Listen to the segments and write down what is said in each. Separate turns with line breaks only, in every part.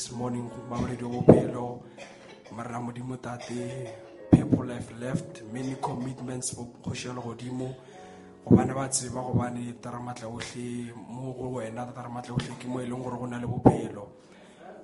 this morning,
Maurido Opelo, Maramodimo Tate. People have left many commitments for Hoshalo Godimo. gobane ba tseba gobane taramatla otlhe mo go wena taramatla otlhe ke mo e leng gore go na le bophelo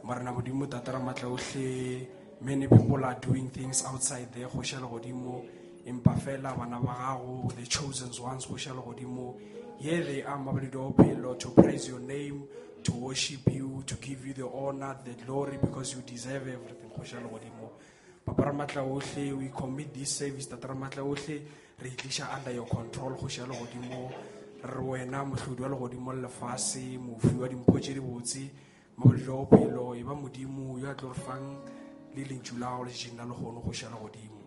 marena modimo tataramatla otlhe many people are doing things outside there go šala godimo empa fela bana ba gago the chosen ones go šala godimo here they are mabaledi bophelo to praise your name to worship you to give you the honor the glory because you deserve everything papa ramatla otlhe we commit this service tata ramatla otlhe re under your control go šala godimo. Re wena mohlodi wa legodimo le lefase mofi wa dimpho tše di botse maboledi wa bophelo e ba modimo yo a tlo fang le lentšu la gago le tšeng la lekgono go šala godimo.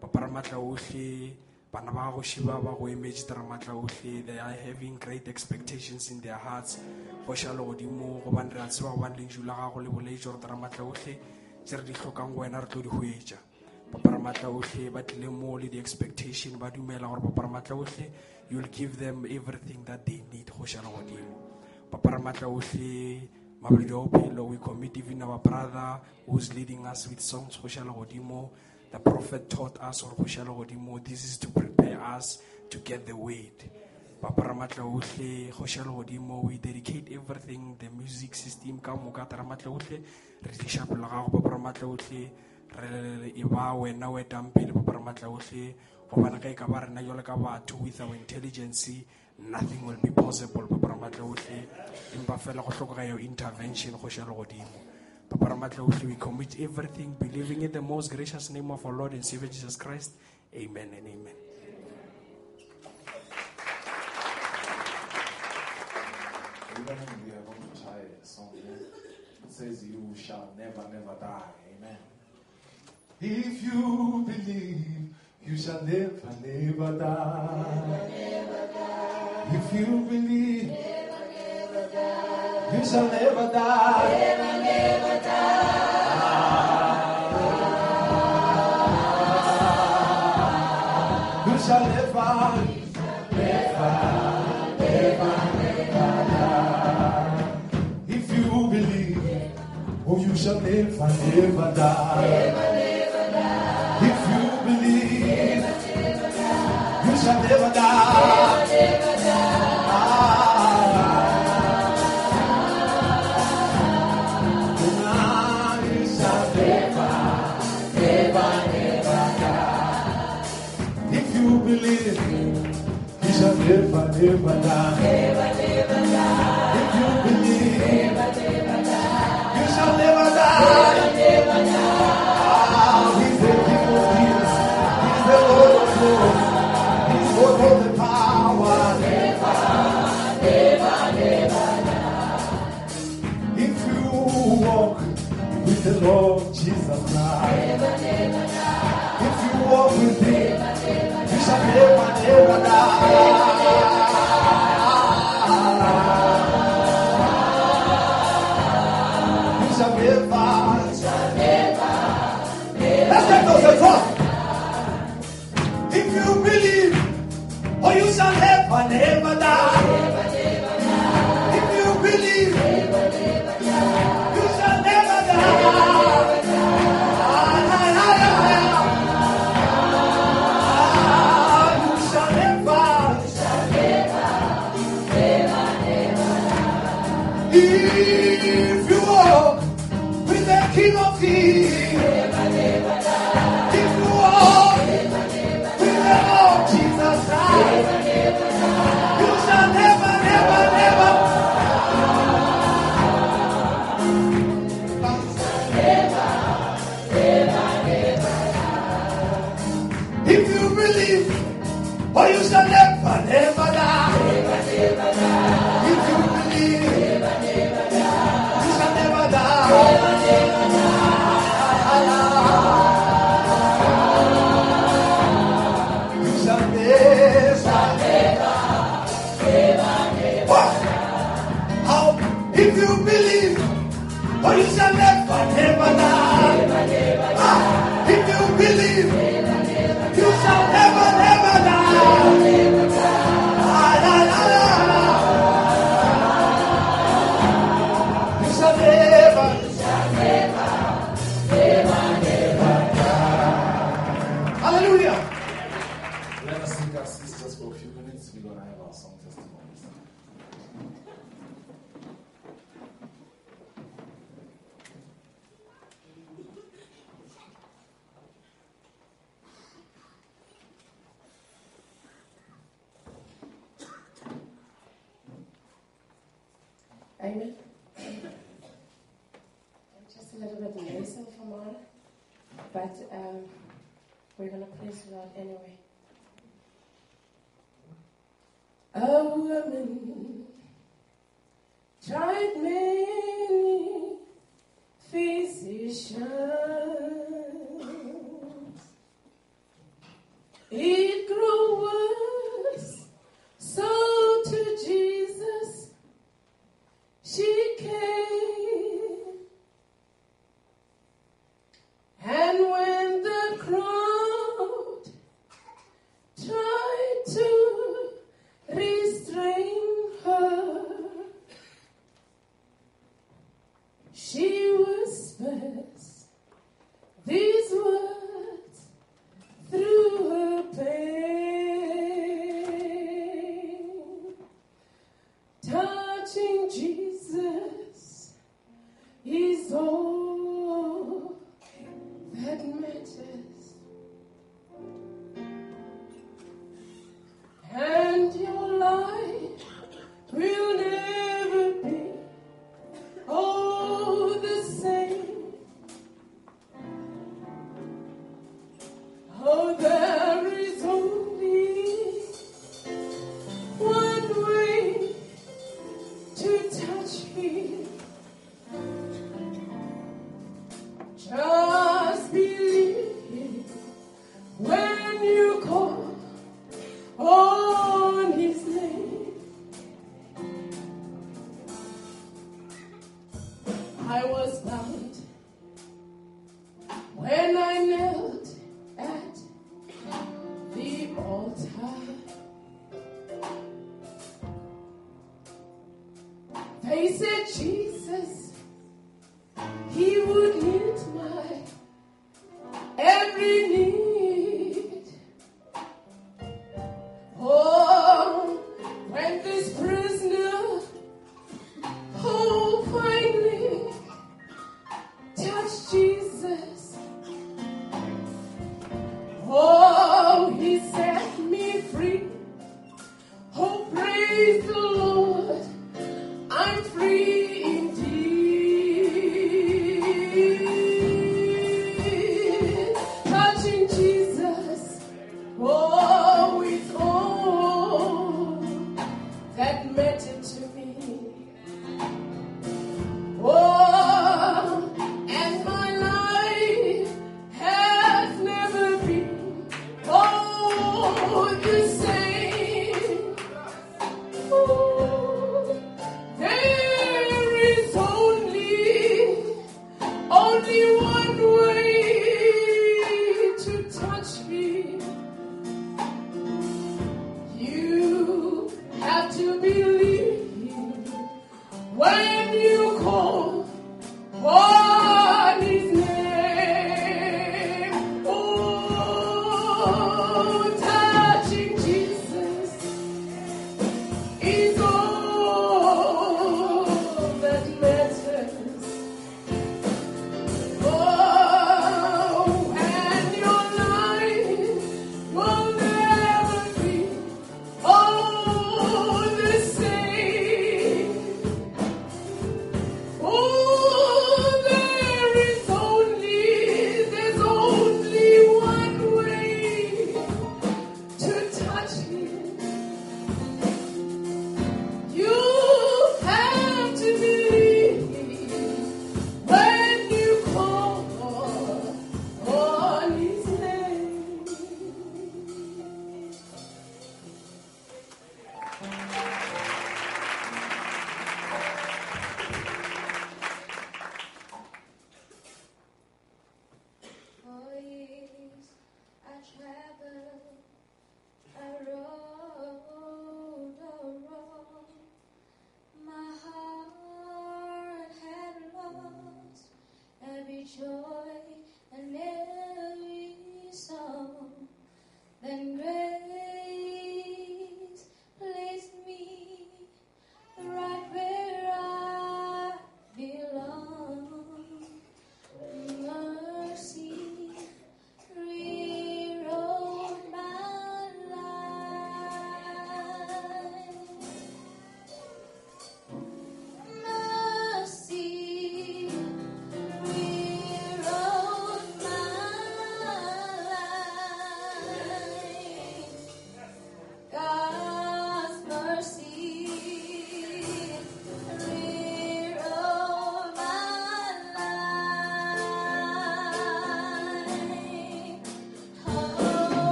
Papa ramatla otlhe bana ba gago šiba ba go emetse taramatla otlhe they are having great expectations in their hearts. Go šala godimo gobane re a tseba gobane lentšu la gago le boletše gore taramatla otlhe tse re di tlhokang go wena re tlo di hwetša. Paparamatla otlhe ba tlile mo le di-expectation ba dumela gore paparamatla otlhe you'll give them everything that they need go šala godimo paparamatla otlhe maboledi wa bophelo we commit even our brother who's leading us with songs go šala godimo the prophet taught us or this is to prepare us to get the word. Paparamatla otlhe go šala godimo we dedicate everything the music system ka moka taramatla otlhe re tliša pela gago paparamatla otlhe re e ba wena o etang pele paparamatla otlhe gobane ge e ka ba rena jalo ka batho with our intelligence nothing will be possible paparamatla otlhe empa fela go tlhokega your intervention go šala godimo paparamatla otlhe we commit everything believing in the most gracious name of our lord and savior jesus christ amen and amen
we are going to try a song, it says, You shall never, never die. Amen. If you believe, you shall never, never die. If you believe, you shall never die. Never, never die. You shall never, never, never, never die. If you believe, oh, you shall never, die. Never, never die. If you believe, never, never die. you shall never. Deva Devata. Deva die, If you believe, Deva You shall never die.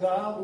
Angekabulungise.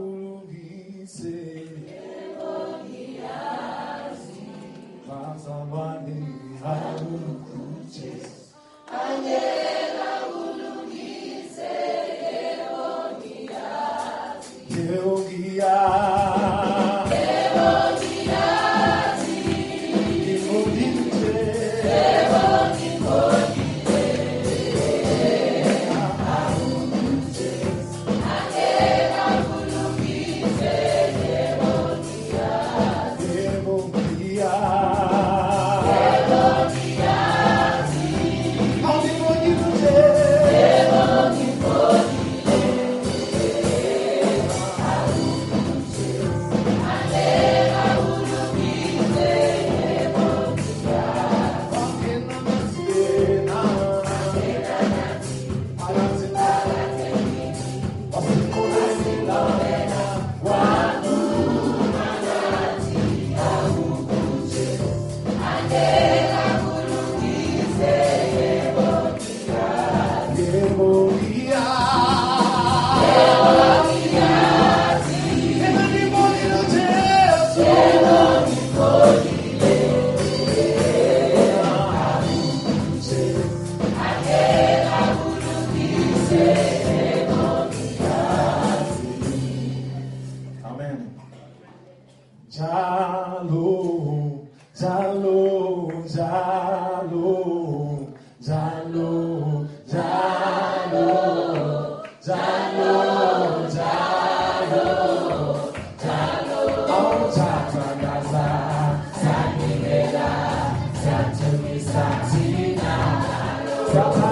Obrigado.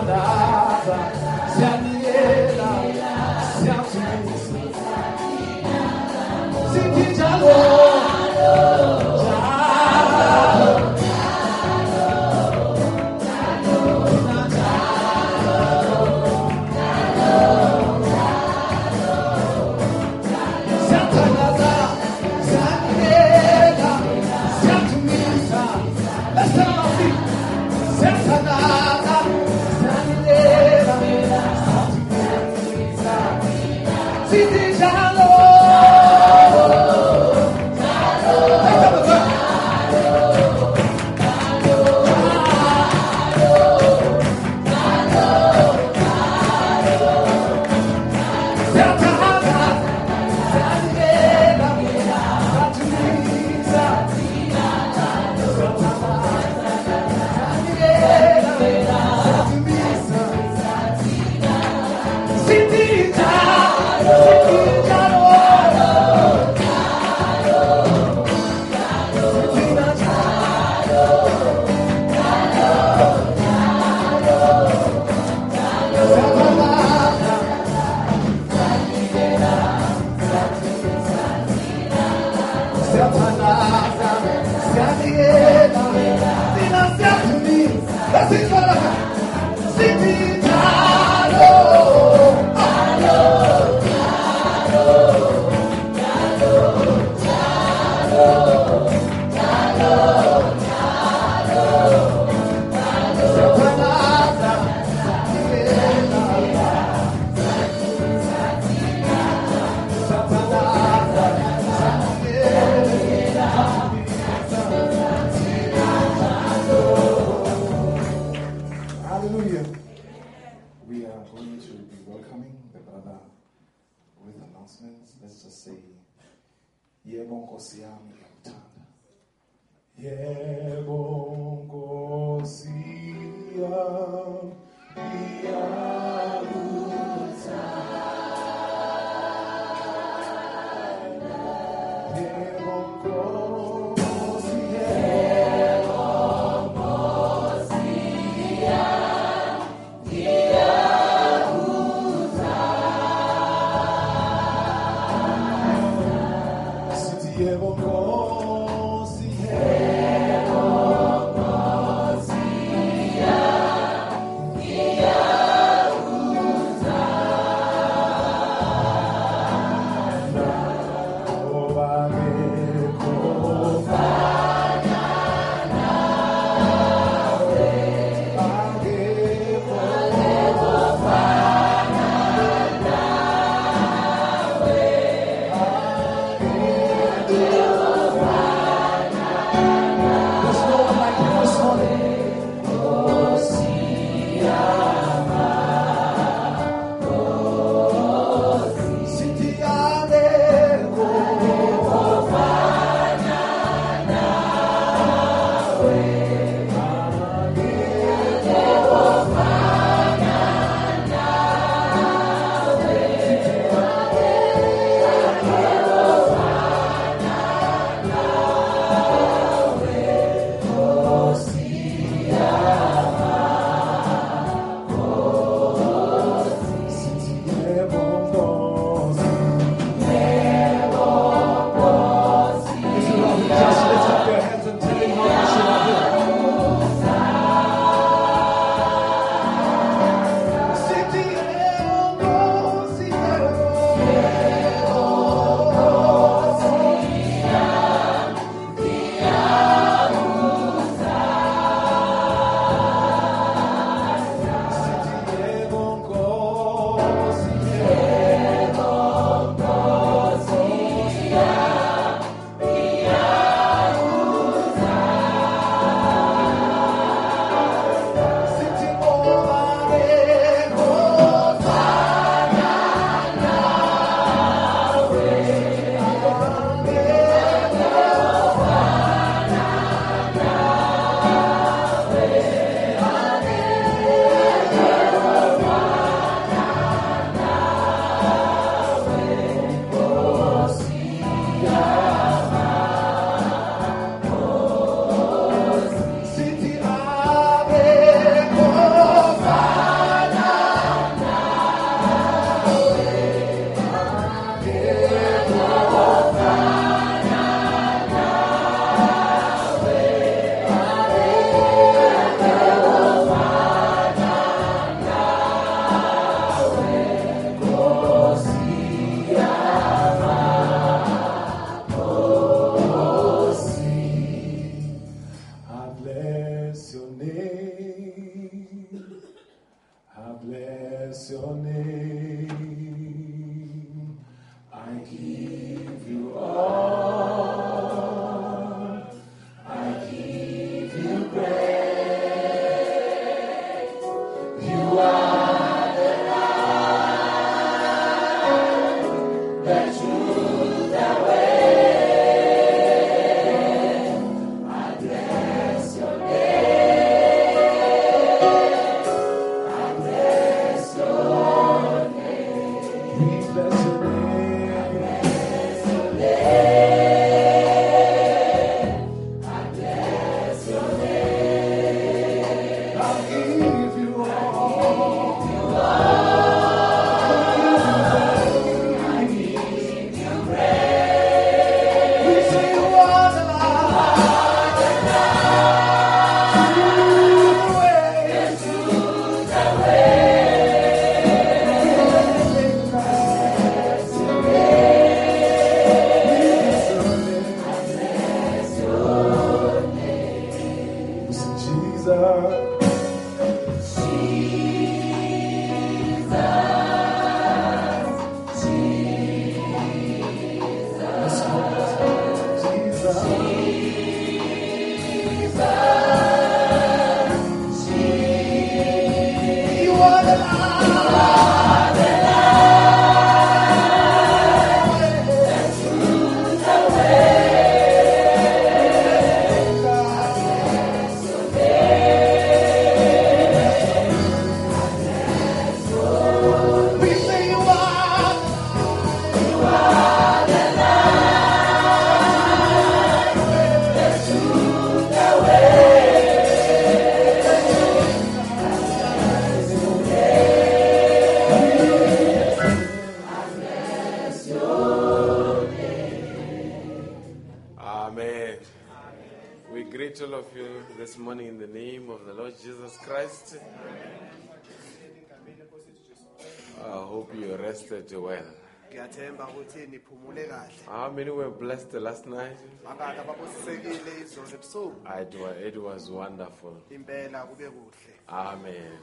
Well.
ngiyathemba ukuthi niphumule kahle
How many were blessed last night?
abakade ababusisekile izolo ebusuku
It was, it was wonderful.
impela kube kuhle
Amen.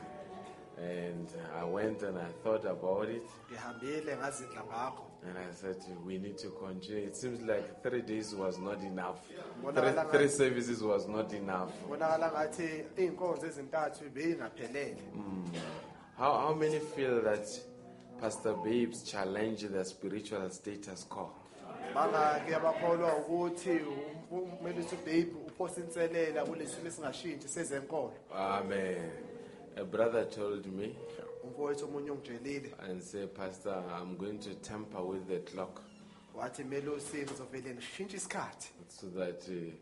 And I went and I thought about it
ngihambile ngazidla ngakho
and I said, we need to continue. It seems like three days was not enough. Three, three services was not enough.
bonakala ngathi iy'nkonzo ezintathu beyingaphelele hmm.
How, how many feel that Pastor Babes challenged the spiritual status quo?
ukuthi ubabe uphosa inselela kulesimo esingashintshi sezenkolo
Amen. A brother told me
umfowethu omunye ungitshelile
and said, Pastor, I'm going to tamper with the clock
wathi ngizovele ngishintshe isikhathi
so that uh,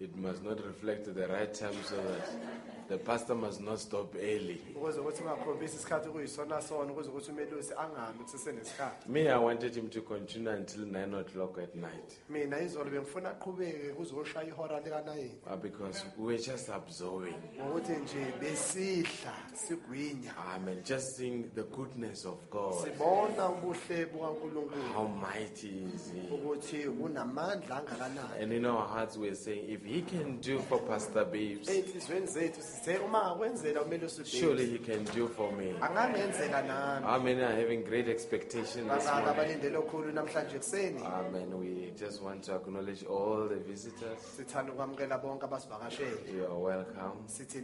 it must not reflect the right time so that the pastor must not stop early.
ukuze ukuthi ungakhombisi isikhathi okuyisona sona ukuze ukuthi umelusi angami kusesenesikhathi
Me, I wanted him to continue until 9 o'clock at night
mina izolo bengifuna aqhubeke kuze koshaya ihora likanayini
uh, because we were just absorbing.
ngokuthi nje besidla
Amen. Just seeing the goodness of God. How mighty is He.
ukuthi unamandla angakanani
And in our hearts, we're saying, if He can do for Pastor Babes,
ey'nhliziyweni zethu sithe uma akwenzela umele
surely He can do for me.
nami
How many are having great expectation this morning?
abalindele okhulu namhlanje kuseni
Amen. We just want to acknowledge all the visitors.
sithanda ukwamukela bonke abasivakashele
You are welcome.
sithi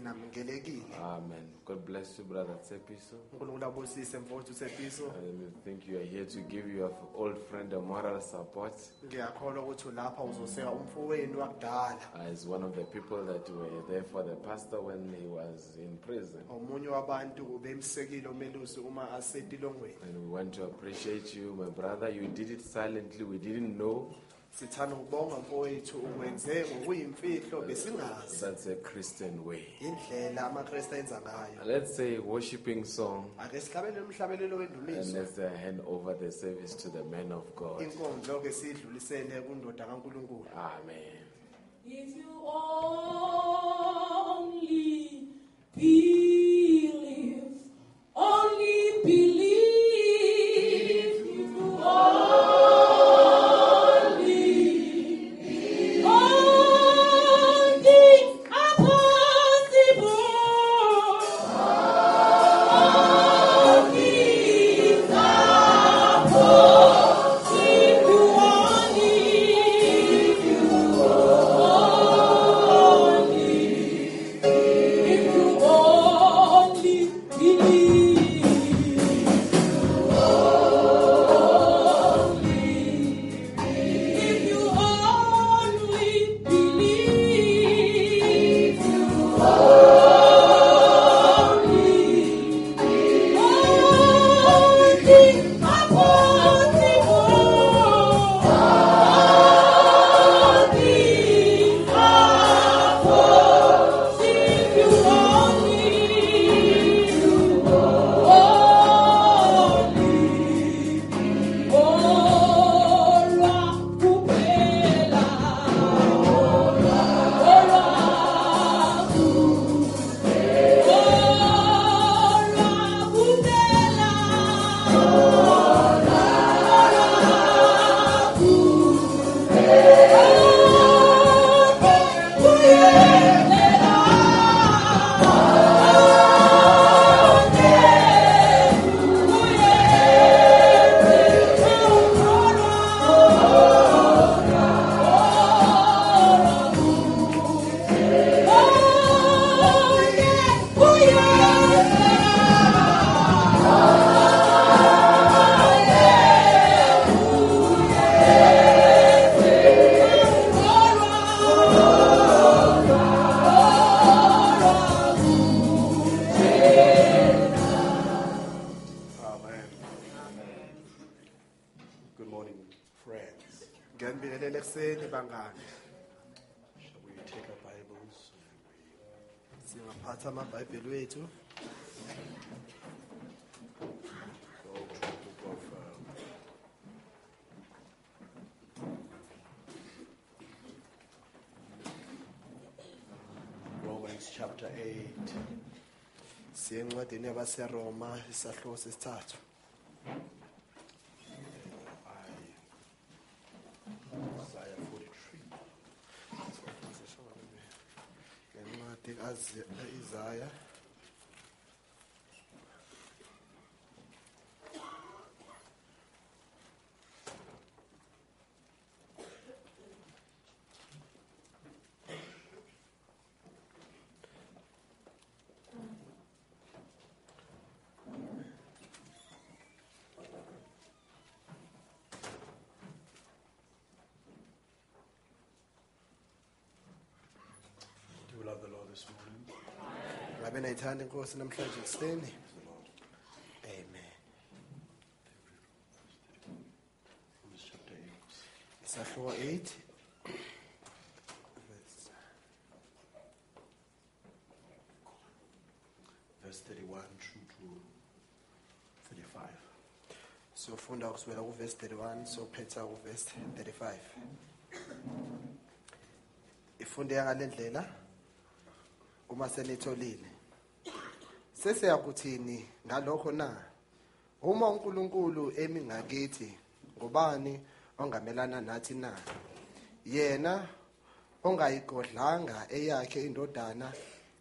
Amen. God bless you, Brother Tsepiso.
unkulunkulu abusise mfowethu usepiso
I think you are here to give your old friend a moral support
ngiyakholwa ukuthi ulapha uzoseka umfowenu wakudala
as one of the people that were there for the pastor when he was in prison.
omunye wabantu bemsekile umelusi uma asetilongweni
And we want to appreciate you, my brother. You did it silently. We didn't know
sithanda ukubonga mfowethu ukwenze ngokuyimfihlo besingazi
that's a Christian way.
indlela amakristu ayenza ngayo
Let's say worshiping song
ake sihlabele umhlabelelo
and
wendumiso
let's uh, hand over the service to the man of God.
inkondlo-ke siyidlulisele kundoda kankulunkulu
Amen.
If you only believe, only believe, you only,
essa Roma isahluko sesithathu
this morning?
ngabe nayithanda inkosi namhlanje ekuseni amen
chapter 8.
isahluko 8
Verse 31 through to 35.
siyofunda kusukela kuvesi 31 siyophetha kuvesi 35 ifunde ngale ndlela uma senitholile. Sesiyakuthini ngalokho na? Uma uNkulunkulu emi ngakithi ngubani ongamelana nathi na? Yena ongayigodlanga eyakhe indodana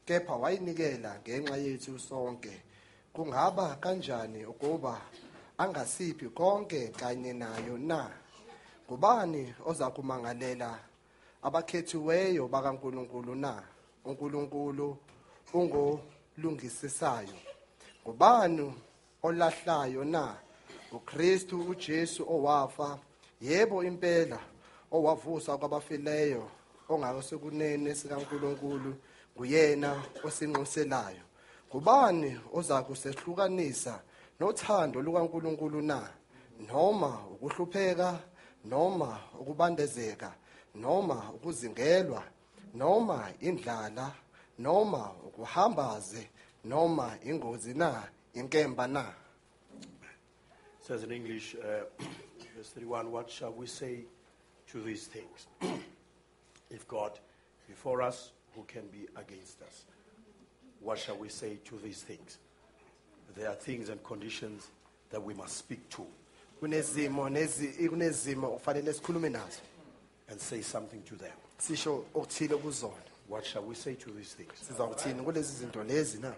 kepha wayinikela ngenxa yethu sonke. Kungaba kanjani ukuba angasiphi konke kanye nayo na? Ngubani oza kumangalela abakhethiweyo bakaNkuluNkulu na? uNkulunkulu ungolungisisayo ngubani olahlayo na? uKristu uJesu owafa. Yebo impela owavusa kwabafileyo ongasekunene sikaNkuluNkulu nguyena osinxuselayo ngubani oza kusehlukanisa nothando lukaNkuluNkulu na? Noma ukuhlupheka noma ukubandezeka noma ukuzingelwa noma indlala noma ukuhambaze noma ingozi na inkemba na
says in English, uh, verse 31, what shall we say to these things? if God before us, who can be against us? What shall we say to these things? There are things and conditions that we must speak to
kunezimo nezi kunezimo kufanele sikhulume nazo
and say something to them.
Sisho okuthile kuzona
What shall we say to these things?
sizakuthini kulezi zinto lezi na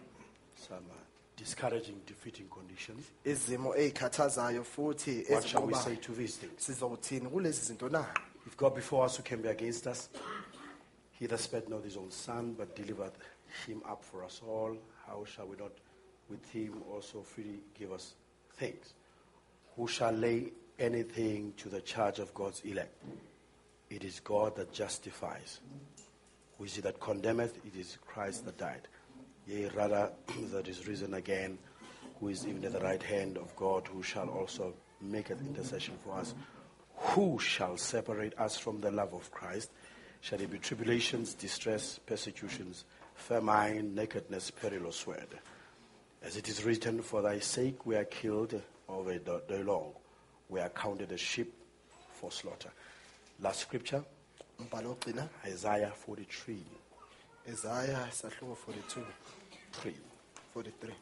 Some uh, discouraging, defeating conditions.
izimo ezikhathazayo futhi
What shall we say to these things?
sizokuthini kulezi zinto na
If God before us, who can be against us? He that spared not his own son, but delivered him up for us all, how shall we not with him also freely give us things? Who shall lay anything to the charge of God's elect? It is God that justifies. Who is it that condemneth? It is Christ that died. Yea, rather, that is risen again, who is even at the right hand of God, who shall also make an intercession for us. Who shall separate us from the love of Christ? Shall it be tribulations, distress, persecutions, famine, nakedness, peril, or sword? As it is written, For thy sake we are killed all a day long. We are counted as sheep for slaughter. Last scripture,
umbhalo ogcina?
Isaiah 43.
Isaiah isahluko 42
3.
43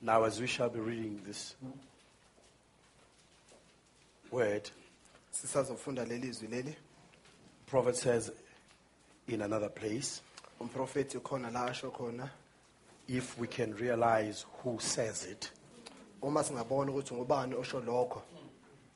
Now, as we shall be reading this word,
sisazofunda leli zwi leli?
prophet says in another place,
umprofeti khona la asho khona
if we can realize who says it,
uma singabona ukuthi ngubani osho lokho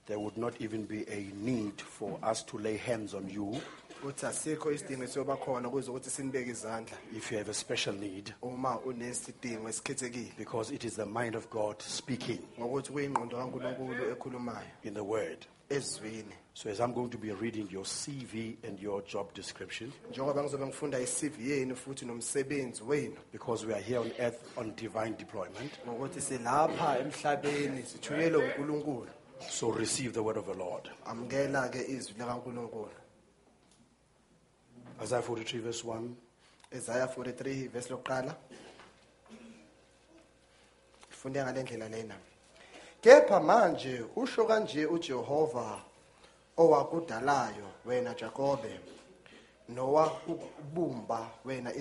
there would not even be a need for us to lay hands on you.
Uthi asikho isidingo khona kuze ukuthi sinibeke izandla.
If you have a special need,
uma unesidingo esikhethekile.
Because it is the mind of God speaking.
Ngokuthi kuyingqondo kankulunkulu ekhulumayo.
In the Word.
ezwini
So, as I'm going to be reading your CV and your job description,
njengoba ngizobe ngifunda i-cv yenu futhi nomsebenzi wenu.
because we are here on earth on divine deployment,
ngokuthi silapha emhlabeni sithunyelwe unkulunkulu.
So receive the word of the Lord.
amukela-ke izwi likankulunkulu.
Isaiah 43, verse 1.
Isaiah 43 verse lokuqala. Funde ngale ndlela lena. Kepha manje usho kanje uJehova owakudalayo wena Jakobe nowakubumba wena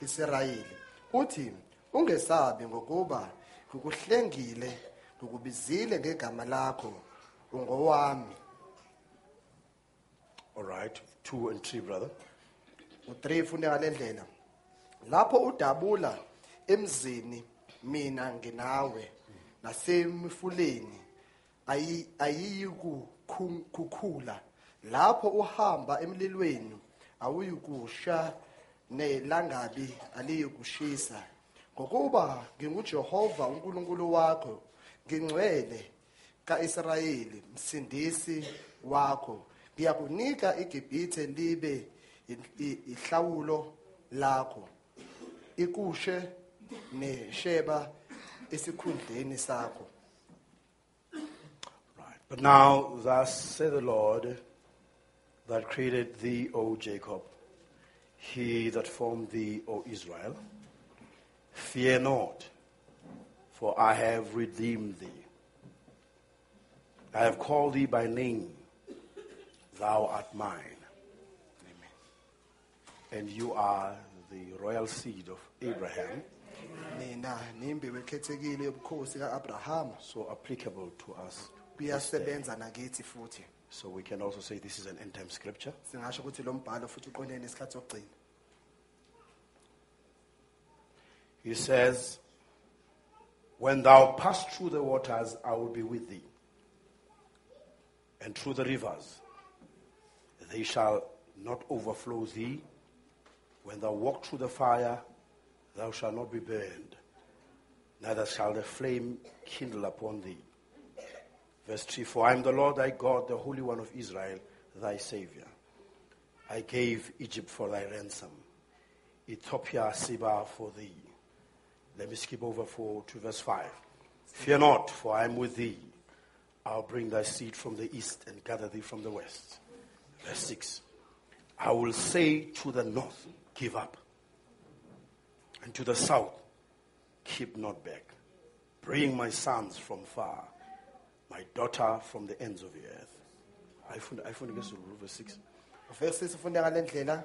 Israyeli uthi ungesabi ngokuba ngikuhlengile ngikubizile ngegama lakho ungowami
All right, 2 and 3, brother.
u3 funde ngale ndlela lapho udabula emzini mina nginawe nasemfuleni ayi- ayiyikukhula lapho uhamba emlilweni awuyikusha nelangabi aliyikushisa ngokuba nginguJehova uNkulunkulu wakho ngingcwele kaIsrayeli msindisi wakho. Ngiyakunika iGibhithe libe ihlawulo lakho. Ikushe nesheba esikhundleni sakho.
But now, thus said the Lord that created thee, O Jacob, he that formed thee, O Israel. Fear not, for I have redeemed thee. I have called thee by name, thou art mine. Amen. And you are the royal seed of Abraham,
mina nimbewu ekhethekile yobukhosi ka-abrahama
so applicable to us.
Nakithi futhi
So we can also say this is an end time scripture.
singasho ukuthi lo mbhalo futhi uqondene nesikhathi sokugcina
He says, When thou pass through the waters, I will be with thee. And through the rivers, they shall not overflow thee. When thou walk through the fire, thou shalt not be burned, neither shall the flame kindle upon thee. Verse 3 For I am the Lord thy God, the Holy One of Israel, thy Savior. I gave Egypt for thy ransom, Ethiopia Seba for thee. Let me skip over for, to verse 5. Fear not, for I am with thee. I'll bring thy seed from the east and gather thee from the west. Verse 6. I will say to the north, Give up. And to the south, Keep not back. Bring my sons from far, my daughter from the ends of the earth. iFunda iFunda ngesiZulu verse 6.
uvesi sifunde ngale ndlela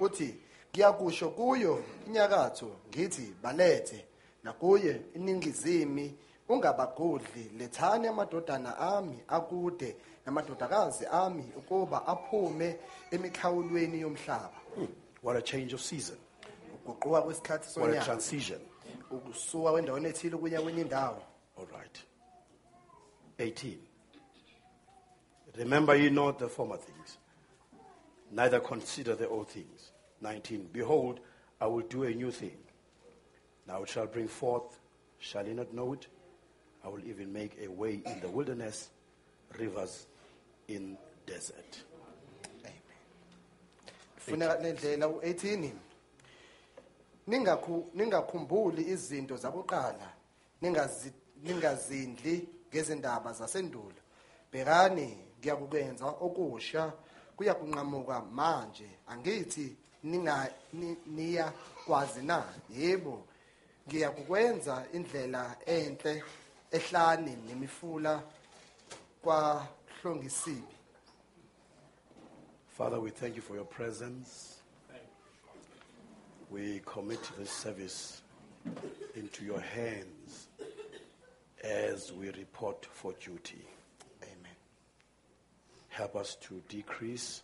uthi ngiyakusho kuyo inyakatho ngithi balethe nakuye iningizimi lethani amadodana ami akude namadodakazi ami ukuba aphume emikhawulweni yomhlaba hmm,
What a change of season.
uguquka kwesikhathi
What a transition.
ukusuka kwendaweni ethile ukuya kwenye indawo
All right. 18. Remember ye not the former things, neither consider the old things. 19. Behold, I will do a new thing. Now it shall bring forth, shall ye not know it? I will even make a way in the wilderness, rivers in desert.
funa le ndlela u18 ningakhu ningakhumbuli izinto zakuqala ningazi ningazindli ngezindaba zasendulo. Bhekani ngiyakukwenza okusha kuya kunqamuka manje. Angithi ninga ni- niya kwazi na? Yebo ngiyakukwenza indlela enhle ehlani nemifula kwahlongisibi.
Father, we thank you for your presence. We commit this service into your hands. As we report for duty.
amen
Help us to decrease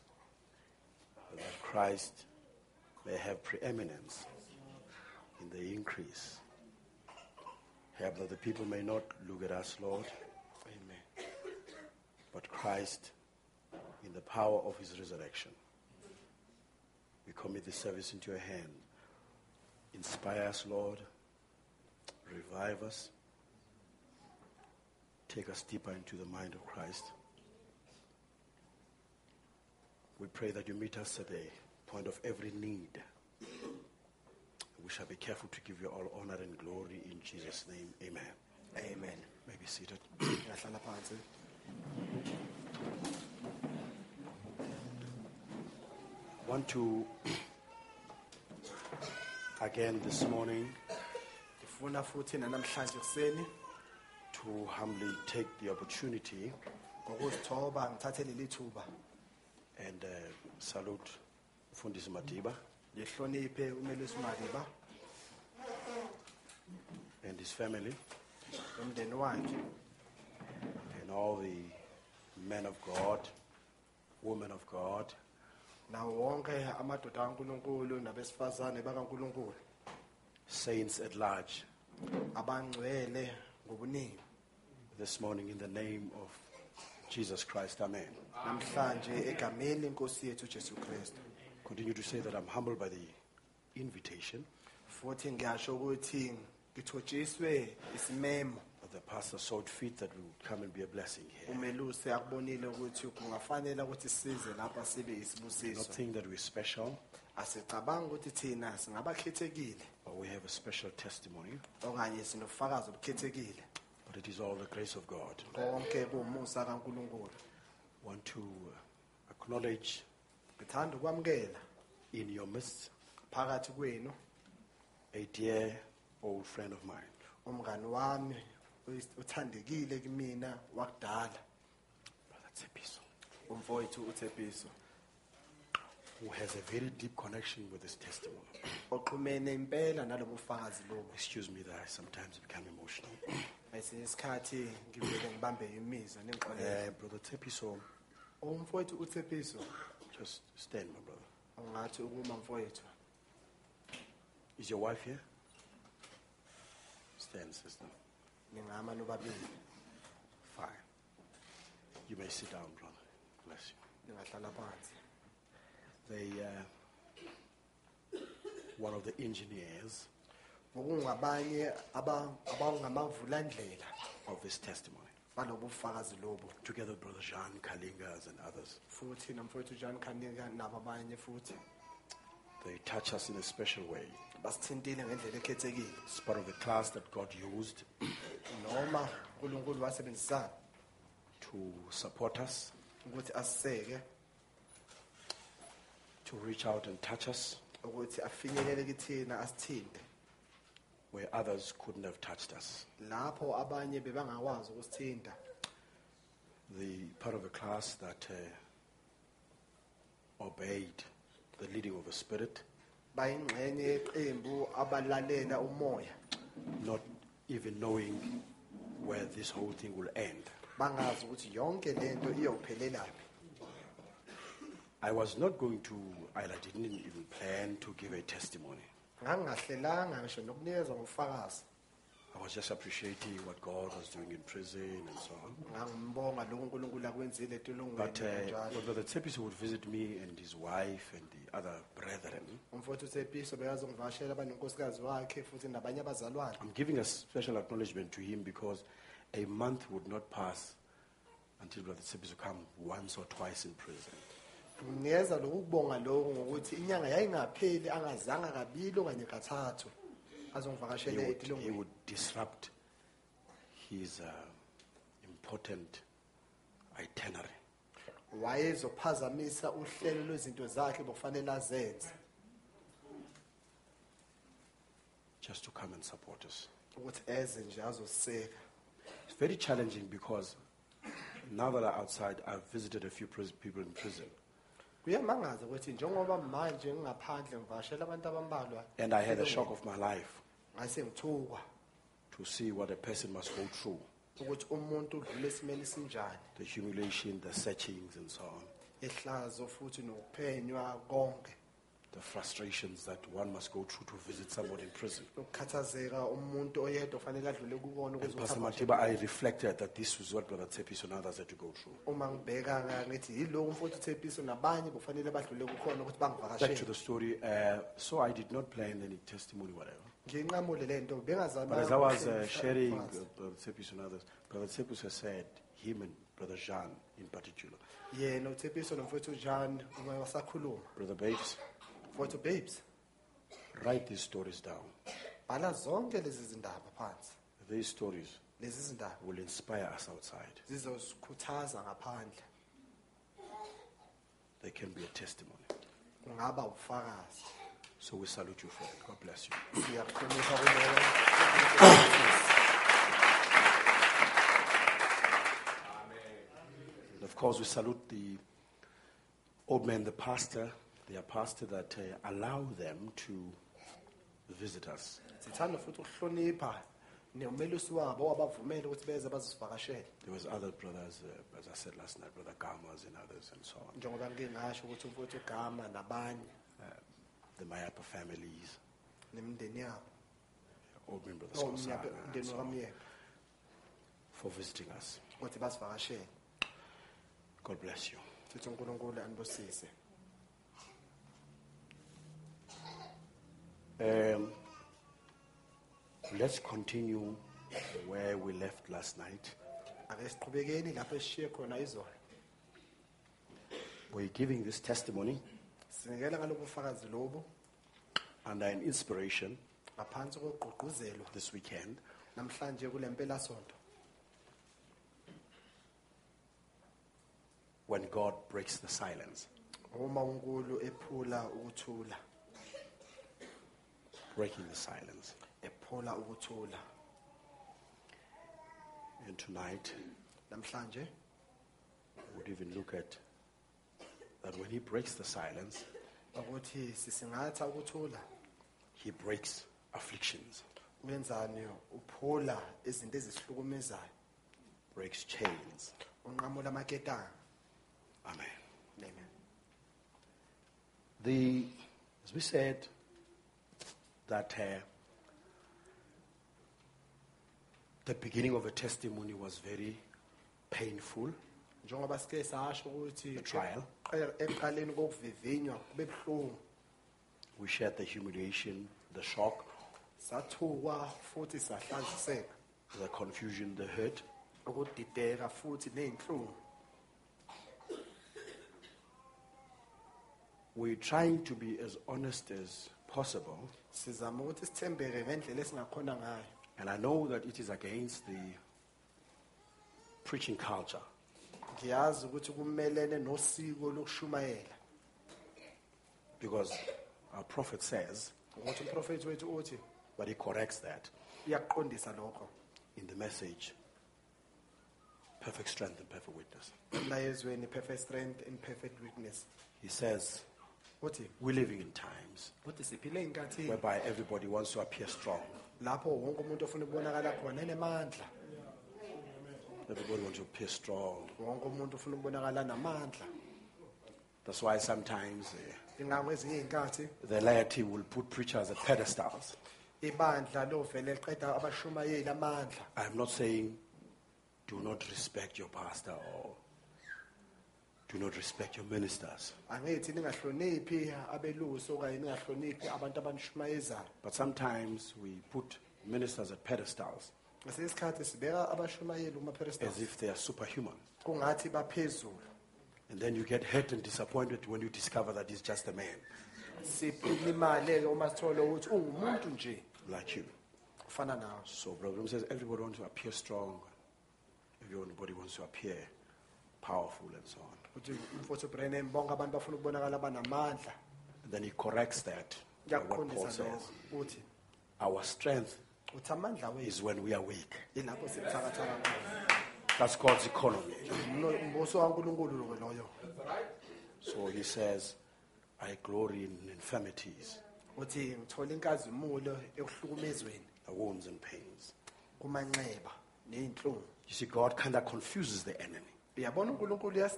that Christ may have preeminence in the increase. Help that the people may not look at us, Lord,
amen
but Christ in the power of his resurrection We commit the service into your hand. Inspire us, Lord. Revive us. Take us deeper into the mind of Christ. We pray that you meet us at the point of every need. We shall be careful to give you all honor and glory in Jesus' name. Amen.
amen
May be seated. want to again this morning
ngifuna futhi nanamhlanje kuseni
to humbly take the opportunity.
Ngokuzithoba ngithathe leli
and uh, salute Fundis Madiba.
Ngihloniphe umelisi madiba.
And his family.
Nomndeni wakhe.
And all the men of God, women of God,
nawo wonke amadoda kankulunkulu nabesifazane bakankulunkulu.
Saints at large.
Abangcwele ngobuningi
this morning in the name of Jesus Christ. Amen.
namhlanje egameni lenkosi yethu ujesu kristu
Continue to say that I'm humbled by the invitation
futhi ngiyasho ukuthi ngithotshiswe isimemo
that the pastor saw it fit that we would come and be a blessing here.
umelusi akubonile ukuthi kungafanele ukuthi size lapha sibe
Not
isibusiso
think that we're special,
asicabanga ukuthi thina singabakhethekile
but we have a special testimony,
okanye sinofakazi obukhethekile.
But it is all the grace of God.
konke kuwumusa kankulunkulu.
Want to uh, acknowledge
ngithanda ukwamukela
in your midst
phakathi kwenu
a dear old friend of mine,
umngani wami uyis- uthandekile kimina wakudala.
Brother
umfowethu uthepiso
who has a very deep connection with this testimony.
oxhumene impela nalobu bufakazi lobu
Excuse me that I sometimes become emotional.
esinye isikhathi ngivele ngibambe imizwa nengixolele
Uh, Brother
umfowethu uthepiso
just stand, my brother.
ungathi ukuma mfowethu
Is your wife here? Stand, sister.
ningama nobabili
Fine. You may sit down, brother. Bless you.
ningahlala phansi
They, uh, one of the engineers.
Ngokungabanye aba- abangamavulandlela
of his testimony, together with Brother Jean Kalingas and others,
futhi nomfowethu john kanika nabo abanye futhi.
They touch us in a special way.
basithintile ngendlela ekhethekile.
It's part of the class that God used
noma unkulunkulu wasebenzisana.
to support us,
ukuthi asiseke
to reach out and touch us
ukuthi afinyelele kithina asithinte.
where others couldn't have touched us.
lapho abanye bebangakwazi ukusithinta.
The part of the class that uh, obeyed the leading of the Spirit,
bayingxenye yeqembu abalalela umoya.
Not even knowing where this whole thing will end.
bangazi ukuthi yonke lento iyophelelaphi
I was not going to, I didn't even plan to give a testimony.
ngangingahlelanga ngisho nokunikeza ngofakazi
I was just appreciating what God was doing in prison and so on.
ngangimbonga lokhu unkulunkulu akwenzile
But
etolongweni
uh,
njalo
Brother Tsepiso would visit me and his wife and the other brethren.
umfowethu usepiso bekazongivakashela abanonkosikazi wakhe futhi nabanye abazalwane
I'm giving a special acknowledgement to him because a month would not pass until Brother Tsepiso come once or twice in prison.
Nginikeza lokhu kubonga lokhu ngokuthi inyanga yayingapheli angazanga kabili okanye kathathu
He
azongivakashela
would, he
etilongweni
would disrupt his uh, important itinerary.
wayezophazamisa uhlelo lwezinto zakhe bokufanele azenze
just to come and support us.
ukuthi eze nje azosiseka
It's very challenging because now that I'm outside, I've visited a few pris- people in prison.
Kuyamangaza ukuthi njengoba manje ngingaphandle ngivakashela abantu abambalwa
And I had a shock of my life.
Ngase ngithukwa
to see what a person must go through.
Ukuthi umuntu udlule esimeni sinjani
the humiliation, the searchings, and so on.
ehlazo futhi nokuphenywa konke
the frustrations that one must go through to visit someone in prison.
ukukhathazeka umuntu oyedwa ofanele adlule kukona
And
ukuze
Pastor Madiba, I reflected that this was what Brother Tepis and others had to go through.
uma ngibheka nga- ngithi yiloko umfowethu uthepiso nabanye kufanele badlule kukhona ukuthi
Back to
bangivakashele
the story. Uh, so I did not plan any testimony, whatever.
nginqamule le nto bengazama
But as I was uh, sharing, uh. Brother Tepis and others, Brother Tepis has said, him and Brother Jean in particular,
yena uthepiso nomfowethu john uma wasakhuluma
Brother Babes,
mfowethu babes
write these stories down.
bhala zonke lezi zindaba phansi
These stories
lezi zindaba
will inspire us outside.
zizosikhuthaza ngaphandle
They can be a testimony.
kungaba
So we salute you for it. God bless you.
siyakuhlonipha
of course, we salute the old man, the pastor, their pastor, that uh, allow them to visit us.
sithanda futhi ukuhlonipha nomelusi wabo owabavumele ukuthi beze bazosivakashela
There was other brothers, uh, as I said last night, Brother Gamas and others and so on.
njengoba ngike ngasho ukuthi umfowethu ugama nabanye
The Mayapa families,
nemindeni yabo
old man, Brother
Oh,
Skosana,
Mnyape-
and
umndeni
so on,
wakamyeka
for visiting us.
ukuthi basivakashele
God bless you.
futhi unkulunkulu anibusise
Um, let's continue where we left last night.
ake siqhubekeni lapho esishiye khona izolo.
We're giving this testimony
sinikela ngalobu bufakazi lobu.
under an inspiration
ngaphansi kokugqugquzelwa
this weekend.
namhlanje kule mpelasonto
when God breaks the silence.
uma unkulu ephula ukuthula
Breaking the silence.
ukuthula
And tonight,
namhlanje?
we'll even look at that when He breaks the silence,
ukuthi sisingatha ukuthula
He breaks afflictions,
wenzani? Uphula izinto ezisihlukumezayo
breaks chains.
unqamula amaketanga
Amen.
amen.
The, as we said, that uh, the beginning of a testimony was very painful.
njengoba sike sasho ukuthi
The trial.
eqe- kokuvivinywa kube buhlungu
We shared the humiliation, the shock,
sathukwa futhi sahlaziseka
the confusion, the hurt.
ukudideka futhi ney'nhlungu
We're trying to be as honest as possible.
sizama ukuthi sithembeke ngendlela esingakhona ngayo
And I know that it is against the preaching culture.
ngiyazi ukuthi kumelene nosiko lokushumayela
Because our prophet says,
ukuthi umprofethi wethu uthi
but he corrects that
lokho
in the message perfect strength and perfect witness.
emlayezweni perfect strength and perfect weakness
He says, we're living in times
uthi siphile ey'nkathini
whereby everybody wants to appear strong.
lapho wonke umuntu ofuna ukubonakala
Everybody wants to appear strong.
wonke umuntu ufuna ukubonakala namandla
That's why sometimes uh,
ingako ezinye iy'nkathi
the laity will put preachers at pedestals.
ibandla lovele liqeda abashumayeli amandla
I'm not saying do not respect your pastor or do not respect your ministers.
angithi ningahloniphi abelusi okanye ningahloniphi abantu abanishumayezayo
But sometimes we put ministers at pedestals
ngesinye isikhathi sibeka abashumayeli
as if they are superhuman.
kungathi baphezulu
And then you get hurt and disappointed when you discover that he's just a man
silimale-ke uma sithole ukuthi ungumuntu nje
like you.
ufana nawe
So Brother says everybody wants to appear strong, everybody wants to appear powerful and so on.
Ukuthi bonke abantu bafuna ukubonakala banamandla
then he corrects that. by What Paul
kuyakuqondisa
says.
lokho uthi
Our strength
uthi amandla wethu
is when we are weak.
yilapho sibuthakathaka khona
That's God's economy.
Mno- mbuso kankulunkulu lo loyo
So he says, I glory in infirmities,
uthi ngithola inkazimulo ekuhlukumezweni
the wounds and pains.
kumanxeba
You see, God kind of confuses the enemy.
Uyabona unkulunkulu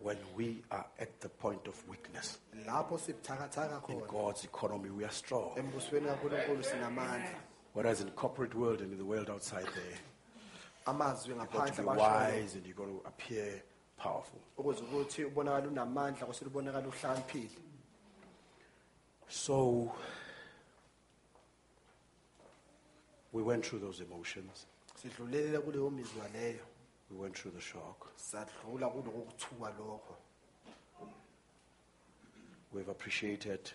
when we are at the point of weakness.
lapho sibuthakathaka
In
khona
God's economy, we are strong.
embusweni kankulunkulu sinamandla
Whereas in corporate world and in the world outside there,
amazwi
you've got to
ngaphandle
be
abashoyo
wise and you've got to appear powerful.
ukuze ukuthi ubonakala unamandla kwase ubonakala
So we went through those emotions.
kuleyo mizwa leyo
We went through the shock.
sadlula kuloko lokho
We've appreciated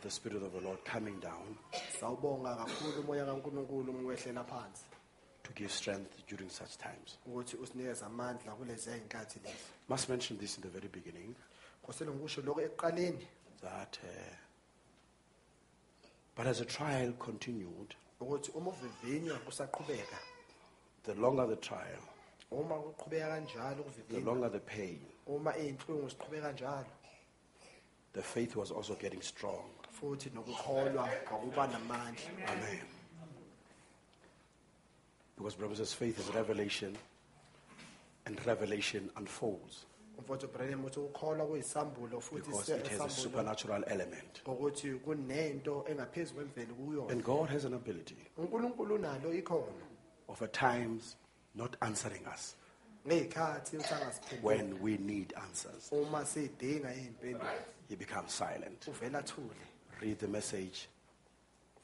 the Spirit of the Lord coming down
sawubonga kakhulu umoya kankulunkulu umkwehlela phansi.
to give strength during such times.
ukuthi usinikeze amandla kuleziya y'nkathi lezi.
Must mention this in the very beginning.
Kosele ngikusho lokho ekuqaleni.
That, uh, but as the trial continued,
ukuthi uma uvivinywa kusaqhubeka
the longer the trial,
uma kuqhubeka kanjalo
the longer the pain,
uma iy'nhlungu ziqhubeka kanjalo.
The faith was also getting strong.
futhi nokukholwa kwakuba namandla.
Amen. Because brothers, faith is revelation, and revelation unfolds.
Umfowethu Branham uthi ukukholwa kuyisambulo futhi
because it has a supernatural element.
ngokuthi kunento engaphezu kwemvelo kuyona
And God has an ability.
Unkulunkulu unalo ikhono
of at times not answering us
ngey'khathi ukuthi angasiphenduli
when we need answers.
uma sidinga iy'mpendulo
He becomes silent. Read the message.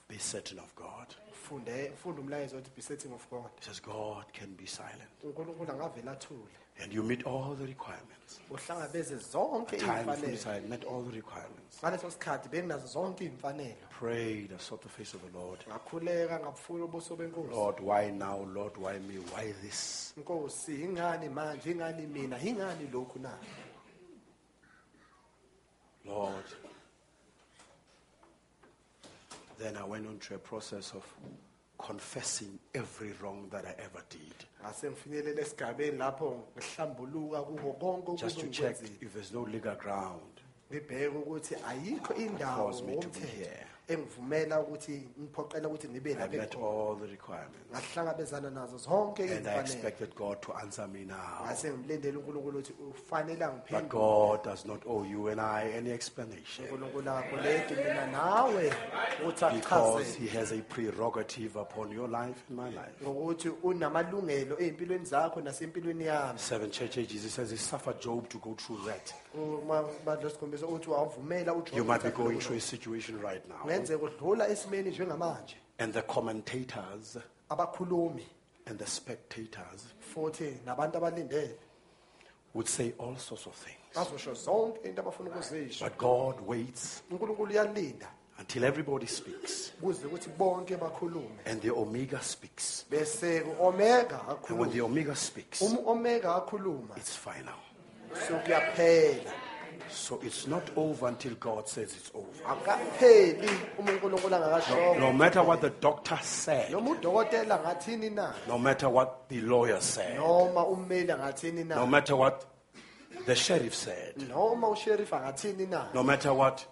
Be certain of God.
funde funda umlayezo othi be setting of god
He says God can be silent.
unkulunkulu angavela athule
And you meet all the requirements.
uhlangabeze zonke iy'mfanelo
I met all the requirements.
ngaleso sikhathi benginazo zonke
Prayed, I sought the face of the Lord.
ngakhuleka ngabufuna ubuso benkosi
Lord, why now? Lord, why me? Why this?
nkosi ingani manje ingani mina ingani lokhu na
Lord. Then I went on to a process of confessing every wrong that I ever did.
ngase esigabeni lapho ngihlambuluka kuko konke
Just to check if there's no legal ground.
ngibheke ukuthi ayikho indawo
Cause me to be here.
Engivumela ukuthi ngiphoqela ukuthi ngibe
I met all the requirements.
ngahlangabezana nazo zonke
And I expected God to answer me now.
ngase unkulunkulu ukuthi ufanele
But
angiphendule
God does not owe you and I any explanation
unkulunkulu mina nawe
because He has a prerogative upon your life and my life.
ngokuthi unamalungelo ey'mpilweni zakho nasempilweni yami
Seven church ages, He says He suffered Job to go through that.
Uma badla sikhombisa ukuthi wavumela uJob
You might be going through a situation right now.
kungenzeka udlula esimeni njengamanje
And the commentators and the spectators
futhi nabantu abalindele
would say all sorts of things.
bazosho zonke into abafuna ukuzisho
But God waits until everybody speaks.
kuze ukuthi bonke bakhulume
And the Omega speaks. And when the Omega speaks, it's final.
Sokuyaphela
So it's not over until God says it's over.
akapheli uma unkulunkulu angakashoko
No matter what the doctor said,
noma udokotela angathini na?
no matter what the lawyer said,
noma ummeli angathini
no
na
matter what the sheriff said,
noma usheriff angathini na?
no matter what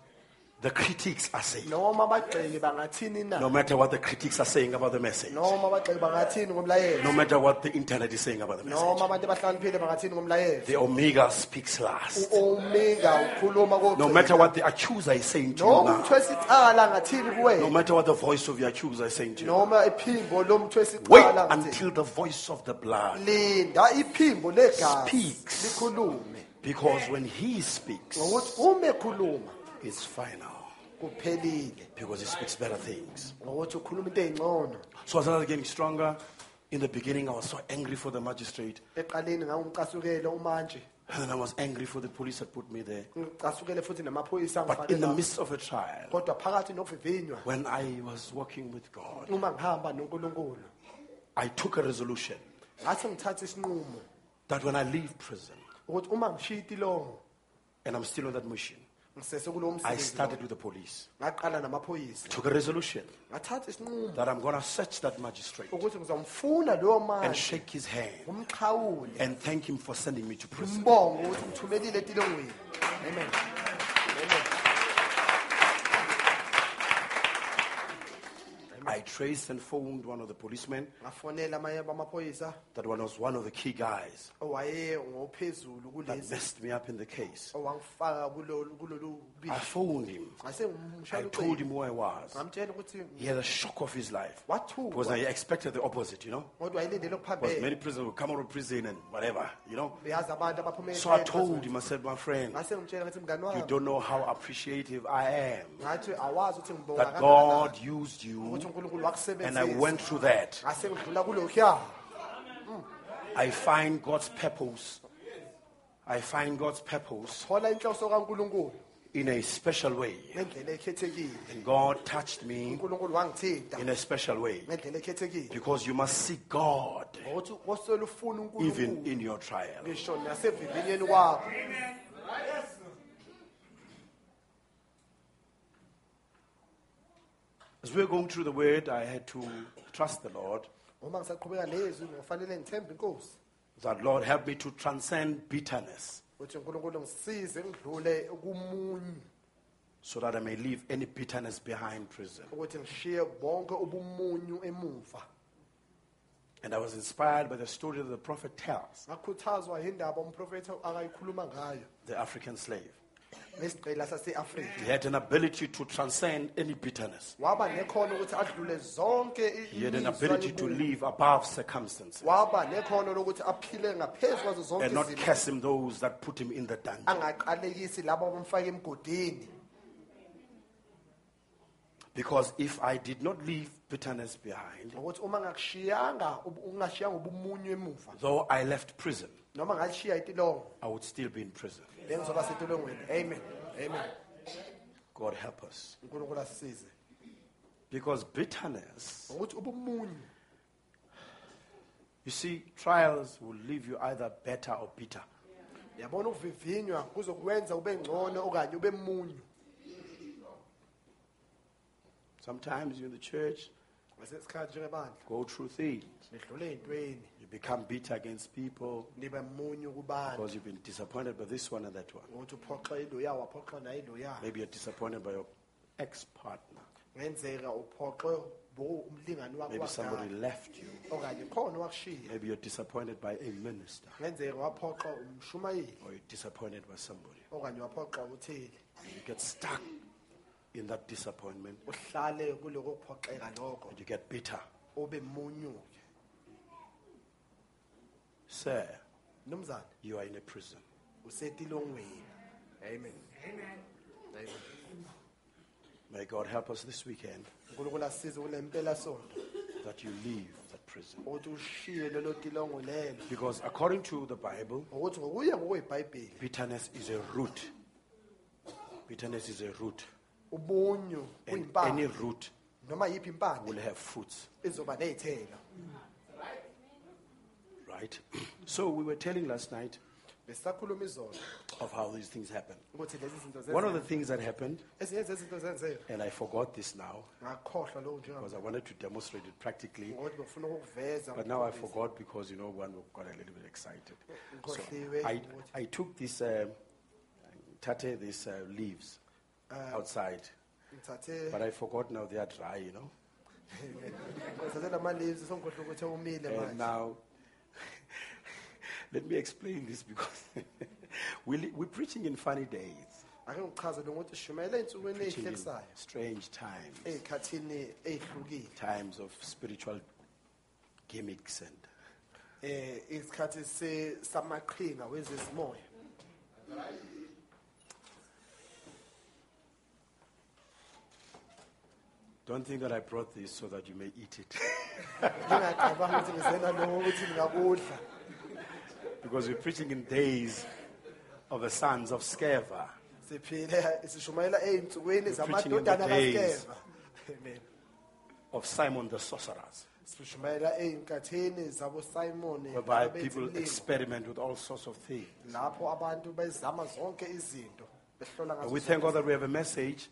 the critics are saying,
noma abagxeki bangathini na?
No matter what the critics are saying about the message,
noma abagxeki bangathini ngomlayezo?
No matter what the internet is saying about the message,
abantu abahlaniphile bangathini ngomlayezo?
The Omega speaks last. No matter what the accuser is saying to you now,
umntu wesicala angathini
no matter what the voice of your accuser is saying to you, wait until the voice of the blood.
linda iphimbo legazi.
Speaks. Because when he speaks,
ngokuthi uma ekhuluma
it's final.
Kuphelile
Because he speaks better things.
ngokuthi ukhuluma into ey'ngcono
So as I was getting stronger, in the beginning I was so angry for the magistrate.
eqaleni ngangumcasukele umantshi
And then I was angry for the police that put me there.
ngicasukele futhi namaphoyisa
But in the midst of a trial,
kodwa phakathi nokuvivinywa
when I was walking with God,
uma ngihamba nonkulunkulu
I took a resolution
ngathi ngithatha isinqumo
that when I leave prison,
ukuthi uma ngishiya itilongo
and I'm still on that mission, I started with the police.
ngaqala namaphoyisa.
Took a resolution
ngathatha isinqumo.
that I'm going to search that magistrate
ukuthi ngizomfuna loyo
and
manje
shake his hand and thank him for sending me to prison.
umbongo ukuthi ngithumelile etilongweni. Amen. Amen.
I traced and phoned one of the policemen.
ngafonela amanye bamaphoyisa
That one was one of the key guys
owaye ngophezulu
that
kulezi
messed me up in the case.
owangifaka kulolu kulolu
I
bishi
phoned him.
ngase
I told him who I was.
ngamtshela ukuthi
He had a shock of his life. Because I expected the opposite, you know.
kodwa ayilindele
Because many prisoners will come out of prison and whatever, you know.
beyazi abantu abaphuma
So I
ekhaya
told him, I said, my friend,
ngase ngimtshela ngathi mngani
you
wami
don't know how appreciative I am
ngathi awazi ukuthi ngibonga
that God used you
unkulunkulu
and I
wakusebenzisa
went through that.
ngase ngidlula kulokhuya
I find God's purpose. I find God's purpose
thola inhloso kankulunkulu
in a special way.
ngendlela ekhethekile
And God touched me
unkulunkulu wangithinta
in a special way.
ngendlela ekhethekile
Because you must seek God
ngokuthi kosele ufune
even
unkulunkulu
in your trial.
ngisho nasevivinyeni kwakho
As we we're going through the word, I had to trust the Lord.
uma ngisaqhubeka lezwi ngofanele ngithembe inkosi
That Lord help me to transcend bitterness
ukuthi unkulunkulu ngisize ngidlule kumunyu
so that I may leave any bitterness behind prison.
ukuthi ngishiye bonke ubumunyu emuva
And I was inspired by the story that the prophet tells
ngakhuthazwa yindaba umprofethi akayikhuluma ngayo
the African slave. He had an ability to transcend any bitterness,
waba nekhono ukuthi adlule zonke i-
he had an ability to live above circumstances.
Waba nekhono lokuthi aphile ngaphezu kwazo zonke
and not curse him those that put him in the dungeon.
angaqalekisi labo abamfake emgodini.
Because if I did not leave bitterness behind,
ngokuthi uma ngakushiyanga ub- ungashiyanga ubumunyu emuva.
though I left prison,
noma ngalishiya itilongo.
I would still be in prison.
bengizoba amen. Amen.
God help us.
unkulunkulu asisize.
Because bitterness,
ngokuthi ubumunyu
you see, trials will leave you either better or bitter.
yabona ukuvivinywa kuzokwenza ube ngcono okanye ube munyu
Sometimes you're in the church,
njengebandla.
go through things.
nidlule ey'ntweni.
You become bitter against people
nibe munyu kubantu
because you've been disappointed by this one and that one.
ukuthi uphoxa iloya waphoxa naye iloya
Maybe you're disappointed by your ex partner.
ngenzeka uphoxe bo umlingani wakho
Maybe somebody
wakudala
left you.
okanye khona wakushiya
Maybe you're disappointed by a minister
ngenzeka waphoxa umshumayeli
or you're disappointed by somebody.
okanye waphoxa utheli
You get stuck in that disappointment
uhlale kuloko kuphoxeka lokho
and you get bitter.
ube
Sir,
mnumzane
you are in a prison.
usetilongweni amen amen
May God help us this weekend
unkulunkulu asisize kule mpela
that you leave that prison.
ukuthi ushiye lelo tilongo lelo
Because according to the Bible,
ngokuthi ngokuye ngokwebhayibheli
bitterness is a root. Bitterness is a root.
ubunyu
And any
kuyimpande
root
noma yiphi
will have fruits.
izoba ney'thelo
Right? So we were telling last night
besisakhuluma izolo
of how these things happen.
ukuthi lezi zinto
One of the things that happened,
ezinye zezinto zenzeka
and I forgot this now
ngakhohlwa
because I wanted to demonstrate it practically,
ngokuthi befuna ukuveza
but now I forgot because you know one got a little bit excited. So
Ngikhohliwe
I,
ukuthi-
I took this, um, tate, these uh, leaves
Uh,
outside,
ngithathe
but I forgot now they are dry, you know.
ngithathe lama-leaves sengikhohlwa ukuthi umile
And
manje
now, let me explain this because we li- we're preaching in funny days,
ake lo ukuthi shumela ey'nsukwini
preaching in
ey'hlekisayo
strange times,
ey'khathini ey'hlukile.
Times of spiritual gimmicks and
um isikhathi se- samaqhinga wezezimoya
don't think that I brought this so that you may eat it.
ngingacabanga ukuthi ngizena lokho ukuthi ngingakudla
because we're preaching in days of the sons of Sceva.
siphile sishumayela ey'nsukwini
We're preaching in the
zamadodana
days.
amen
of Simon the sorcerers,
sishumayela ey'nkathini zabosimoni
whereby
abenza
people experiment with all sorts of things.
lapho abantu bezama zonke izinto behlola
And we thank God that we have a message.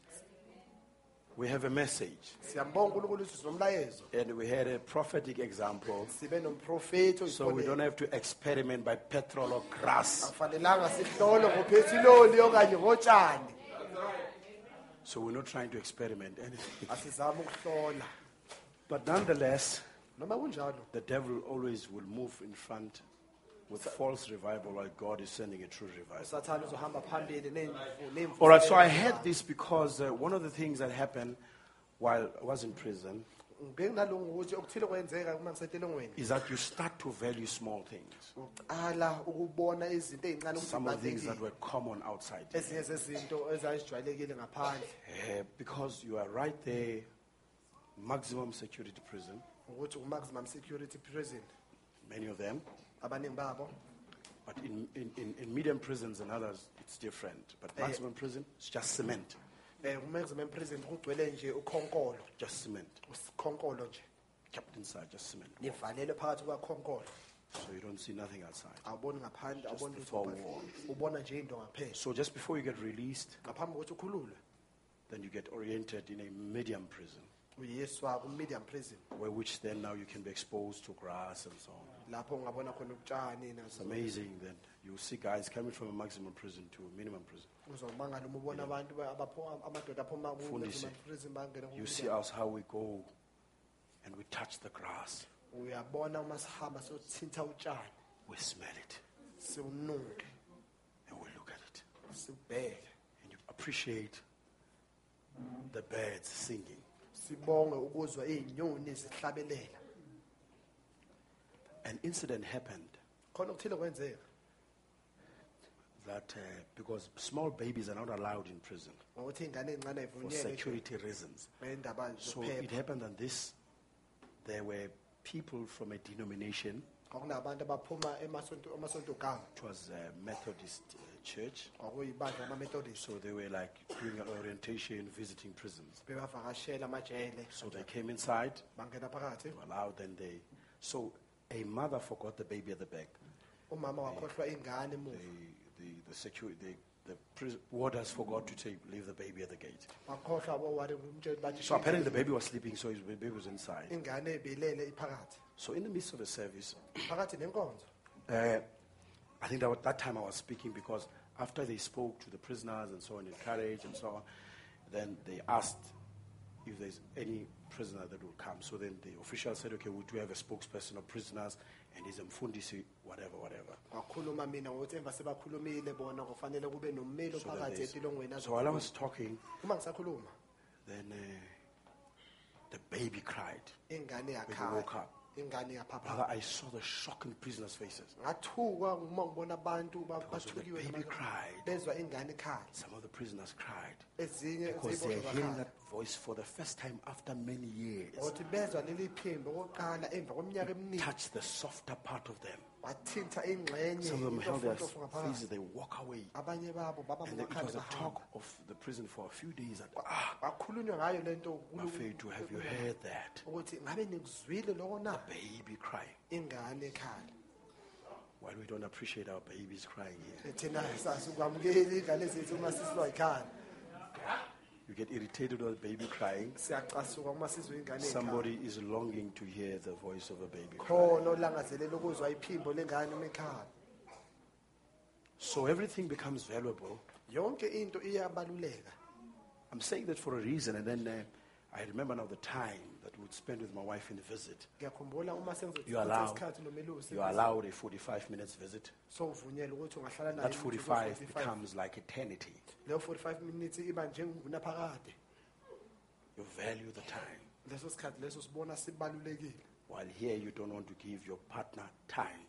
We have a message.
siyambonga unkulunkulu ukuthi sinomlayezo
And we had a prophetic example.
sibe nomprofethi
So we don't
oyisibonelo
have to experiment by petrol or grass.
akufanelanga sihlole ngophethiloli okanye ngotshani
So we're not trying to experiment anything.
asizame ukuhlola
But nonetheless,
noma kunjalo
the devil always will move in front with false revival while God is sending a true revival.
usathane uzohamba phambili ney'mvu- ney'mvu-
All right, so I had this because uh, one of the things that happened while I was in prison
ngenginalungu ukuthi okuthile kwenzeka uma ngisetelengweni
is that you start to value small things.
uqala ukubona izinto ey'ncane ukuthi
Some of the things that
zibalulekile.
were common outside.
ezinye zezinto ezayijwayelekile ngaphandle
Uh, because you are right there, maximum security prison,
ukuthi u-maximum security prison
many of them.
Abaningi babo
But in, in, in, in medium prisons and others, it's different. But
Eh.
maximum prison, it's just cement.
um ku-maximum prison kugcwele nje ukhonkolo
Just cement.
ukhonkolo nje
Kept inside, just cement.
nivalelwe phakathi kwakhonkolo
So you don't see nothing outside.
awuboni ngaphandle awuboni
the
lutho
four
ngaphandle.
walls.
ubona nje into ngaphezulu
So just before you get released,
ngaphambi kokuthi ukhululwe
then you get oriented in a medium prison,
uyiswa ku-medium prison
where which then now you can be exposed to grass and so on.
Lapho ungabona khona utshani
It's amazing that you see guys coming from a maximum prison to a minimum prison.
uzomangala uma ubona abantu ba- abapho- amadoda aphuma prison bangena ku-
You see us how we go and we touch the grass.
uyabona uma sihamba siyothinta utshani
We smell it
siwununge
and we look at it.
sibheke
And you appreciate the birds singing.
sibonge ukuzwa iy'nyoni zihlabelela
An incident happened.
Khona okuthile kwenzeka.
That uh, because small babies are not allowed in prison.
Ngokuthi iy'ngane ey'ncane
for security reasons. So it
zokuphepha
happened that this, there were people from a denomination,
kwakunabantu abaphuma emasonto amasonto gama.
It was a Methodist uh, church.
kwakuyibandla lama-methodist
So they were like doing an orientation, visiting prisons.
bebavakashela amajele.
So they came inside,
bangena phakathi.
They were allowed, then they. So a mother forgot the baby at the back.
umama wakhohlwa ingane
The,
emuva
the, the security, the, the prison warders forgot to take, leave the baby at the gate.
wakhohlwa bowari umtsheli bathi
So apparently the baby was sleeping, so his baby was inside.
ingane ebilele iphakathi
So in the midst of the service,
phakathi nenkonzo
uh, I think that was, that time I was speaking because after they spoke to the prisoners and so on, encouraged and so on, then they asked if there's any prisoner that will come. So then the official said, okay, we do have a spokesperson of prisoners and he's a mfundisi, whatever, whatever.
wakhuluma mina ngokuthi emva sebakhulumile bona kufanele kube nommeli
So, then
ophakathi
they-
etilongweni
so while I was talking,
uma ngisakhuluma
then uh, the baby cried.
ingane
When
yakhala
woke up. Brother, I saw the shock in prisoners' faces.
ngathukwa uma ngibona abantu
Because when the baby cried.
bezwa ingane ikhala
Some of the prisoners cried because they're hearing that voice for the first time after many years.
ukuthi bezwa leli phimbo okokuqala emva kweminyaka eminingi
Touch the softer part of them.
Wathinta ingxenye
Some of them held their faces, they walk away.
abanye babo baba
And then it was a talk of the prison for a few days that, ah,
kwakhulunywa ngayo lento
Mafetu, have you heard that?
ukuthi ngabe nikuzwile loko na
Baby crying.
ingane ekhala
While we don't appreciate our babies crying here.
thina sasikwamukeli ingane zethu uma sizwa ikhala
You get irritated with a baby crying.
siyacasuka uma sizwa ingane
Somebody is longing to hear the voice of a baby crying.
khona olangazelela ukuzwa iphimbo lengane uma ikhala
So everything becomes valuable.
yonke into iyabaluleka
I'm saying that for a reason, and then uh, I remember now the time that we would spend with my wife in the visit.
ngiyakhumbula uma
You are allowed,
isikhathi
you are allowed a 45 minutes visit.
sowuvunyelwe ukuthi ungahlala naye
That
imizuzu
45
45.
becomes like eternity.
leyo 45 minutes iba njengunaphakade
You value the time.
leso sikhathi leso sibona sibalulekile
While here you don't want to give your partner time.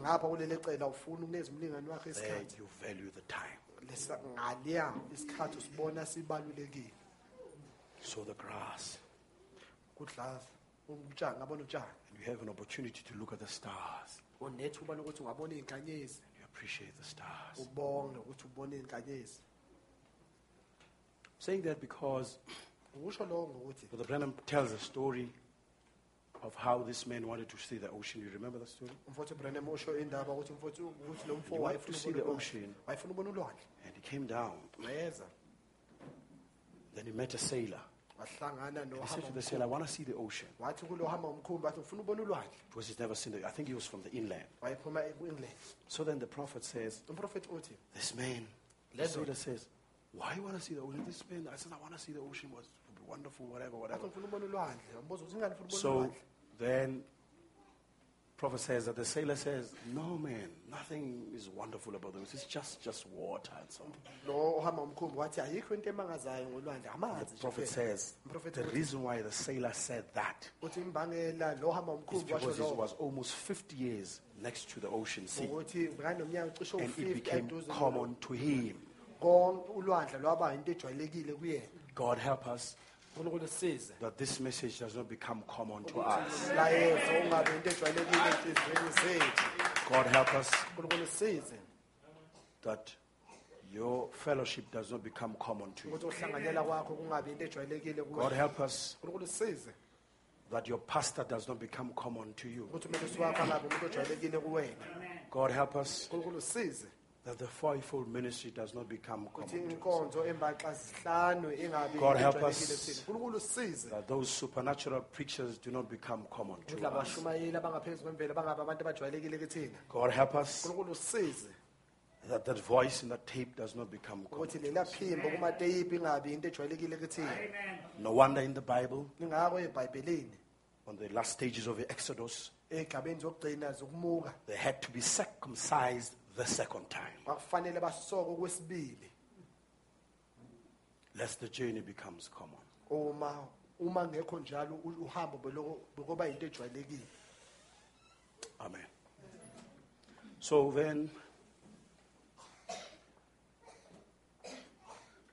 ngapha kulele cela ufuna ukunikeza umlingani wakho
There
isikhathi
you value the time.
Lesa- ngaliya isikhathi usibona sibalulekile
So the grass.
Kudlaza utshani ngabona utshani
And you have an opportunity to look at the stars.
unethuba lokuthi ungabona iy'nkanyezi
You appreciate the stars.
ubonge ukuthi ubone iy'nkanyezi
Saying that because
ukusho lokho ngokuthi
Brother Branham tells a story of how this man wanted to see the ocean. You remember the story?
umfowethu ubrenham usho indaba ukuthi umfowethu ukuthi lo mfo
He wanted
wayefuna
to see
ukubona
the
ulwandle.
ocean.
wayefuna ukubona ulwandle
And he came down.
wayeza
Then he met a sailor. And he said to the sailor, I want to see the ocean.
wathi kulo umkhumbi wathi ufuna ukubona ulwandle
Because he's never seen it. I think he was from the inland.
wayephuma ku-england
So then the prophet says,
umprofethi uthi
This man, the
Let's
sailor says, Why you want to see the ocean? This man, I said, I want to see the ocean. Was wonderful, whatever,
athi
whatever.
ngifuna ubona ulwandle wambuza ukuthi ingani ufuna ubona
So
ulwandle
then, prophet says that the sailor says, "No, man, nothing is wonderful about this. It's just just water and so." on."
lo ohamba ngomkhumbi wathi ayikho into emangazayo ngolwandle amanzi
The prophet says the reason why the sailor said that
uthi imbangela lo ohamba
is because it was almost 50 years next to the ocean sea,
ukuthi bekanomnyaka cishe
and it became common to him.
konke ulwandle lwaba into ejwayelekile kuyena
God help us that this message does not become common to us.
mlayezo ungabe into ejwayelekile enhliziyweni zethu
God help us. That your fellowship does not become common to you.
ukuthi ukuhlanganyela kwakho kungabi into ejwayelekile
God help us. That your pastor does not become common to you.
ukuthi umelusi wakho angabi umuntu ojwayelekile kuwena.
God help us that the fivefold ministry does not become
ukuthi
common to us.
inkonzo embaxa zihlanu ingabi
God help
ejwayelekile
us.
kuthina unkulunkulu size
That those supernatural preachers do not become common
ukuthi
to us.
labashumayeli abangaphezu kwemvelo bangabi abantu abajwayelekile kuthina
God help us
unkulunkulu size
that that voice in that tape does not become common.
ukuthi lela phimbo kumateyiphi ingabi into ejwayelekile kuthina
No wonder in the Bible,
ingako ebhayibhelini
on the last stages of the Exodus,
ey'gabeni zokugcina zokumuka
they had to be circumcised the second time,
kwakufanele basokwe okwesibili.
Lest the journey becomes common.
uma uma ngekho njalo u- uhambo beloko- bekoba into ejwayelekile.
Amen. So then,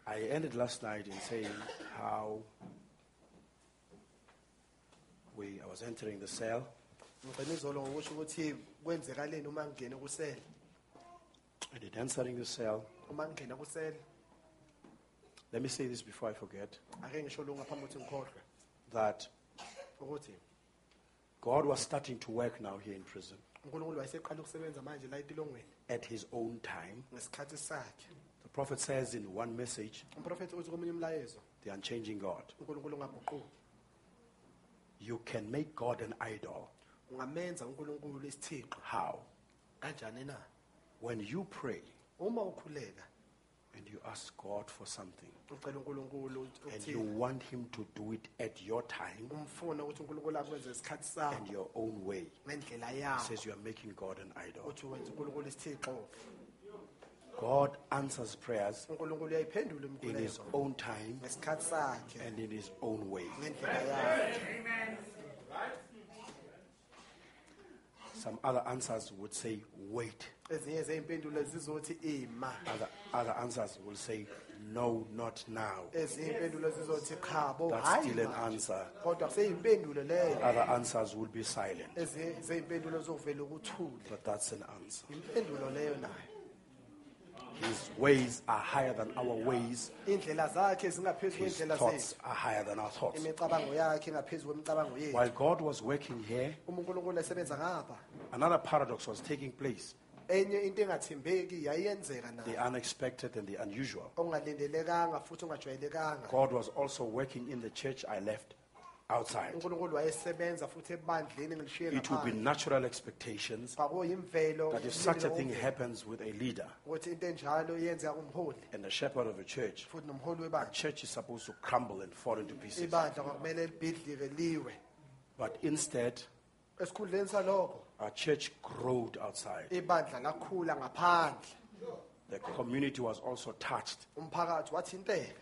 I ended last night in saying how we, I was entering the cell,
ngigcina izolo ngokusho ukuthi kwenzekaleni uma ngingene kusele
and in entering the cell,
uma ngingena kusele
let me say this before I forget.
Ake ngisho lo ngaphambi ukuthi ngikhohlwe.
That
ukuthi?
God was starting to work now here in prison.
Unkulunkulu wayeseqala ukusebenza manje la etilongweni.
At his own time.
ngesikhathi sakhe.
The prophet says in one message,
umprofethi uthi komunye umlayezo
the unchanging God,
unkulunkulu ungaguquki.
You can make God an idol.
ungamenza unkulunkulu isithixo.
How?
kanjani na
When you pray
uma ukhuleka
and you ask God for something,
ucela unkulunkulu
and you want him to do it at your time
umfuna ukuthi unkulunkulu akwenze isikhathi sakho
and your own way.
ngendlela
He
yakho
says you are making God an idol.
uthi wenza unkulunkulu isithixo.
God answers prayers in his own time and in his own way.
ngendlela yakhe
Some other answers would say, wait.
ezinye zeyimpendulo zizothi ima
Other, other answers will say, no, not now.
ezinye impendulo zizothi chabo
That's still an
manje.
answer.
kodwa kuseyimpendulo leyo
Other answers will be silent.
ezinye zeyimpendulo zovela ukuthule
But that's an answer.
impendulo leyo nayo
His ways are higher than our ways.
indlela zakhe zingaphezu
His thoughts are higher than our thoughts.
imicabango yakhe ingaphezu kwemicabango yethu
While God was working here,
uma unkulunkulu esebenza ngapha
another paradox was taking place.
Enye into engathembeki yayiyenzeka
the
nayo
unexpected and the unusual.
ongalindelekanga futhi ongajwayelekanga.
God was also working in the church I left outside.
unkulunkulu wayesebenza futhi ebandleni ngilishiye
It would be
ngaphandle.
natural expectations
kwakuyimvelo
that if such a thing happens with a leader
ukuthi into enjalo yenzeka kumholi
and a shepherd of a church,
futhi nomholi
the
webandla.
church is supposed to crumble and fall into pieces.
ibandla kwakumele libhidlike liwe.
But instead,
esikhundleni salokho
our church growed outside.
ibandla lakhula ngaphandle
The community was also touched.
umphakathi wathinteka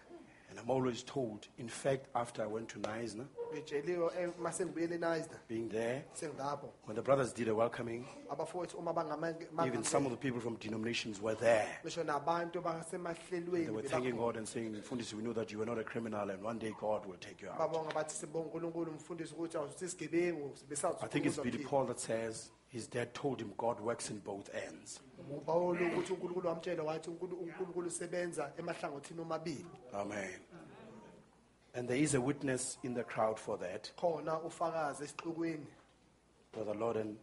And I'm always told, in fact, after I went to Neisner,
ngitsheliwe eh, uma sengibuyele enayizna
being there,
sengilapho
when the brothers did a welcoming,
abafowethu uma
even some of the people from denominations were there.
ngisho nabantu
They
basemahlelweni
were thanking. God and saying, Fundisi, we know that you are not a criminal and one day God will take you out.
babonga bathi sibonga unkulunkulu mfundisi ukuthi awusuthi isigebengu
I think it's Billy Paul that says his dad told him God works in both ends.
ukuthi unkulunkulu wamtshela wathi unkulu- unkulunkulu usebenza emahlangothini omabili
Amen. And there is a witness in the crowd for that.
khona ufakazi esixukwini
Brother Lord and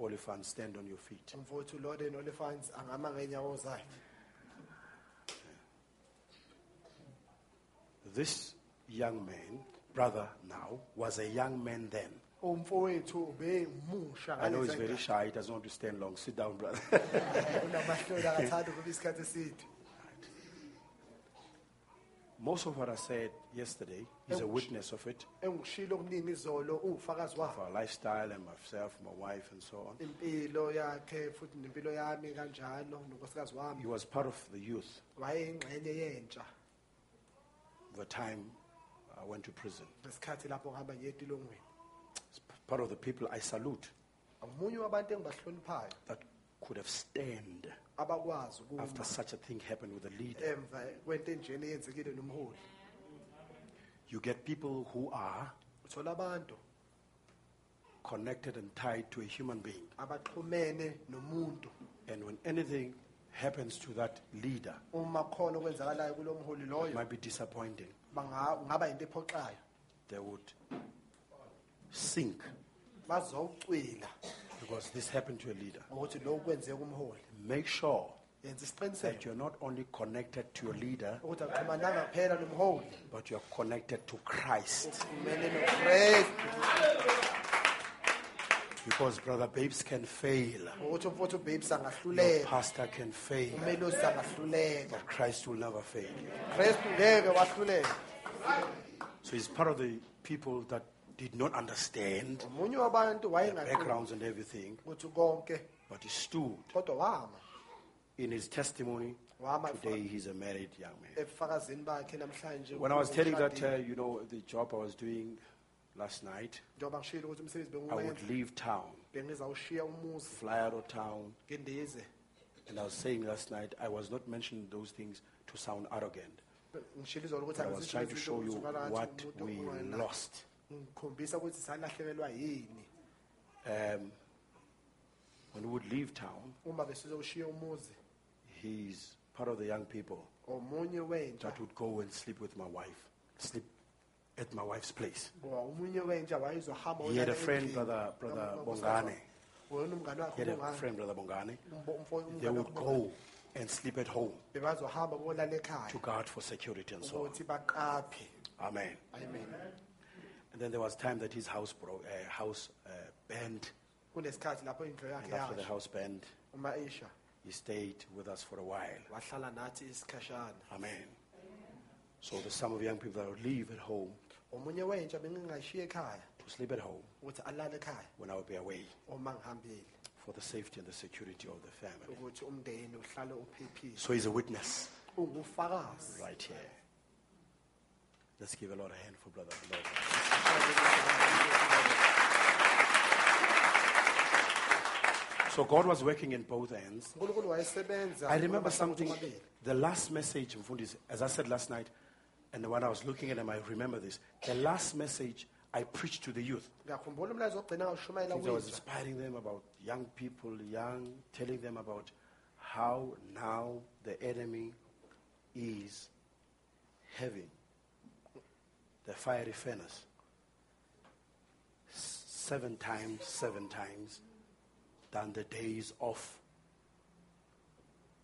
Olifant, stand on your feet.
umfowethu lorden olefans angama ngeenyawo zakhe
This young man, brother now, was a young man then.
umfowethu
I know he's very shy. He doesn't want to stand long. Sit down, brother.
unamahloni akathanda ukuba isikhathi eside
Most of what I said yesterday, is a witness of it,
engikushilo okuningi izolo uwufakazi
of our lifestyle and myself, my wife, and so on.
impilo yakhe futhi nempilo yami kanjalo nonkosikazi
He
wami
was part of the youth.
Wayeyingxenye yentsha.
The time I went to prison.
ngesikhathi lapho ngihamba ngiye etilongweni
It's part of the people I salute
omunye wabantu engibahloniphayo.
that could have stand
abakwazi
after such a thing happened with a leader.
emva kwento enjena eyenzekile nomholi
You get people who are
uthola abantu
connected and tied to a human being.
abaxhumene nomuntu
And when anything happens to that leader,
uma khona okwenzakalayo kulo mholi
it
loyo
might be disappointing.
banga- kungaba yinto ephoxayo
They would sink
bazowucwila
because this happened to a leader.
ngokuthi lokhu kwenzeka umholi
Make sure
yenza
that
isiqiniseko
you're not only connected to your leader,
ukuthi akuxhumananga kuphela nomholi
but you're connected to Christ. Because Brother Babes can fail,
ukuthi umfowethu ubabes
your
angahluleka.
pastor can fail,
angahluleka.
But Christ will never fail.
kristu ngeke wahluleka.
So he's part of the people that did not understand
omunye wabantu
their backgrounds and everything,
konke
but he stood
kodwa wama
in his testimony.
wama
Today he's a married young man.
ebufakazini bakhe namhlanje
When I was telling that, uh, you know, the job I was doing last night,
njengoba ngishilo ukuthi umsebenzi
I would leave town,
bengizawushiya umuzi
fly out of town, and I was saying last night, I was not mentioning those things to sound arrogant.
ngishilo izolo ukuthi
But I was
angizisho
trying to
izinto
show you what
umuntu
we lost.
Ngikhombisa ukuthi salahlekelwa yini.
Um, when we would leave town,
uma besizowushiya umuzi.
he's part of the young people
omunye wentsha
that would go and sleep with my wife, sleep at my wife's place.
omunye wentsha wayezohamba
He had a friend, brother, brother
Bongani.
He had a friend, brother
Bongani.
They would go and sleep at home. To guard for security and so on. Amen.
amen
And then there was time that his house broke, uh, house uh, burned.
kunesikhathi lapho indlu yakhe
And after the
yasha
house burned,
uma isha
he stayed with us for a while.
wahlala nathi isikhashana
Amen. So there's some of the young people that would leave at home
omunye wentsha bengingashiya ekhaya
to sleep at home
ukuthi alale ekhaya
when I would be away
uma ngihambile
for the safety and the security of the family.
ukuthi umndeni uhlale uphephile
So he's a witness
ungufakazi
right here. Let's give a lot of hand for Brother Lord. So God was working in both ends. I remember something, the last message, as I said last night, and when I was looking at him, I remember this. The last message I preached to the youth.
ngiyakhumbula umlayezo wokugcina ngawushumayela
Things I was inspiring them about young people, young, telling them about how now the enemy is having the fiery furnace seven times, seven times than the days of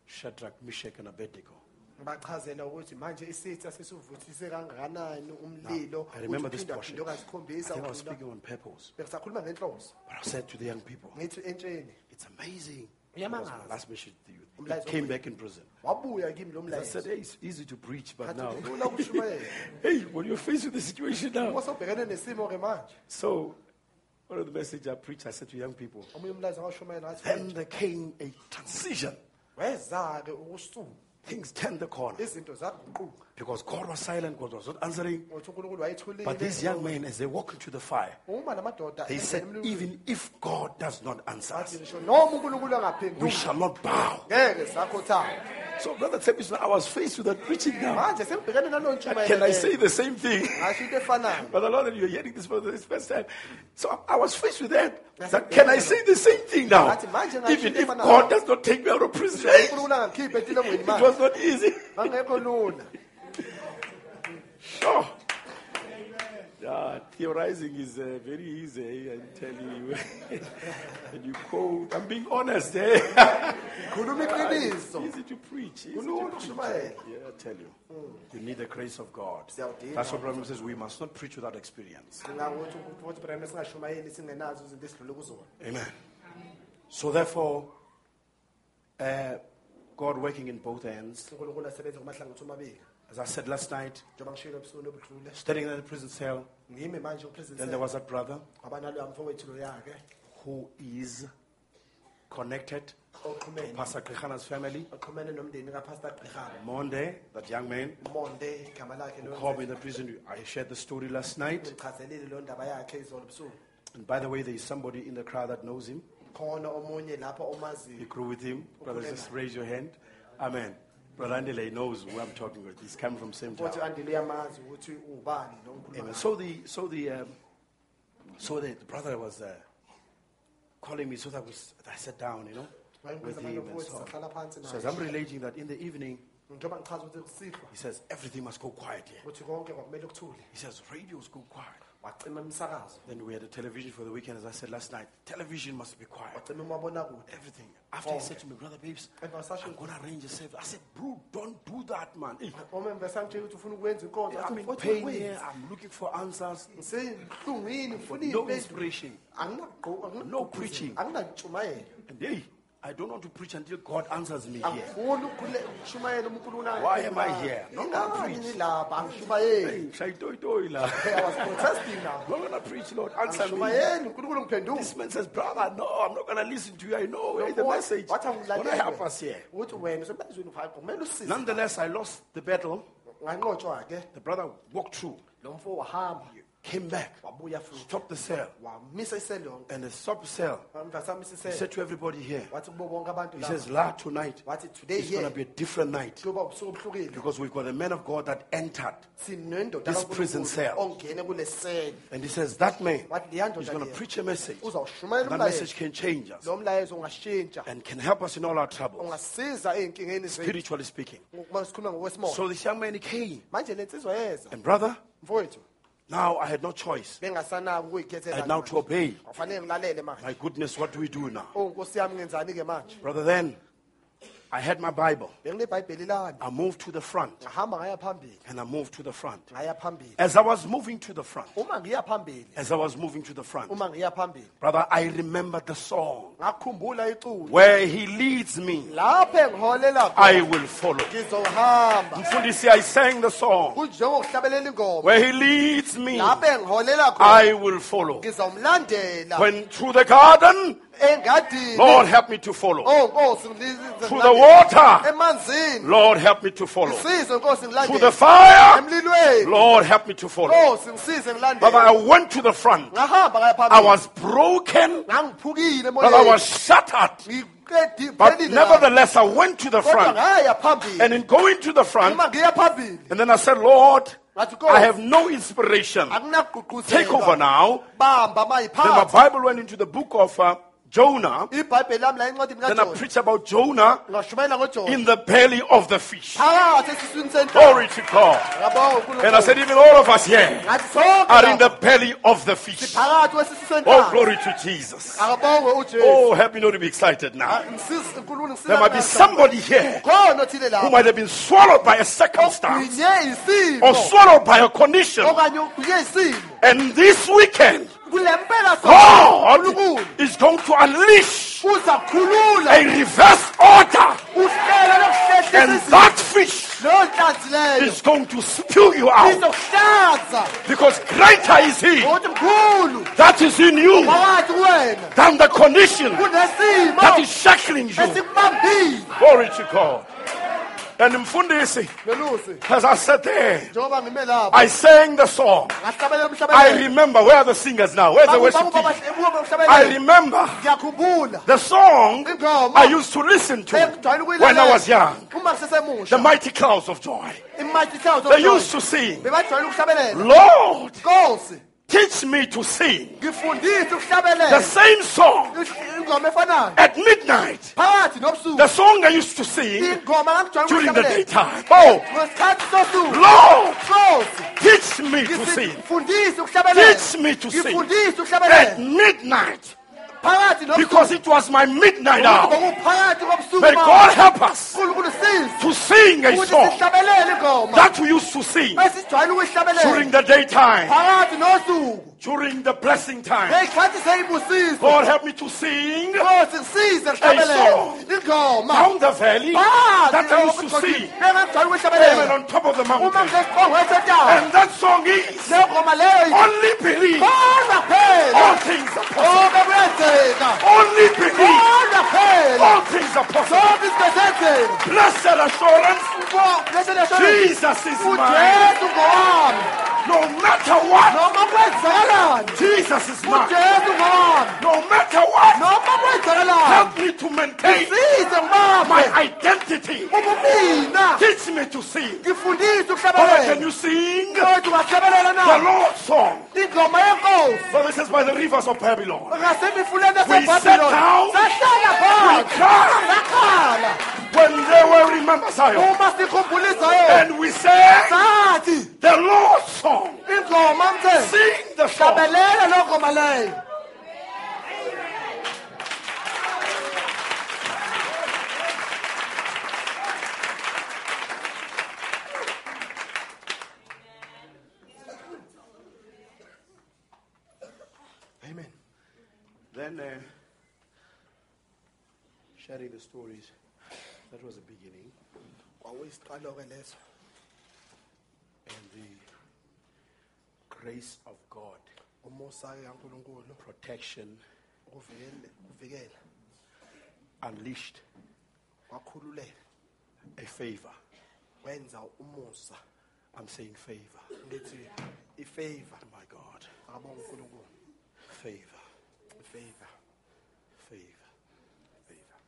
Shadrach, Meshach, and Abednego.
ngibachazela ukuthi manje isitha sesivuthise kangakanani umlilo
I remember this portion. I think I was speaking on purpose.
bekusakhuluma ngenhloso
But I said to the young people,
ngithi entsheni
it's amazing. My last you. He
Umlayezo
came back in prison.
wabuya kimi lo
I said,
mlayezo
hey, it's easy to preach, but
Ngathi
now,
kulula ukushumayela
hey, when you're faced with the situation now.
uma nesimo ke manje
So, one of the message I preached, I said to young people,
omunye umlayezo ngawushumayela
then
ngathi
there came a transition.
weza-ke ukusuka
Things turned the corner.
izinto zaguquka
Because God was silent, God was not answering.
ngothi unkulunkulu wayethulile
But these young men, as they walk into the fire, they said, even if God does not answer us,
ngisho noma unkulunkulu
we shall not bow. So, Brother Tepis, I was faced with that preaching now.
manje sengibhekene nalo
Can I say the same thing?
ngasho into efanayo
Brother Lord, you're hearing this for the first time. So I was faced with that. That, can I say the same thing now?
Ngathi manje ngasho
Even if. God does not take me out of prison,
unkulunkulu angakhiphe etilongweni
it was not easy.
Angekho lula
Sure. Yeah, theorizing is uh, very easy, I'm telling you. and you quote, I'm being honest, eh?
khuluma iqiniso
easy to preach. Easy to preach. Yeah, I tell you. You need the grace of God. That's what Brother says. We must not preach without experience.
ngingakuthi ukuthi brana singashumayeli singenazo izinto esidlule kuzona
Amen. So therefore, uh, God working in both ends,
unkulunkulu asebenza kumahlangothi omabili
As I said last night,
njengoba ngishilo ebusuku obudlule
standing in the prison cell,
ngimi manje upresident
then there was a brother
abanaloya mfowethu loya-ke
who is connected to
oxhumene
Pastor Gqihana's family.
oxhumene nomndeni kapastor gqihana
Monde, that young man,
monde igama lakhe
who called me in the prison. I shared the story last night.
ngichazelile lo ndaba yakhe izolo busuku
And by the way, there is somebody in the crowd that knows him.
khona omunye lapho
You
omaziyo
grew with him. Brothers, just raise your hand. Amen. Brother Andile knows who I'm talking with. He's coming from same town.
futhi andile uyamazi ukuthi ungubani lo ngikhuluma
Amen.
ngaye.
So the so the um, so the, the brother was uh, calling me so that was I sat down, you know, with him and so.
sahlala phansi
So as I'm relating that in the evening,
njengoba ngichaza ukuthi kusihlwa
he says everything must go quiet here.
konke kwakumele kuthule
He says radios go quiet.
Wacima
Then we had a television for the weekend, as I said last night. Television must be quiet.
wacima umabonakude
Everything. After he said to me, brother babes,
And I was such a-
I'm gonna arrange a service. I said, bro, don't do that, man. Eh,
omembe sangitshela ukuthi ufuna ukwenza inkonzo
I'm in
"What
pain here.
wenza?"
I'm looking for answers. No inspiration. No preaching. And hey, I don't want to preach until God answers me here.
angifuni ukukhule- ukushumayela unkulunkulu
Why am I here? Not gonna preach.
ngilapha angishumayeli
Hey, shall I do it, do it, la?
I was protesting now
I'm not gonna preach, Lord. Answer me.
angishumayeli unkulunkulu ngiphendule
This man says, brother, no, I'm not gonna listen to you. I know hey, the message.
wathi
Wanna help us here.
ukuthi wena usebenzweni phakathi kumele usise
Nonetheless, I lost the battle. The brother walked through,
lo mfo wahamba
came back, stopped the cell,
wamisa iseli yonke
and the stopped the cell. He said to everybody here,
wathi kubo bonke abantu
he says, La, tonight,
today
it's gonna be a different night.
kuyoba ubusuku obuhlukile
Because we've got a man of God that entered. This prison cell.
ongene kule seli
And he says, That man is going to preach a message.
uzawushumayela
That message can change us
lo mlayezo ungashintsha
and can help us in all our troubles,
ungasiza ey'nkingeni zethu
spiritually speaking. So this young man came.
manje le nsizwa yeza
And brother, now I had no choice. I had now to obey.
kufanele ngilalele manje
My goodness, what do we do now?
oh nkosi yami ngenzani-ke manje
Brother, then I had my Bible. I moved to the front.
Ngahamba ngaya phambili.
And I moved to the front. As I was moving to the front,
uma ngiya phambili.
as I was moving to the front,
uma ngiya phambili.
brother, I remember the song. Where he leads me, I will follow. Mfundisi, I sang the song. Where he leads me,
lapho engiholela khona.
I will follow. When through the garden, Lord, help me to follow.
oh
Through the water, Lord, help me to follow. Through the fire, Lord, help me to follow. Brother, I went to the front. I was broken, but I was shattered. But nevertheless, I went to the front. And in going to the front,
uma ngiya phambili
and then I said, Lord, I have no inspiration. Take over now. Then my Bible went into the book of uh, Jonah.
ibhayibheli lami la encwadini
Then I preached about Jonah in the belly of the fish.
phakathi esiswini senhloko
Glory to God. And I said, even all of us here are in the belly of the fish. Oh, glory to Jesus. Oh, help me not to be excited now.
Ah, ngisiza
There might be somebody here who might have been swallowed by a circumstance or swallowed by a condition.
okanye ugwinye isimo
And this weekend, God is going to unleash a reverse order. And that fish
leyo nhlanzi leyo
is going to spew you out. Because greater is He that is in you than the condition that is shackling you. Glory to God. And Mfundisi, as I sat there,
njengoba ngime lapha
I sang the song. I remember where are the singers now? Where's the worship team? I remember the song I used to listen to when I was young. The mighty clouds of joy.
imighty clouds of
They used to sing, Lord, teach me to sing the same song at midnight. The song I used to sing during the daytime. Oh, Lord, teach me to sing. Teach me to sing. at midnight because it was my midnight hour. May God help us to sing a song that we used to sing during the daytime, during the blessing time. God help me to sing A song. down the valley that I used to sing. Amen. On top of the mountain. And that song is
leyo ngoma leyo ithi,
only believe. All things are possible. Only believe.
phela
All things are possible.
zonke izinto zenzeka
Blessed assurance. Jesus is mine. No matter what.
noma
Jesus is mine.
ujesu
No matter what.
noma
Help me to maintain
ngisize
my identity.
ubumina
Teach me to sing.
ngifundise
can you sing
kodwa ungahlabelela
the Lord's song?
ingoma yenkosi
Brother says by the rivers of Babylon.
ngasemifuleni
We sat down.
sahlala
We cried
sakhala
when they were remember Zion.
uma sikhumbula izayoni
And we said
sathi
the Lord's song.
Ingoma mthe
Sing the song.
hlabelela loo ngoma
Amen. Then uh, sharing the stories. That was the beginning.
kwakuyisiqalo-ke leso
And the grace of God,
kankulunkulu
protection
ukuvikela
unleashed a favor.
wenza umusa
I'm saying favor.
ngithi ifavor
My God.
unkulunkulu
Favor.
ifavor
Favor. Favor.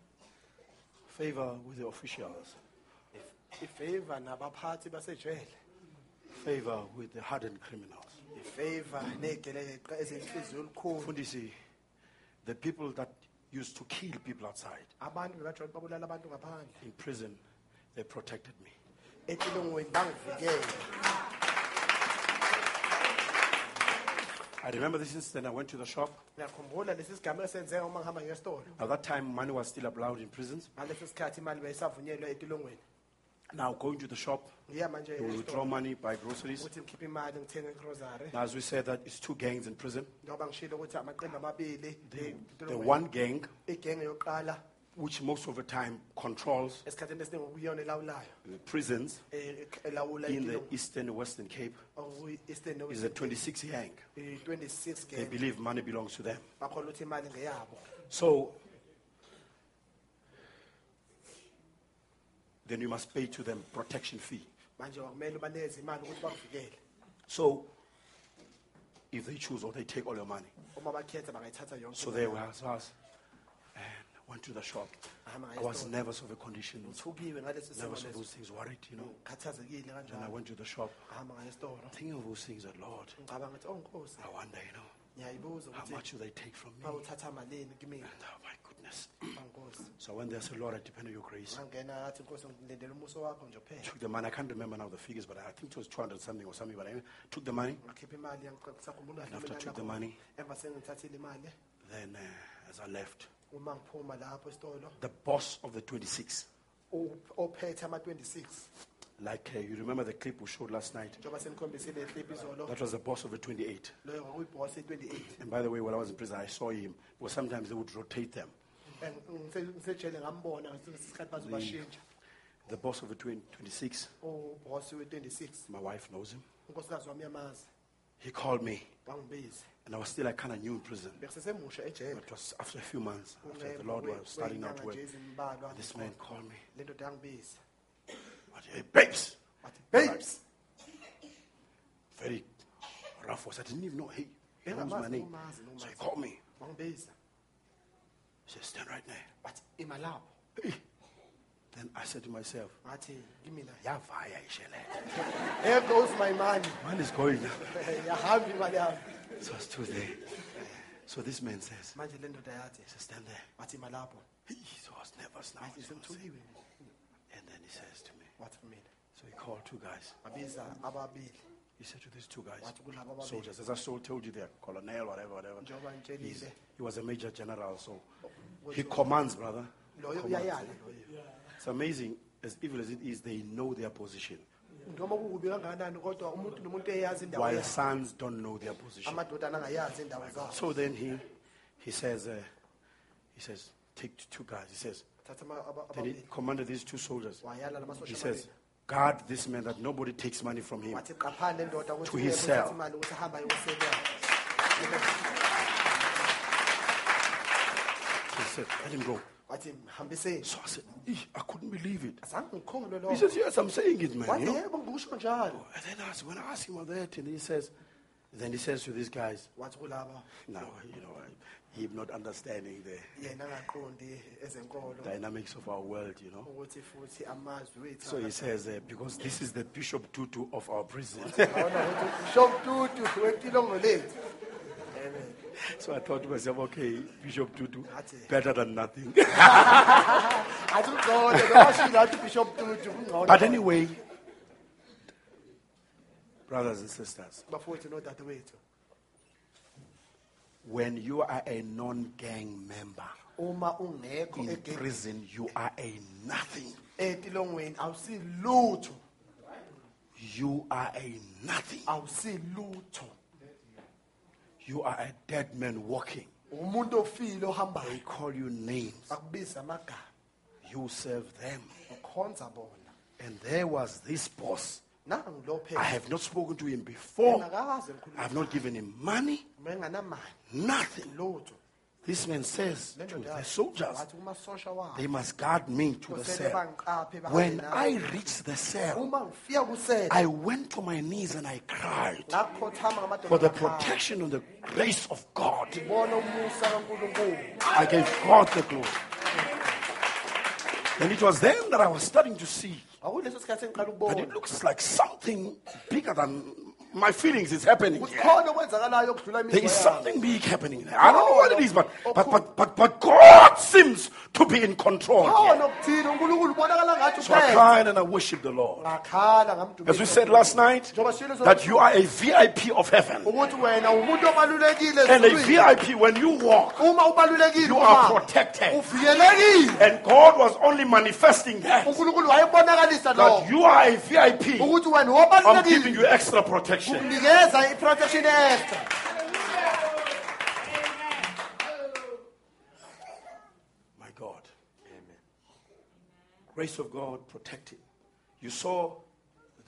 Favor with the officials.
ifavor nabaphathi basejele
Favor with the hardened criminals. Fundisi, the people that used to kill people outside
abantu bebajwayele babulala abantu ngaphandle
in prison, they protected me. I remember this incident. I went to the shop.
ngiyakhumbula lesi sigameko esenzeka uma ngihamba ngesitolo
Now, that time, money was still allowed in prisons.
ngaleso sikhathi imali beyisavunyelwa etilongweni
Now, going to the shop,
manje
you will withdraw
esitolo
money, buy groceries.
ukuthi ngikhiphe imali ngithenge igrosary
Now, as we said, that it's two gangs in prison.
njengoba ngishilo ukuthi amaqembu amabili
The, one gang,
igenge yokuqala
which most of the time controls
esikhathini esiningi okuyiyona elawulayo
the prisons
eh, elawula
in the eastern Western Cape,
okuyi-eastern
is a 26 gang.
26
They
gang.
believe money belongs to them.
bakholwa ukuthi imali ngeyabo.
So, then you must pay to them protection fee.
manje kwakumele ubanikeze imali ukuthi bakuvikele.
So, if they choose or they take all your money.
uma bakhetha bangayithatha yonke
So there was us and went to the shop.
Ahamba
I was nervous of the conditions,
ngithukiwe ngalesi simo
nervous of
leso.
those things, worried, you know. Then I went to the shop,
ahamba ngesitolo
thinking of those things, that Lord,
ngicabanga ukuthi oh nkosi.
I wonder, you know, how much will they take from me?
bawuthatha malini kimina
And oh my goodness. So when they said, Lord, I depend on your grace,
ngangena athi nkosi ngilindele umuso wakho nje kuphela
took the money. I can't remember now the figures, but I think it was 200 something or something. But I took the money.
ngakhipha imali yangisakhumbula
And after I took the money,
emva sengithathile imali
then uh, as I left,
uma ngiphuma lapho esitolo
the boss of the 26,
u- ophethe ama-26
like uh, you remember the clip we showed last night,
njengoba senikhombisile clip izolo
that was the boss of the 28.
loyo kwakuyibhosi e-28
And by the way, while I was in prison, I saw him. Because sometimes they would rotate them.
And ngise- ngisejele ngambona ngesikhathi sikhathi bazobashintsha
The boss of the 20, 26, my wife knows him.
unkosikazi wami yamazi
He called me, and I was still like kind of new in prison.
ejele
It was after a few months, after the Lord was starting out
kwey'nyanga
work. This man called me.
Le ndoda yangibiza
hey, babes!
babes
Very rough voice. I didn't even know, hey, he knows
Engamazi
my name. So he called me. He said, stand right there.
wathi ima lapho
Hey. Then I said to myself,
ngathi kimina
Yavaya ishele.
Eh, there goes my money
Man is going now.
yahamba imali yami
So I stood there. So this man says,
manje le ndoda yathi
he says, stand there.
wathi ima lapho
Hey, So I was nervous now. I was saying- And then he says to me,
wathi
so he called two guys.
ababili
He said to these two guys,
wathi kulabo ababili
soldiers, as I told told you, they're colonel, whatever, whatever.
njengoba
He's, he was a major general, so he commands, brother.
loyo uyayala loyo
It's amazing, as evil as it is, they know their position.
noma kukubi kangakanani kodwa umuntu nomuntu eyazi indawo
While
yakhe.
sons don't know their position.
amadodana angayazi indawo zabo
So then he, he says, uh, he says, take two guys. He says,
thatha ama- aba-
Then he commanded these two soldiers. He says, guard this man that nobody takes money from him.
wathi qaphane le ndoda ukuthi
To his cell.
imali ukuthi ahamba ayoseni yakhe
He said, let him go. So I said, "Eh, I couldn't believe it. He says, yes, I'm saying it, man. You know?
yebo ngikusho njalo
And then I, when I asked him about that, and he says, then he says to these guys, now, you know, I, him not understanding the
yena angaqondi ezenkolo
dynamics of our world, you know.
ukuthi futhi amazwi wethu
So he says, uh, because this is the Bishop Tutu of our prison.
Ngabona ukuthi shomtutu wetilongo lethu amen
so I thought to myself, okay, Bishop Tutu, better than nothing.
athi ugcone nobashilo athi bishop
but anyway, brothers and sisters, when you are a non-gang member
uma ungekho
in prison, you are a nothing.
etilongweni awusilutho
You are a nothing.
awusilutho
You are a dead man walking.
umuntu ofile
They
ohambayo
call you names.
akubiza amagama
You serve them.
ukhonza bona
And there was this boss. I have not spoken to him before. I have not given him money, nothing. This man says to the soldiers,
wathi kumasosha wabo
they must guard me to the cell. When. I reached the cell,
uma ngifika kusele
I went to my knees and I cried for the protection and the grace of God.
ngibona umusa kankulunkulu
I gave God the glory. And it was then that I was starting to see
ukubona
it looks like something bigger than my feelings is happening.
ukuthi
here.
khona
There
imizwa
something big happening there. I don't know what it is, but, but, but, but, but God seems to be in control. here.
khona okuthile unkulunkulu ubonakala ngathi
So I cried and I worshiped the Lord. As we said last night, that you are a VIP of heaven.
ukuthi wena umuntu obalulekile
And a. VIP, when you walk, you are protected. And God was only manifesting that. That you are a VIP. I'm giving you extra protection.
Kunikeza i-protection extra
My God. Grace of God protecting. You saw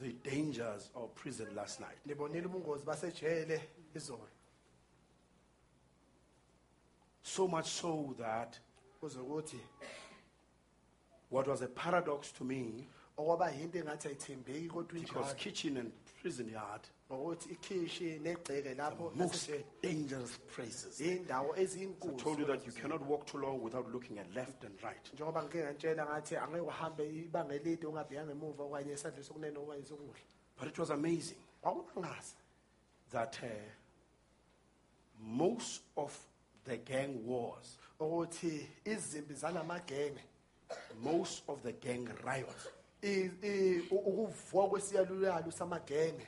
the dangers of prison last night.
nibonile ubungozi basejele izolo
So much so that
kuze ukuthi
what was a paradox to me,
okwaba yinto engathi ayithembeki kodwa
because
injalo
kitchen and prison yard,
ngokuthi ikhishi negceke lapho
most dangerous places.
iy'ndawo
I told you that you cannot walk too long without looking at left and right.
njengoba ngike ngantshela ngathi angeke uhambe ibanga elide ungabheka ngemuva okanye esandle sokunene okanye sokudla
But it was amazing
kwakumangaza
that uh, most of the gang wars,
ukuthi izimpi zalamagenge
most of the gang riots
i- i- u- ukuvuka kwesiyalulalu samagenge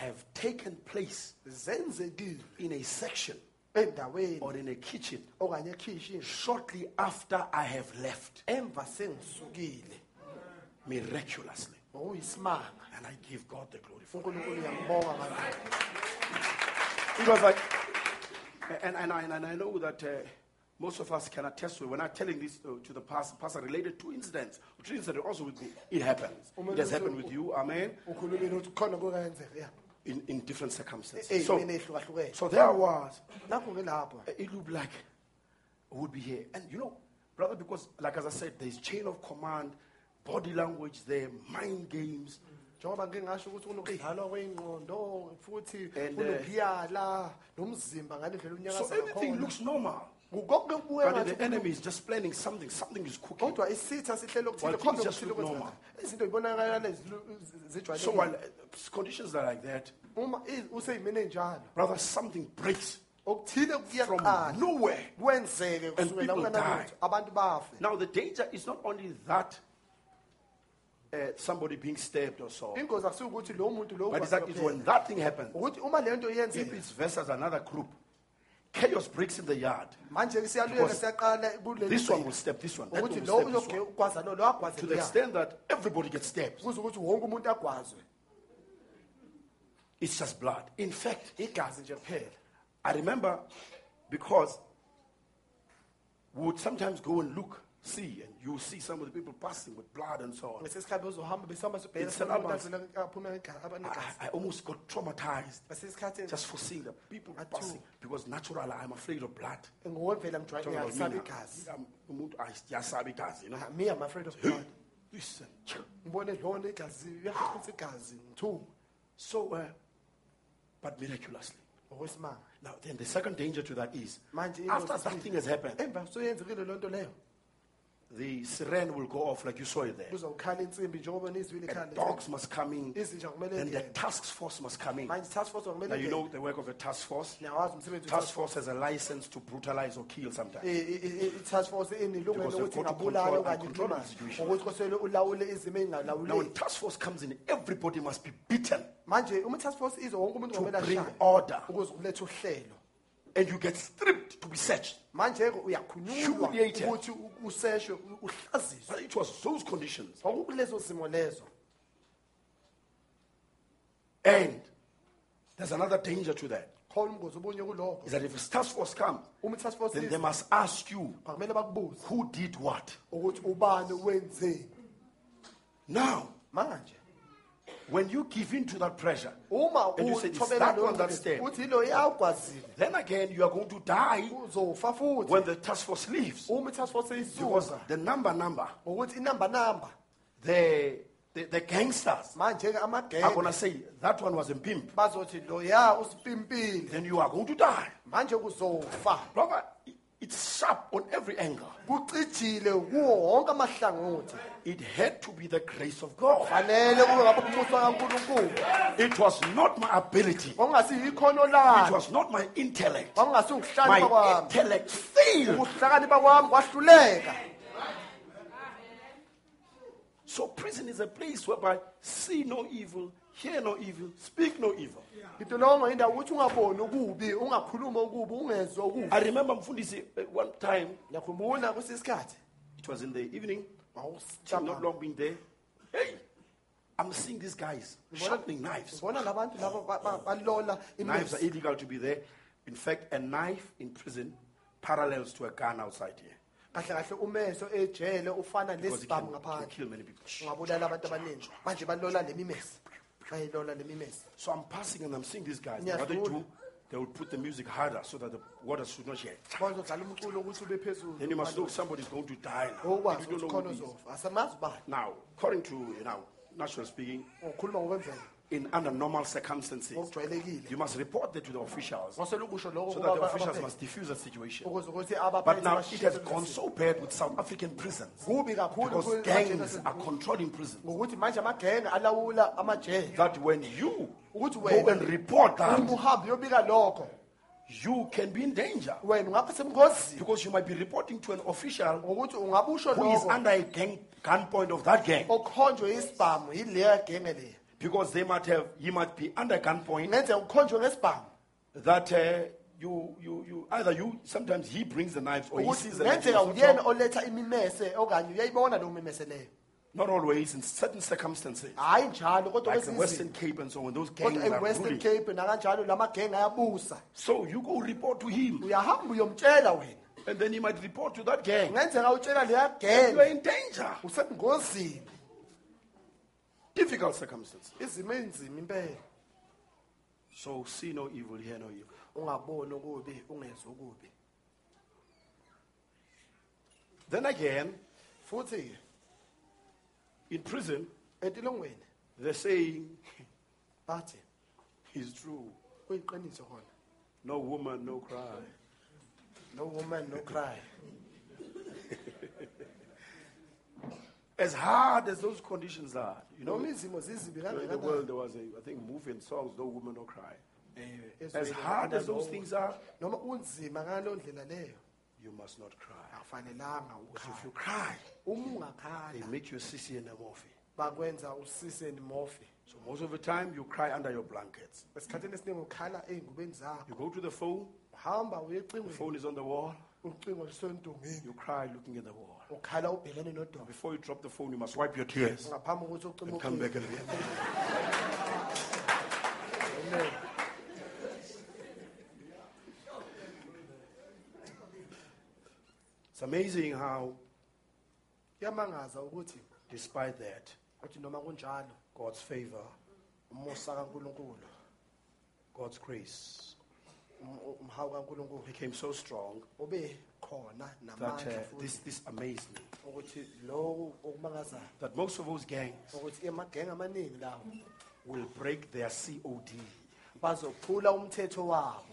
have taken place
zenzekile
in a section.
Endaweni.
Or in a kitchen.
Okanye ekhishini
shortly after I have left,
emva sengisukile.
Miraculously.
ngokuyisimanga
And I give God the glory for
unkulunkulu uyambonga ngalokho
it. It was like, and, and, I, and I know that uh, most of us can attest to it. When I'm telling this uh, to the pastor, pastor related to incidents, two incidents also with me, it happens. It has happened with you, amen,
ukhulumile ukuthi khona kuyenzeka ya
in, in different circumstances. Eh,
eh, so,
so there was,
lapho ke lapho eh,
it looked like I would be here. And you know, brother, because like as I said, there's chain of command, body language there, mind games.
njengoba ngike ngasho ukuthi kunokudlalwa kwey'ngqondo futhi
And, uh,
kunokuyala nomzimba ngale ndlela
So everything looks normal.
Konke
But the enemy is just planning something, something is cooking.
kodwa isitha sihlele okuthile
While things just
okuthile
look
kwenzeka.
normal.
izinto
So while uh, conditions are like that,
uma i- usey'meni ey'njalo
brother, something breaks
okuthile
from
kuyaqala
nowhere.
kwenzeke
And
kusukela
people
abantu bafe
Now the danger is not only that uh, somebody being stabbed or so,
ingozi akusuke ukuthi muntu lowo
but it's that is when that thing happens.
ukuthi uma le nto
If
yenzeka
it's versus another group, chaos breaks in the yard.
manje-ke
Because
siyaqala
This one will step, this one. That one
ukuthi
will stab this one.
uzogwaza lo lo
To the extent that everybody gets stabbed.
kuze ukuthi wonke umuntu agwazwe
It's just blood. In fact,
igazi nje kuphela
I remember because we would sometimes go and look see, and you see some of the people passing with blood and so on.
ngesesikhathi bezohamba besihamba sobheka
It's an
sibona umuntu
advance.
avela aphuma ega-
I, almost got traumatized just for seeing the people passing because naturally I'm afraid of blood.
ngokwemvela
Talking about
ngijwayele
me
igazi
now. I'm- umuntu ayasaba igazi, you know.
Ah, i'm afraid of blood
Listen.
ngibone lona igazi uyachitha igazi ngithuka
So, uh, but miraculously. Now, then the second danger to that is after that thing has happened,
emva soyenzekile loo nto leyo
the siren will go off like you saw it there.
kuzawukhala insimbi njengoba nizwile
And
ikhala
dogs must come in,
izinja kumele
and the task force must come in.
manje task force
Now,
kumele
you know the work of a task force.
niyawazi umsebenzi
Task force has a license to brutalize or kill sometimes.
Eh, eh, eh, i-task force inelungelo
Because they've got to
ingabulala
control-
okanye
control the situation.
ngokuthi kosele ulawule izimo
Now, when
ey'ngalawuleki
task force comes in, everybody must be beaten
manje uma i-task force wonke umuntu
to
kumele
bring
ashaye
order.
ukuze kulethe uhlelo
And you get stripped to be searched.
uyakhunyulwa
Humiliated.
ukuthi u- useshwe u- uhlaziswe
it was those conditions.
kwakukulezo zimo lezo
And there's another danger to that.
khona umngozi obunye kulokho
Is that if a task force comes,
uma i-task force
then they must ask you
ah, bakubuze
who did what.
ukuthi ubani wenzeni
Now,
manje
when you give in to that pressure,
uma
And you said, "It's that one that
mcebo,
step."
uthi yilo yawugwazile
then again you are going to die
uzofa futhi
when the task force leaves.
uma i-task force
Because
isuka
the number number,
ngokuthi inamba namba
the, the, the gangsters
manje-ke
are going
amagenge
to say, that one was a pimp.
bazothi loya usipimpile
Then you are going to die.
manje kuzofa
Brother, it's sharp on every angle.
kucijile kuwo wonke amahlangothi
It had to be the grace of God.
fanele kube ngapha umusa kankulunkulu
It was not my ability. It
lami
was not my intellect.
kwakungasi ukuhlakanipha
My
kwami
intellect failed.
ukuhlakanipha kwami kwahluleka
So prison is a place whereby I see no evil, hear no evil, speak no evil.
intolongo indawo ukuthi ungaboni ukubi ungakhuluma ukubi ungezwa ukubi
I remember Mfundisi uh, one time,
ngiyakhumbula kusisikhathi
it was in the evening,
wawusitshapha
not long been there. Hey, I'm seeing these guys sharpening knives. Knives are illegal to be there. In fact, a knife in prison parallels to a gun outside here.
kahle kahle umeso ejele ufana
Because it
nesibhamu
can, can
ngaphandle
kill many people.
ungabulala abantu abaningi manje balola le mimesi bayilola le mimesi
So I'm passing and I'm seeing these guys. What they do, they will put the music harder so that the water should not share.
bazodlala umculo ukuthi ube phezulu
Then you must know somebody's going to die now.
okwazi
And you don't know who it is.
uzofa asemazi ubani
Now, according to, you know, natural speaking,
ngokwemvelo
in under normal circumstances,
oh,
you must report that to the officials. So
ngosele ukusho lokho
that the officials must diffuse the situation. But now it has gone so bad with South African prisons. Because gangs are controlling prisons.
ngokuthi manje amagenge alawula amajele
That when you go and report that,
uhambe uyobika lokho.
you can be in danger.
Wena ungapha semngozini
because you might be reporting to an official
ngokuthi ungabe usho
who is under a gang gunpoint of that gang
okhonjwe isibhamu yileya genge leya
because they might have he might be under gunpoint.
Ukhonjwe ngesibhamu.
That uh, you you you either you sometimes he brings the knives or he
ukuthi
sees the knives
ngenzeka
himself.
uyena oletha imimese okanye uyayibona leyo mimese leyo.
Not always in certain circumstances.
Hayi njalo kodwa
like the Western. Cape and so on those gangs
kodwa
are
e-western
ruling.
cape nakanjalo la magenge ayabusa.
So you go report to him.
Uyahamba uyomtshela wena.
And then he might report to that gang.
Utshela leya
you are
genge
in danger.
Usengozini
difficult circumstances.
Izimo ey'nzima impela
so see no evil hear no evil. Then again
futhi-ke
in prison
entilongweni
they're saying
bathi
it's true.
Kuyiqiniso khona
no woman no cry.
No woman no cry
as hard as those conditions are you know.
Noma izimo zizibi
in the world there was a i think movie and songs no woman no cry.
Eh,
as hard as those things are
noma unzima ngaleyo ndlela leyo.
you must not cry.
Akufanelanga
because if you
ukhala
cry
uma
they
ungakhala
make you sissy and a moffie.
Bakwenza usise
so most of the time you cry under your blankets.
Esikhathini esiningi ukhala ey'ngubeni zakho.
You go to the phone.
Uhamba uye
the
ecingweni
phone is on the wall.
Ucingo
you cry looking at the wall
ukhala ubhekene nodonga.
Before you drop the phone you must wipe your tears.
Ngaphambi kokuthi ucime
and come back again.
Amen.
it's amazing how
kuyamangaza ukuthi
despite that,
uthi noma kunjalo
God's favor,
umusa kaNkuluNkulu
God's grace
umhawu kaNkuluNkulu
became so strong
ube khona
that
namandla
uh,
futhi
this, this amazed me.
ukuthi lo okumangazayo
That most of those gangs
ukuthi emagenge amaningi lawo
will break their COD,
bazophula umthetho wabo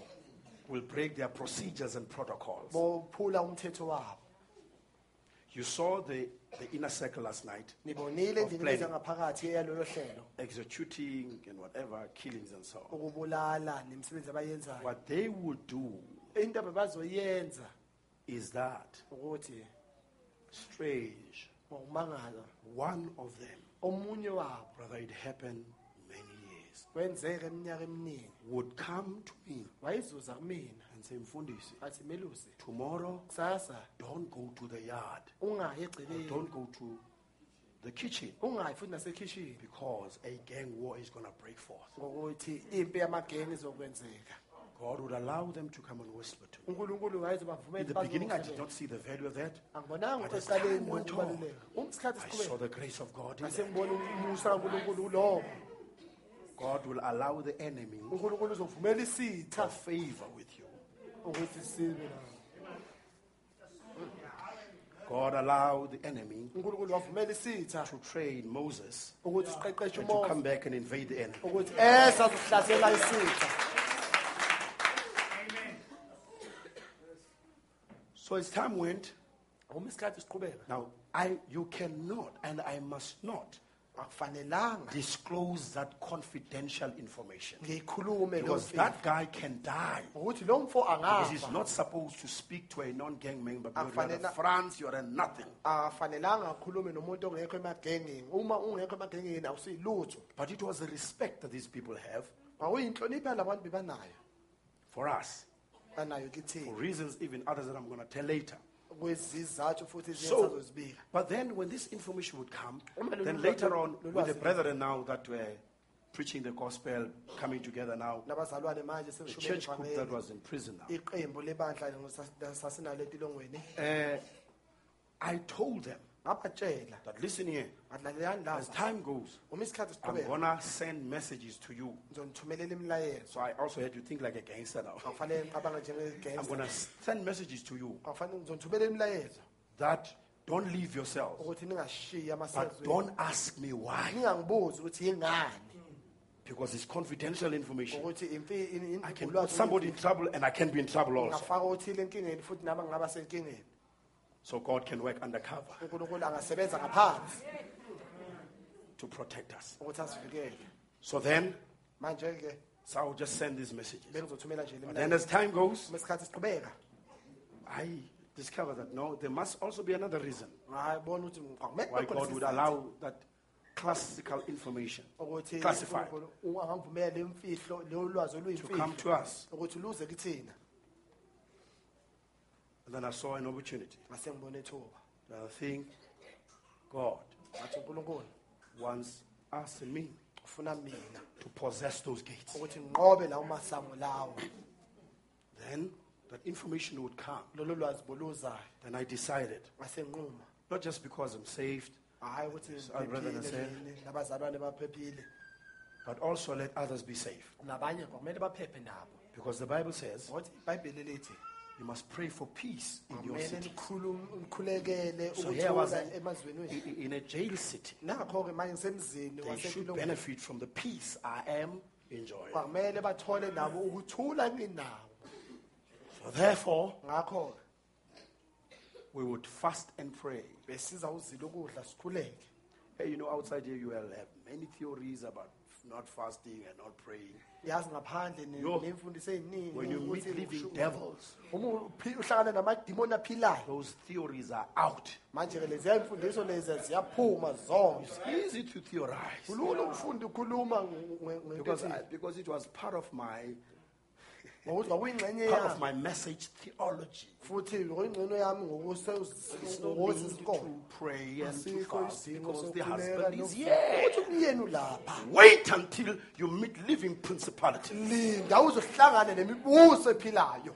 will break their procedures and protocols.
bophula umthetho wabo
You saw the, the inner circle last night
nibonile
Of planning.
ezangaphakathi yalolo hlelo
executing and whatever, killings and so on.
ukubulala nemisebenzi abayenzayo
What they would do
into ababazoyenza
is that
ukuthi
strange. One of them,
omunye wabo
brother, it happened many years,
kwenzeka eminyaka eminingi
would come to me
kumina
and say, Mfundisi,
athi melusi
tomorrow
kusasa
don't go to the yard.
ungayi
Or
egcekeni
don't go to the kitchen
ungayi futhi nasekhishini
because a gang war is going to break forth.
ngokuthi impi yamagenge izokwenzeka
God would allow them to come and whisper to me.
unkulunkulu
In the beginning, I did not see the value of that.
angibonanga
But as time went on,
ukubaluleka umsikhathi
I saw
siqhubeka
the grace of God in that.
ngibona umusa kankulunkulu kulowo
God will allow the enemy
unkulunkulu uzovumela
to
isitha
favor with you.
Ukuthi sibe nawo
God allowed the enemy
unkulunkulu wavumela isitha
to train Moses
ukuthi siqeqeshe
to come back and invade the enemy.
ukuthi esa zokuhlasela isitha.
So as time went,
uma isikhathi siqhubeka.
now I you cannot and I must not
akufanelanga
disclose that confidential information.
ngiyikhulume
Because that guy can die.
ukuthi lo mfo
Because he's
angafa
not supposed to speak to a non-gang member. Because you're a France, you're a nothing.
akafanelanga akhulume nomuntu ongekho emagengeni uma ungekho emagengeni awusiyilutho
But it was the respect that these people have
awuyinhlonipho yalabantu bebanayo
for us,
banayo
for reasons even others that I'm going to tell later.
Kwezizathu futhi
So, but then when this information would come,
Uma
then later on,
lolu
with the brethren now that were preaching the gospel, coming together now,
nabazalwane manje
the church group that was in prison now,
iqembu lebandla sasinalo etilongweni
uh, I told them
ngabatshela
that listen here,
adlalelani
as time goes,
uma isikhathi
I'm
siqhubeka.
to send messages to you.
ngizonithumelela imilayezo
So I also had to think like a gangster now.
akufanele ngiqabanga
I'm
njengegangster
to send messages to you.
Akufanele ngizonithumelela imilayezo
that don't leave yourselves,
ukuthi ningashiyi
but don't ask me why,
ningangibuzi ukuthi yingani.
Because it's confidential information.
ukuthi imfi- in- in-
I can put somebody in trouble and I can be in trouble also.
ngingafaka othile enkingeni futhi nami ngingaba senkingeni
So God can work undercover
unkulunkulu angasebenza ngaphansi
to protect us.
ukuthi asivikele
So then, so I'll just send these messages.
bengizothumela nje le
But then as time goes,
uma isikhathi siqhubeka
I discover that no, there must also be another reason
ngabona ukuthi kwakumele
why God would allow that classical information
ukuthi
classified
uNkulunkulu angangivumela imfihlo lo lwazi
to come
oluyimfihlo
to us.
ukuthi luze kithina
And then I saw an opportunity.
ngase ngibona ethuba
And I think God
ngathi unkulunkulu
wants us and me
ufuna mina
to possess those gates.
ukuthi ngiqobe lawo masango lawo
Then that information would come.
lolo lwazi boluzayo
Then I decided,
ngase
not just because I'm saved,
ukuthi
I'd uh, rather than say-
ngiphephile nini, nabazalwane baphephile
but also let others be safe.
nabanye kwakumele baphephe nabo
Because the Bible says
ngokuthi ibhayibheli lithi
you must pray for peace in your
kumele
city.
nikhulu- nikhulekele
So here was
ukuthula
a,
emazweni wethu
i- in a jail city.
nakho-ke manje ngisemzini
They should benefit from the peace I am enjoying.
kwakumele bathole nabo ukuthula nginawo
So therefore,
ngakho
we would fast and pray.
besiza uzila ukudla sikhuleke
Hey, you know, outside here you will have many theories about not fasting and not praying.
Yazi ngaphandle ne-
Yo,
nemfundiso ey'ningi
When you meet
ukuthi
living devils,
uma uphi- uhlangana namadimoni aphilayo.
those theories are out.
manje-ke leziya imfundiso lezi ziyaphuma zonke.
It's easy to theorize.
Kulula ukufunda ukhuluma nge- nge- ngento
because, I, because it was part of my part of my message theology.
futhi kwakuyingxenye yami
It's no need to pray and to fast because the husband is here.
ukuthi umyeni ulapha
Wait until you meet living principalities.
linda uzohlangana nemibuso ephilayo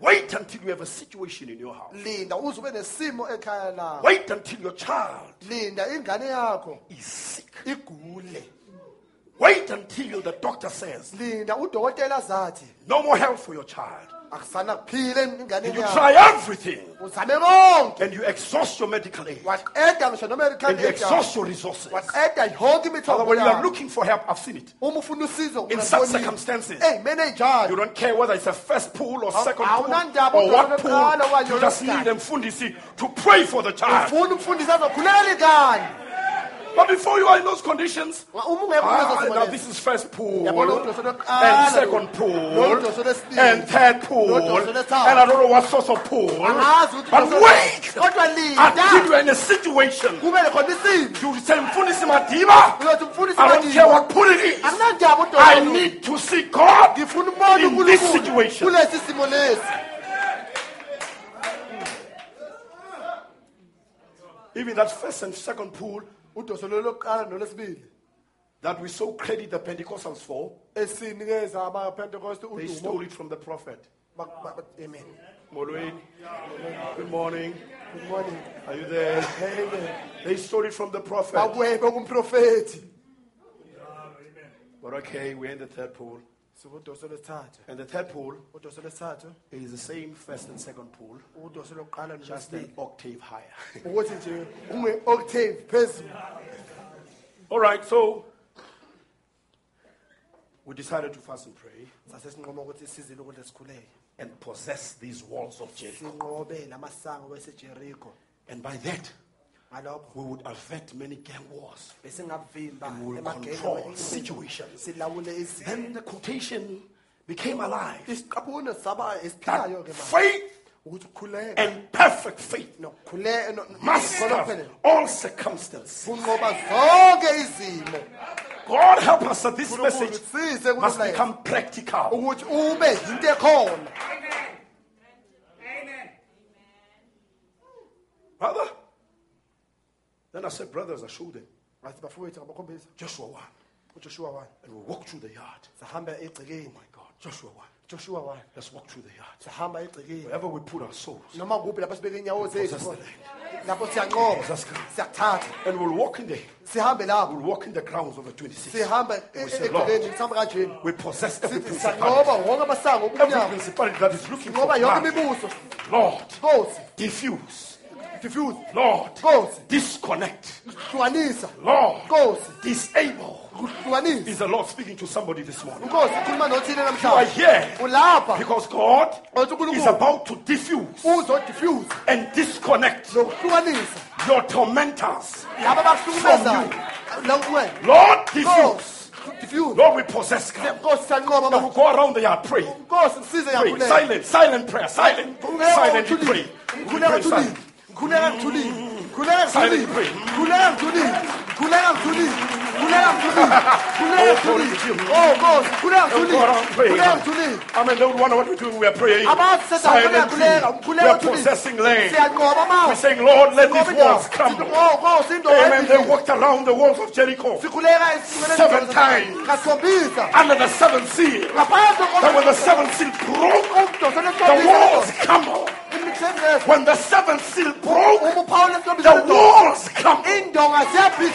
Wait until you have a situation in your house.
linda uze ube nesimo ekhaya lakho
Wait until your child
linda ingane yakho
is sick. Wait until the doctor says,
linda udokotela zathi
no more help for your child.
ingane
And you
yakho
try everything.
uzame konke
And you exhaust your medical aid.
waqeda ngisho nomedical
And you
aid yakho.
exhaust your resources.
waqeda yonke
Father,
imithombo
when you are
yakho.
looking for help, I've seen it.
uma ufuna usizo
In such circumstances, You don't care whether it's a first pool or second pool
awunandaba
or what pool. You just need them to pray for the child.
ufuna umfundisi azokhulela ingane
But before you are in those conditions, ah, now this is first pool
Yabona udoso lokuqala,
and second pool and third pool and. I don't know what sort of pool. But wait! Until
linda!
You're in a situation.
kube khona isimo
You say, Mfundisi Madiba,
uyothi
I don't care what pool it is. I need to see God in this situation.
kulesi simo lesi.
Even that first and second pool
udoso lokuqala nolwesibili
that we so credit the Pentecostals for,
esinikeza
they stole it from the prophet.
Amen
Molweni, good morning.
good morning
Are you there?
amen
They stole it from the prophet. But okay, we're in the third pool. And the third pool
udoso
is the same first and second pool,
udoso lokuqala
just
nolwesibili
an octave higher.
ukuthi nje unge-octave phezulu.
All right, so we decided to fast and pray.
Sase ukuthi sizile ukudla sikhuleke
and possess these walls of Jericho.
sinqobe lamasango wesejeriko
And by that, we would avert many gang wars.
besingavimba
And we will
emagenge
control situations.
silawule
Then the quotation became alive.
isiqaphuno saba esiphilayo ke
That faith and perfect faith
nokukhuleka no-
master all circumstances.
kunqoba zonke izimo
God help us that this message must become practical.
ukuthi ube yinto
Brother? Then I said, brothers, I showed them
ngathi bafowethu ngabakhombisa
Joshua 1.
ujoshua 1
And we walked through the yard.
sahamba egcekeni
My God, Joshua 1.
joshua 1
Let's walk through the yard.
sahamba egcekeni
Wherever we put our souls.
noma kuphi lapho sibeke inyawo zethu
Possess the
khona.
land.
lapho siyanqoba
the
siyakuthatha
And we'll walk in there.
sihambe lapho
We'll walk in the grounds of the 26.
sihamba
We say, Lord,
egcekeni sihamba kanjeni
we possess every principality.
wonke amasango
Every principality that is looking for
ngoba yonke imibuso
Lord,
nkosi
diffuse.
Diffuse
Lord,
nkosi
disconnect.
kuhlukanisa
Lord,
nkosi
disable.
kuhlukanisa
Is the Lord speaking to somebody this morning?
nkosi ukhuluma nothile
You are here
ulapha
because God is about to diffuse
uzodifuse
and disconnect
nokuhlukanisa
your tormentors.
laba abakuhlukumezayo lakuwena
Lord, diffuse.
diffuse
Lord, we possess God. And we go around the yard. Pray.
yakhuleka
Silent, silent prayer. Silent. Silently pray.
ngikhuleka
Pray
ngithulile
silent.
ngikhuleka ngithulile ngikhuleka
Silent
ngithulile
pray.
ngikhuleka ngithulile ngikhuleka ngithulile ngikhuleka ngithulile ngikhuleka
glory
ngithulile
to you.
oh nkosi ngikhuleka
And we
ngithulile
go around praying.
ngikhuleka ngithulile
I mean, would wonder what we're doing. We are praying. Silently. We're possessing land. We're saying, Lord, let these walls
nkosi
Amen. They walked around the walls of Jericho Seven times. under the seventh seal. That when the seventh seal broke, the walls crumbled. When the seventh seal broke, the walls crumbled.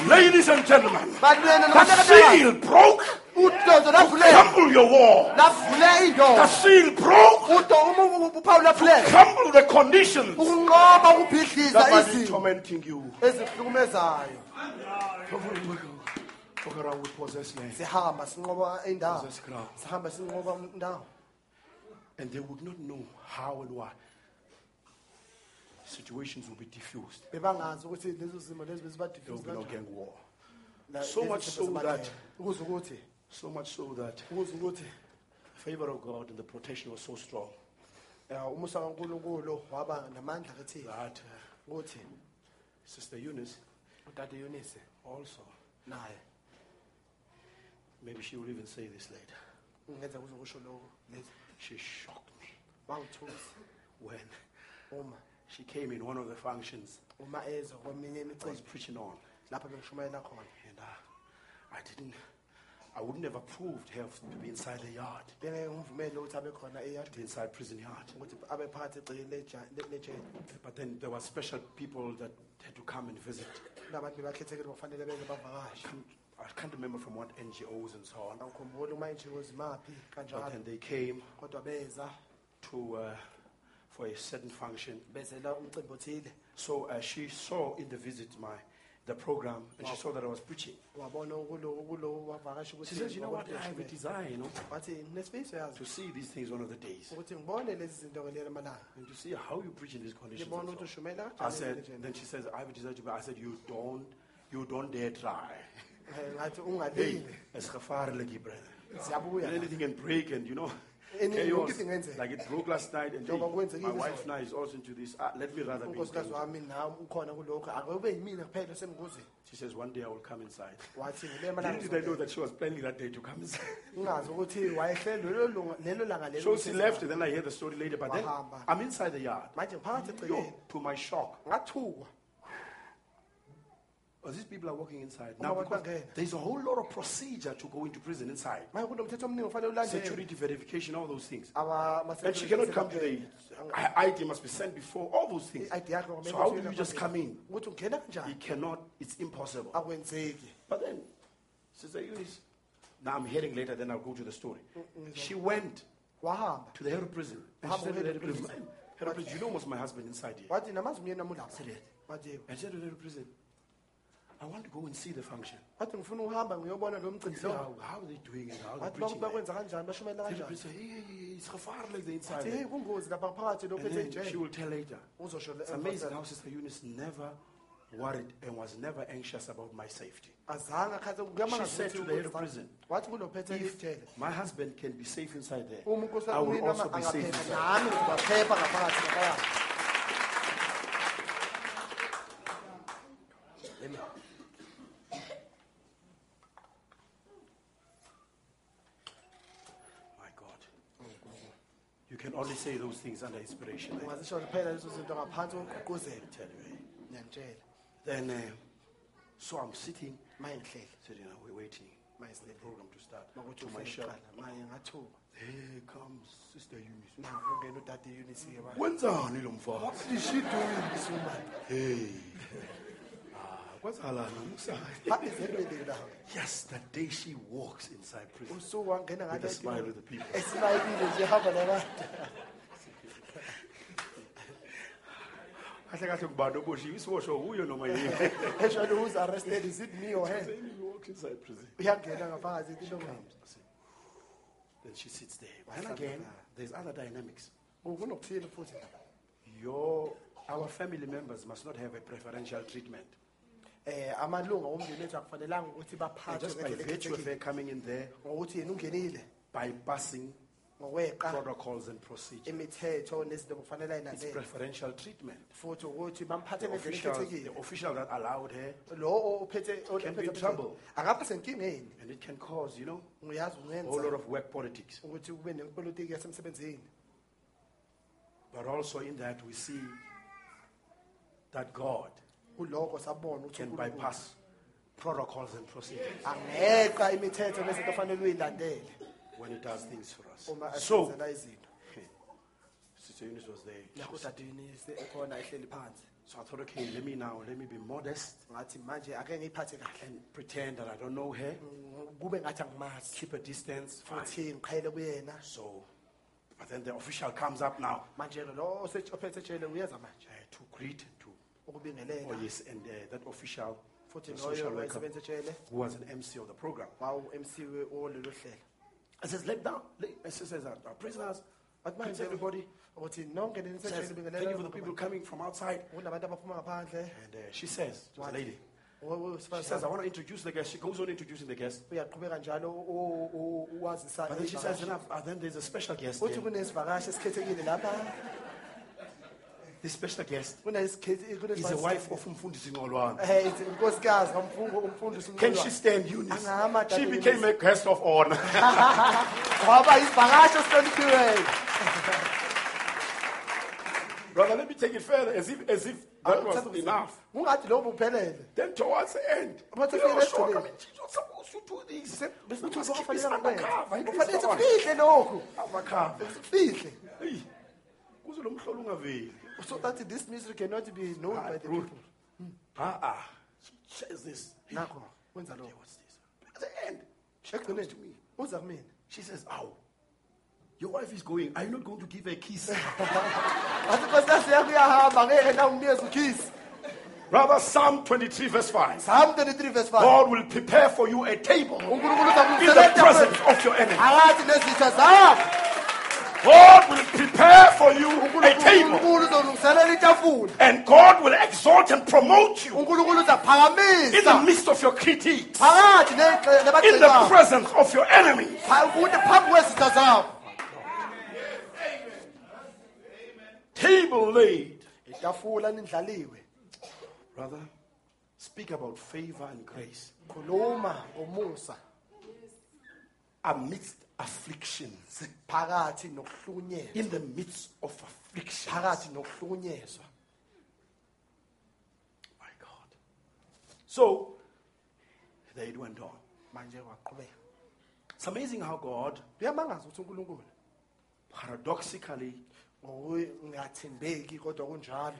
Ladies and gentlemen, the seal broke. Crumble your wall. The seal broke.
udo uma uphawu lavuleka
Crumble the conditions that might be tormenting you. Look around, we possess land.
sihamba sinqoba indawo
Possess ground.
sihamba sinqoba indawo
And they would not know how and why. Situations will be diffused.
bebangazi ukuthi lezo zimo lezi
There will be no gang war. So much so that-
ukuze ukuthi
So much so that
ukuze ukuthi
the favor of God and the protection was so strong.
Eh, umusa kaNkulunkulu waba namandla kithi
that uh,
ukuthi
Sister Eunice
udade Yunisi
also,
naye.
Maybe she will even say this later,
ngenza kuze lokho. Lezi
she shocked me
wangithusa
when
uma
she came in one of the functions.
Uma ezwa kweminye
I was
imicimbi
preaching on.
lapho bengishumayela khona.
And uh, I didn't, I wouldn't have approved her to be inside the yard,
bengeke ngivumele ukuthi abe khona
to be inside prison yard.
ukuthi abe phakathi egcekeni leja- le- lejele
But then there were special people that had to come and visit.
kunabantu bebakhethekile kufanele beze bavakashe.
Can't- I can't remember from what NGOs and so on.
angikhumbuli uma injiko zimaphi
But
kanjalo.
then they came
kodwa beza.
to uh, for a certain function.
bezela umcimbi othile
So uh, she saw in the visit my the program, and she saw that I was preaching.
wabona kulo kulo
She says, "You know what? I have a desire, you know,
wathi nesifiso yazi
to see these things one of the days,
ukuthi ngibone lezi zinto ngelinye lamalanga
and to see how you preach in these conditions."
ngibone
and
ukuthi
so I said. Then she says, "I have a desire to." Be. I said, "You don't, you don't dare try." Hey,
ungalile
as brother. And anything can break, and you know, Chaos. Like it broke last night, and hey,
kwenzekile
my wife now is also into this. Ah, let me rather be. in
unkosikazi
danger.
wami nawe ukhona kulokho akube yimina kuphela semnguzini
She says, "One day I will come inside."
wathi
Little did I know that she was planning that day to come inside.
ungazi ukuthi wayehlele lelo lunga- lelo langa lelo
So she left, and then I hear the story later. But then
Wahamba.
I'm inside the yard.
manje ngiphakathi
Yo,
egcekeni
to my shock,
ngathukwa
oh, these people are walking inside now because there's a whole lot of procedure to go into prison inside.
manje kunomthetho omningi ofanele ulandele
Security verification, all those things. And she cannot come to the ID must be sent before all those things.
i-ID yakho kumele
So how do you just come in? It cannot. It's impossible. But then, Sister Eunice, now I'm hearing later. Then I'll go to the story. Mm, mm, she went to the head of prison. And she said to the head of prison, "Man, head of prison, you know almost my husband inside here.
wathi namazi umyeni nami ulapha
Said it. And she said to the head of prison, I want to go and see the function.
wathi ngifuna ukuhamba ngiyobona lo mcimbi
So how, how are they doing it? How are they preaching? there?
bakwenza kanjani
The
kanjani
said, hey, hey, hey, it's gevaarlijk like the inside.
wathi hey
there."
kungozi lapha phakathi
And
lophethe
then she will tell later.
uzosho
It's amazing how Sister Eunice never worried and was never anxious about my safety.
azange akhathi
She said to the head of prison,
wathi kulophethe
If
ijele
my husband can be safe inside there,
uma
I will also be safe inside.
nami ngizobaphepha ngaphakathi laphaya
My God. You can only say those things under inspiration. I
ungazisho kuphela lezo zinto ngaphansi kokugqugquzela
tell you. eh?
ngiyakutshela
Then, uh, so I'm sitting,
maye ngihlele
sitting, uh, we're waiting
maye
for the
silele
program to start.
makuthi
To my
ufike
shop.
kuqala maye ngathuka
Here comes Sister Eunice.
na ungena udade Eunice-ke ba
Wenzani lo mfana?
what is she doing this woman
Hey. Yes, the day she walks inside prison
oh, wangena
with a smile with the people.
esimayilile nje hamba nabantu
Kahle kahle ngubani oboshiwe isiwosho uyo noma yini.
actually who's arrested is it me or her
Then you walk inside prison.
uyangena ngaphakathi into
Comes. Then she sits there. Then again, there's other dynamics.
Oh, kunokuthile futhi
Your our family members must not have a preferential treatment.
Eh amalunga omndeni wethu akufanelanga ukuthi
And
baphathwe
just by virtue of coming in there,
ngokuthi yena ungenile.
bypassing
ngokweqa.
protocols and procedures.
imithetho nezinto kufanele
It's preferential treatment.
futhi ukuthi bamphathe
The official, the official that allowed her,
lo ophethe
Can be in trouble.
angapha senkingeni
and it can cause, you know,
uyazi
a whole lot
ungenza
of work politics.
ukuthi kube nepolitiki yasemsebenzini.
But also in that we see that God
kuloko sabona ukuthi
can
uNkulunkulu.
bypass protocols and procedures.
Angeqa imithetho nezinto ofanele uyilandele.
When He does things for us. So,
esenzela izinto.
Sister Eunice was there. She
lapho
was-
ekhona ehleli phansi.
So I thought, okay, let me now, let me be modest.
Ngathi manje ake ngiyiphathe kahle.
And pretend that I don't know her,
Mm, kube ngathi angimazi.
Keep a distance. Fine.
futhi ngiqhayele kuyena.
So, but then the official comes up now.
Manje lo ose- ophethe ejele uyeza manje.
Uh, to greet oh yes, and uh, that official,
futhi
the social
loyo
worker,
wayesebenza ejele
who was an MC of the program.
wawu MC wolelo hlelo
I says, let down, let, I says, our our prisoners, greet
manje
everybody.
ukuthi nonke nini
Says,
sejele
thank you for the people coming from outside.
kunabantu abaphuma ngaphandle
And uh, she says, to the
What?
lady,
Wo-
she says, I want to introduce the guest. She goes on introducing the guest.
uyaqhubeka njalo u- u- uwazisa
But then she says, then, I've- uh, then there's a special guest.
uthi
There.
kunesivakashi esikhethekile lapha
This special guest is the wife of Mfundisi Ngolwane.
Eh, it's unkosikazi kamfungo umfundisi
Can she stand Eunice?
Angahamba,
She became a guest of honor.
waba isivakashi esihloniphiweyo
Brother, let me take it further. As if, as if
That was enough.
kungathi lobo uphelele
Then towards the end,
But
you
if
know,
you're
sure, I mean, you're supposed to do this.
Ukuthi
must keep this
okufanele
undercover.
ngakwenza
It is
kufanele
not
sifihle lokhu
undercover.
sifihle
Hey, kuze lo mhlolo ungaveli.
So that this mystery cannot be known by the people
Ah, ah. She says this.
wenza
Okay,
lokho
what's this? At the end, she comes to me.
uza kumina
She says, Ow, your wife is going. Are you not going to give her a kiss?
athi nkosikazi yakho uyahamba ngeke na umnikeza ukhisi
Brother, Psalm 23, verse 5.
psalm 23 verse 5
God will prepare for you a table in the presence of your enemy.
Phakathi nezitha zakho
God will prepare for you a table.
unkulunkulu uzolungiselela itafula
And God will exalt and promote you in the midst of your
phakathi
in the presence of your enemies.
phambi kwezitha zakho
Table laid. Brother, speak about favor and grace. Amidst afflictions.
phakathi nokuhlukunyezwa
In the midst of afflictions.
phakathi nokuhlukunyezwa
My God. So, they went on.
manje kwaqhubeka
It's amazing how God,
kuyamangaza ukuthi unkulunkulu
paradoxically,
ngokungathembeki kodwa kunjalo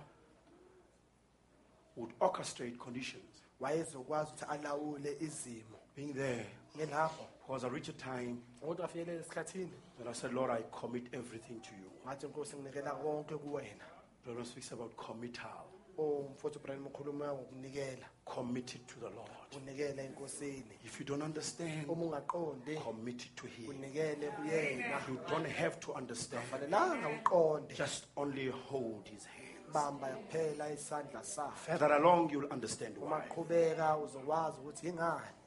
would orchestrate conditions.
wayezokwazi ukuthi alawule izimo
Being there,
ngelapho
because I reached a time
kodwa afikelele esikhathini
that I said, Lord, I commit everything to you.
ngathi nkosi nginikela konke kuwena
Brother speaks about committal,
oh, ubrahim ukhuluma ngokunikela
committed to the Lord.
enkosini
If you don't understand,
uma ungaqondi
commit it to Him.
unikele kuyena
You don't have to understand.
fanelanga uqonde
Just only hold His hand.
bamba kuphela isandla sakhe
Further along, you'll understand why.
qhubeka uzokwazi ukuthi ingani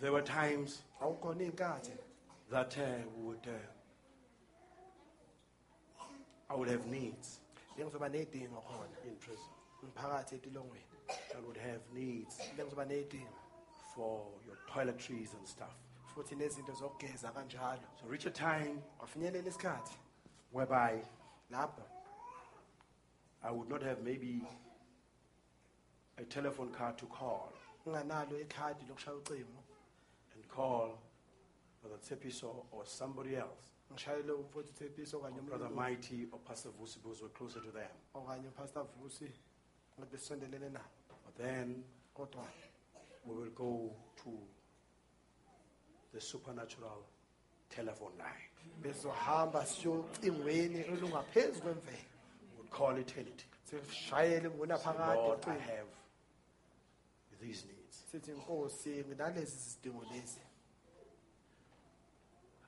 There were times
awukhona
that uh, would uh, I would have needs.
Bengizoba ney'dingo khona
in prison.
mphakathi
I would have needs
bengizoba ney'dingo
for your toiletries and stuff.
futhi nezinto zokugeza kanjalo.
So reach a time
kwafinyelela isikhathi
whereby
lapho
I would not have maybe a telephone card to call.
unganalo ikhadi lokushaya ucingo.
and call Brother Tsepiso or somebody else.
ngishayele umfowethu uthepiso okanye
Brother Mighty or Pastor Vusibus were closer to them.
okanye upastor vusi ngathi besisondelene nabo
But then
kodwa
we will go to the supernatural telephone line.
bezohamba siyocingweni olungaphezu kwemvelo
We'll call eternity.
sishayele ngonaphakade
Lord, I
ucingo.
have these needs.
sithi nkosi nginalezi zidingo lezi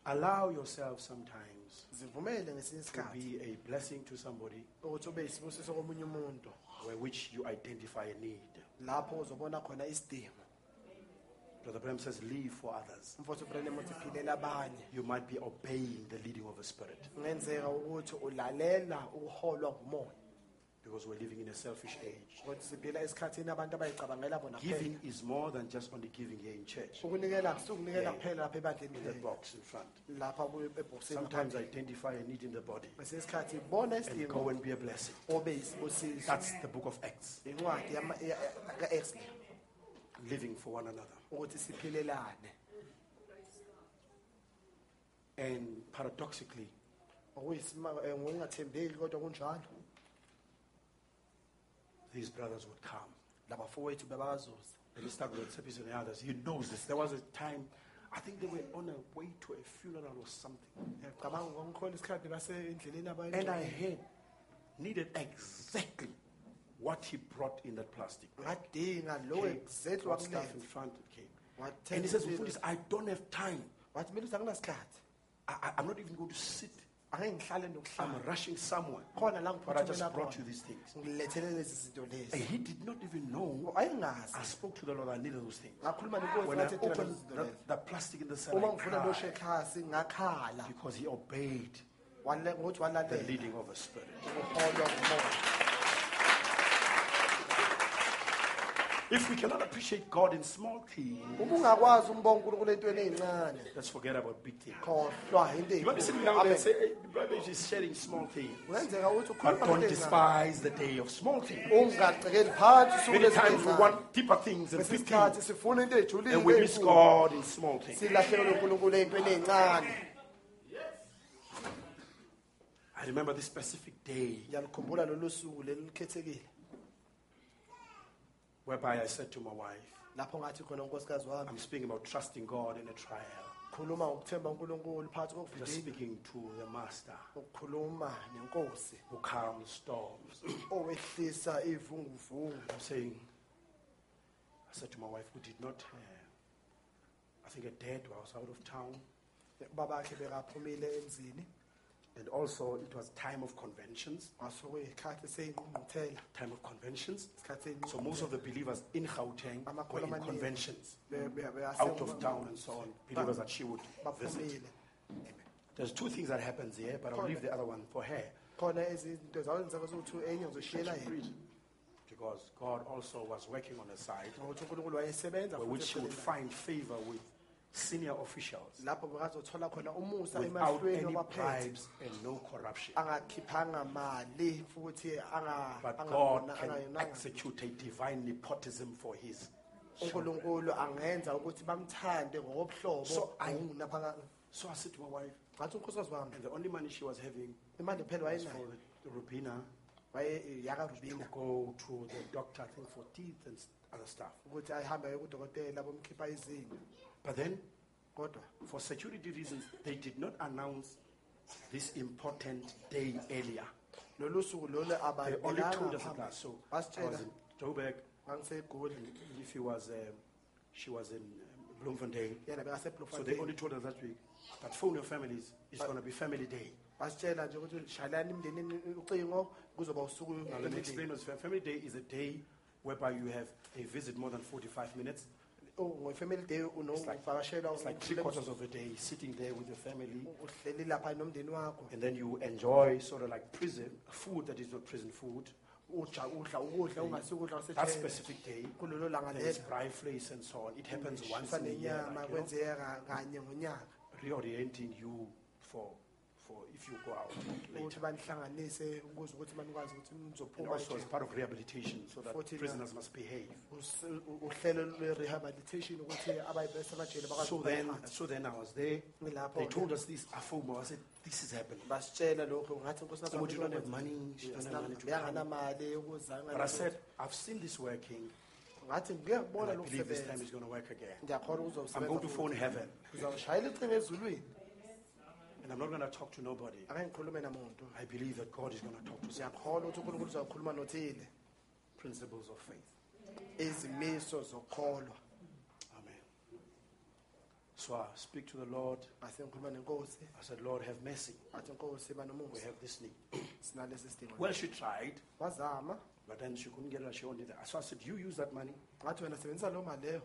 Allow yourself sometimes
zivumele ngesinye
to
isikhathi.
be a blessing to somebody
ukuthi ube yisibusiso komunye umuntu.
where which you identify a need.
lapho uzobona khona isidingo.
Brother Branham says, leave for others.
umfowethu ubrenem uthi philele abanye.
You might be obeying the leading of the Spirit.
Kungenzeka ukuthi ulalela ukuholwa ngumoya
because we're living in a selfish age.
kodwa siphila esikhathini abantu abayicabangela bona kuphela
Giving is more than just only giving here in church.
ukunikela kusukunikela
Yeah.
kuphela lapha ebandleni
In that box in front.
lapha ku- ebhokisini
Sometimes
ngaphandle.
identify a need in the body
kwesinye isikhathi bona
and
isidingo
go and be a blessing.
obe
That's the book of Acts.
incwadi yama- ya- ya- ka-Acts le,
Living for one another.
ukuthi siphilelane
And paradoxically,
eh, ngokungathembeki kodwa kunjalo
these brothers would come.
labafowethu bebazuza
And he started with Sepis and the others. He knows this. There was a time, I think they were on a way to a funeral or something.
ngicabanga ngongikhola isikhathi basendleleni
And I had needed exactly what he brought in that plastic.
ngadinga lo
Came,
exactly
brought stuff in front came. And he says,
impilo.
"Mfundisi, I don't have time.
wathi mina anginasikhathi
I, I, I'm not even going to sit. I'm
ah.
rushing somewhere. But I just brought you these things.
ngilethele lezi zinto
And he did not even know. I spoke to the Lord. I needed those things. When I opened the, the plastic in the cell,
uma
I
ngifuna lo
cried
shekhasi ngakhala
because he obeyed the leading of the Spirit.
ukuholwa ngumoya
If we cannot appreciate God in small things,
uma umbonga unkulunkulu entweni ey'ncane
let's forget about big things.
khohlwa into
You be sitting down there and say, hey, the is sharing small things.
kungenzeka ukuthi
But
ukhuluma
don't
into
despise the day of small things.
ungacekeli phansi usuku
Many times we
lesincane
want deeper things and big things,
sifuna into ey'julile
and we miss. God in small things.
silahlekelwe unkulunkulu ey'ntweni ey'ncane
I remember this specific day
ngiyalikhumbula lolu suku leli lukhethekile
whereby I said to my wife,
lapho ngathi khona unkosikazi wami
I'm speaking about trusting God in a trial,
khuluma ngokuthemba unkulunkulu phakathi
just speaking to the Master.
Ukukhuluma nenkosi.
Who calms storms.
owehlisa ivunguvungu.
I'm saying, I said to my wife, we did not, uh, I think a dad was out of town,
babakhe bekaphumile emzini
and also it was time of conventions, time of conventions. So most of the believers in Gauteng were in conventions, out of town and so on, believers that she would visit. There's two things that happens here, but I'll leave the other one for her.
khona izinto zawenzeka zokuthi enye ngizoshiyela yena.
Because God also was working on a side
ngokuthi unkulunkulu wayesebenza
where which she would find favor with senior officials
lapho bekazothola khona umusa
without
emahlweni
any
wabaphethe
bribes and no corruption.
angakhiphanga mali futhi anga-
But
angabona-
God can
angayonanga.
execute a divine nepotism for his.
unkulunkulu angenza ukuthi bamthande ngokobuhlobo
So I-
ngokunaphakade
So I said to my wife,
ngathi unkosikazi wami
and the only money she was having
imali phela
was for
wayenayo
the, the Rubina
waye eh,
to
yakarubina
go to the doctor, I think, for teeth and s- other stuff.
ukuthi ayihambe aye kudokotela bomkhipha izinyo
But then, for security reasons, they did not announce this important day earlier.
lolu suku lolu
They only told us about. So I was in Joburg, if he was, um, she was in um, Bloemfontein.
yena
So they only told us that week, but phone your families, it's going to be family day.
basitshela nje ukuthi shalani imndenini ucingo kuzoba usuku
Now let me explain what's family day is a day whereby you have a visit more than 45 minutes.
Oh, ngo-family day
like- oh,
unovakashelwa
It's like three quarters of a day sitting there with your family.
Oh, uhleli lapha nomndeni wakho
And then you enjoy sort of like prison food that is not prison food.
uja udla ukudla
That specific day.
kulelo langa
There's
lelo
braai vleis and so on. It happens mm,
once
in a year.
nenyama
Like, you know,
kwenzeka kanye ngonyaka
reorienting you for for if you go out
ukuthi
later.
banihlanganise ukuze ukuthi banikwazi ukuthi
And
nizophuma
also as part of rehabilitation, so that
14 uh,
prisoners must behave.
us- u- uhlelo lwe-rehabilitation ukuthi abasebajele
So then, so then I was there. They told us this. I said, "This is happening."
basitshela lokho ngathi nkosikazi
Somebody
wami,
don't have money. She don't have money to come. But I said, "I've seen this working,
ngathi
and
ngiyakubona
I believe this time is going to work again." I'm going to phone heaven,
uzawushayela icingo ezulwini
and I'm not going to talk to nobody.
ake ngikhulume namuntu
I believe that God is going to talk to some
ngiyakholwa ukuthi unkulunkulu uzawukhuluma nothile
principles of faith.
izimiso zokholwa
Amen. So I speak to the Lord.
ngase ngikhuluma nenkosi
I said, "Lord, have mercy.
athi nkosi ba
We
nomusa
have this need."
sinalesi sidingo
Well, she tried,
wazama
but then she couldn't get it. She only that. So I said, "You use that money,
ngathi wena sebenzisa loo mali leyo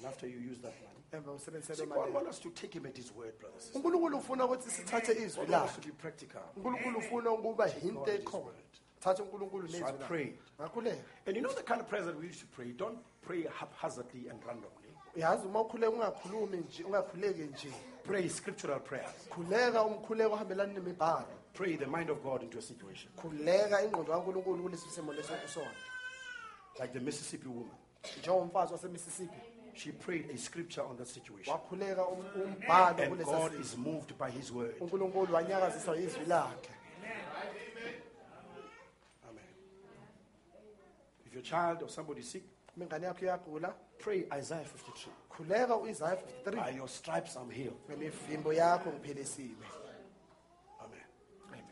and after you use that money."
emva usebenzise loo
God
mali
wants us to take him at his word, brothers.
unkulunkulu ufuna ukuthi sithathe izwi
God wants us to
lakhe
be practical.
unkulunkulu ufuna ukuba
God
into
at his
ekhona
word.
thathe unkulunkulu
So I
nezwi
prayed.
ngakhuleka
And you know the kind of prayers that we used to pray? Don't pray haphazardly and randomly.
yazi uma ukhuleka ungakhulumi nje ungakhuleki nje
Pray scriptural prayers.
khuleka umkhuleko ohambelana nemibhalo
Pray the mind of God into a situation.
khuleka ingqondo kankulunkulu kulesi simo leso kusona
Like the Mississippi woman.
njengomfazi wasemississippi
She prayed a scripture on that situation.
wakhuleka um- umbhalo
And God is moved by his word.
unkulunkulu wanyakaziswa izwi lakhe
Amen. If your child or somebody is sick,
uma yakho iyagula
pray Isaiah 53.
khuleka u-isaya
By
53
your stripes I'm healed.
ngemivimbo yakho ngiphelisiwe
Amen. Amen.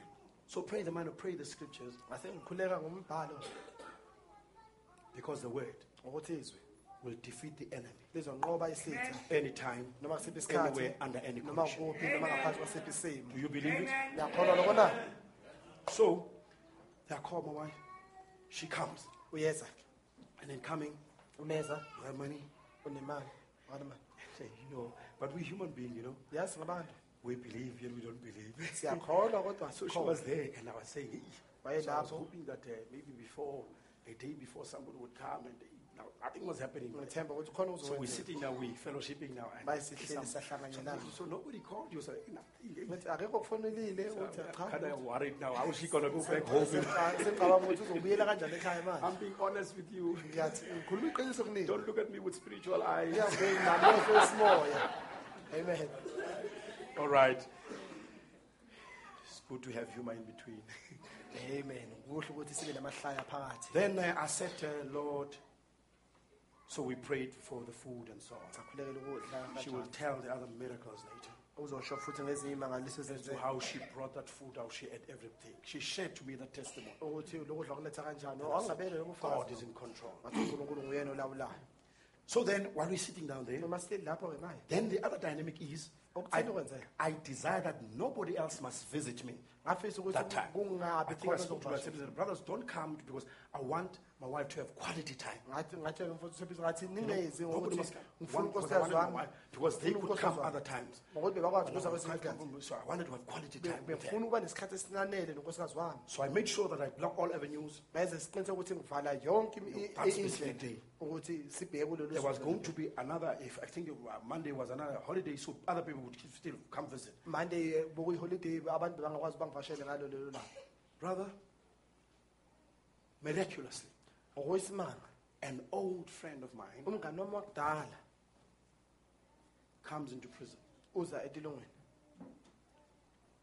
So pray the man, who pray the scriptures
ngase ngikhuleka ngombhalo
because the word
ngokuthi izwi
will defeat the enemy
lizonqoba isitha
anytime,
noma kusiphi isikhathi
anywhere, under any
noma
condition.
kuphi noma ngaphansi kwasiphi isimo
Do you believe it?
ngiyakholwa lokho na
So, I called my wife. She comes.
uyeza
And then coming,
uneza
you have money.
unemali wanemali
Say, you know, but we human beings, you know,
yazi ngabantu
we believe and we don't believe.
siyakholwa kodwa
So she
asikholwa.
was there, and I was saying, "Hey." so I was
Wayelapho.
hoping that uh, maybe before a day before somebody would come and they, now nothing was happening.
ngithemba ukuthi khona
So we're sitting now, we're fellowshipping now. and
bayisihleli
some-
sahlanganyelana
So nobody called you. So,
ngithi akekho kufonelile uthi
I'm kind of worried now. How is she going to go back home?
sengicabanga ukuthi uzobuyela kanjani ekhaya manje
I'm being honest with you.
ngiyathi ngikhuluma iqiniso kunini
Don't look at me with spiritual eyes.
namehlo esimoya amen
All right. It's good to have humor in between.
amen kuhle ukuthi sibe namahlaya phakathi
Then I said, uh, Lord, so we prayed for the food and so on. She will tell the other miracles later.
uzosho futhi ngezinye imangaliso
As to how she brought that food, how she ate everything. She shared to me the testimony.
ukuthi lokudla kuletha kanjani
And I
angabele
said, God is in control.
ngathi unkulunkulu nguyena olawulayo
So then, while we're sitting down there,
noma sihleli lapho-ke maye
then the other dynamic is I, I desire that nobody else must visit me. That time. I
kungabi
think I
khona
spoke to my brothers, don't come because I want my wife to have quality time.
ngathi ngathi mfowethu Thembisa, ngathi
You
ningezi
nobody
ngokuthi
must come.
ngifuna
One- because I
unkosikazi
wanted my
wami
wife- Because they
ngifuna
could
unkosikazi
come
wami.
other times.
ngokuthi bebakwazi ukuza
So
kwesinye isikhathi
I wanted to have quality time. with her.
befuna ukuba nesikhathi esinanele nonkosikazi wami
So I made sure that I block all avenues.
beze siqiniseke ukuthi ngivala yonke imi- i-
That
i-
specific
indlela
day.
ukuthi sibheke
There was going to be another, if I think Monday was another holiday, so other people would still come visit.
monday eh, bokuyiholiday abantu bangakwazi bangivashele ngalo lelo langa
Brother, miraculously,
ngokwesimanga
an old friend of mine
umngani wami wakudala
comes into prison.
uza etilongweni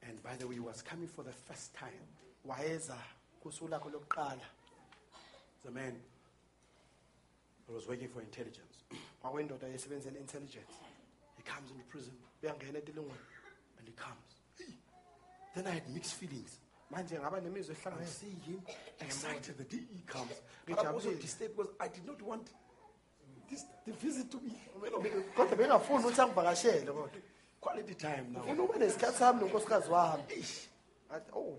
And by the way, he was coming for the first time.
wayeza kusuku lakho lokuqala
The man who was working for intelligence.
wakwendoda yesebenzela intelligence
He comes into prison
uyangena etilongweni
and he comes. Then I had mixed feelings.
Manje ngaba nemizwa
I see him excited the day he comes. But I'm also disturbed because I did not want this the visit to be
kodwa bengafuni ukuthi angivakashele kodwa.
Quality time now.
ufuna ube nesikhathi sami nonkosikazi wami. Oh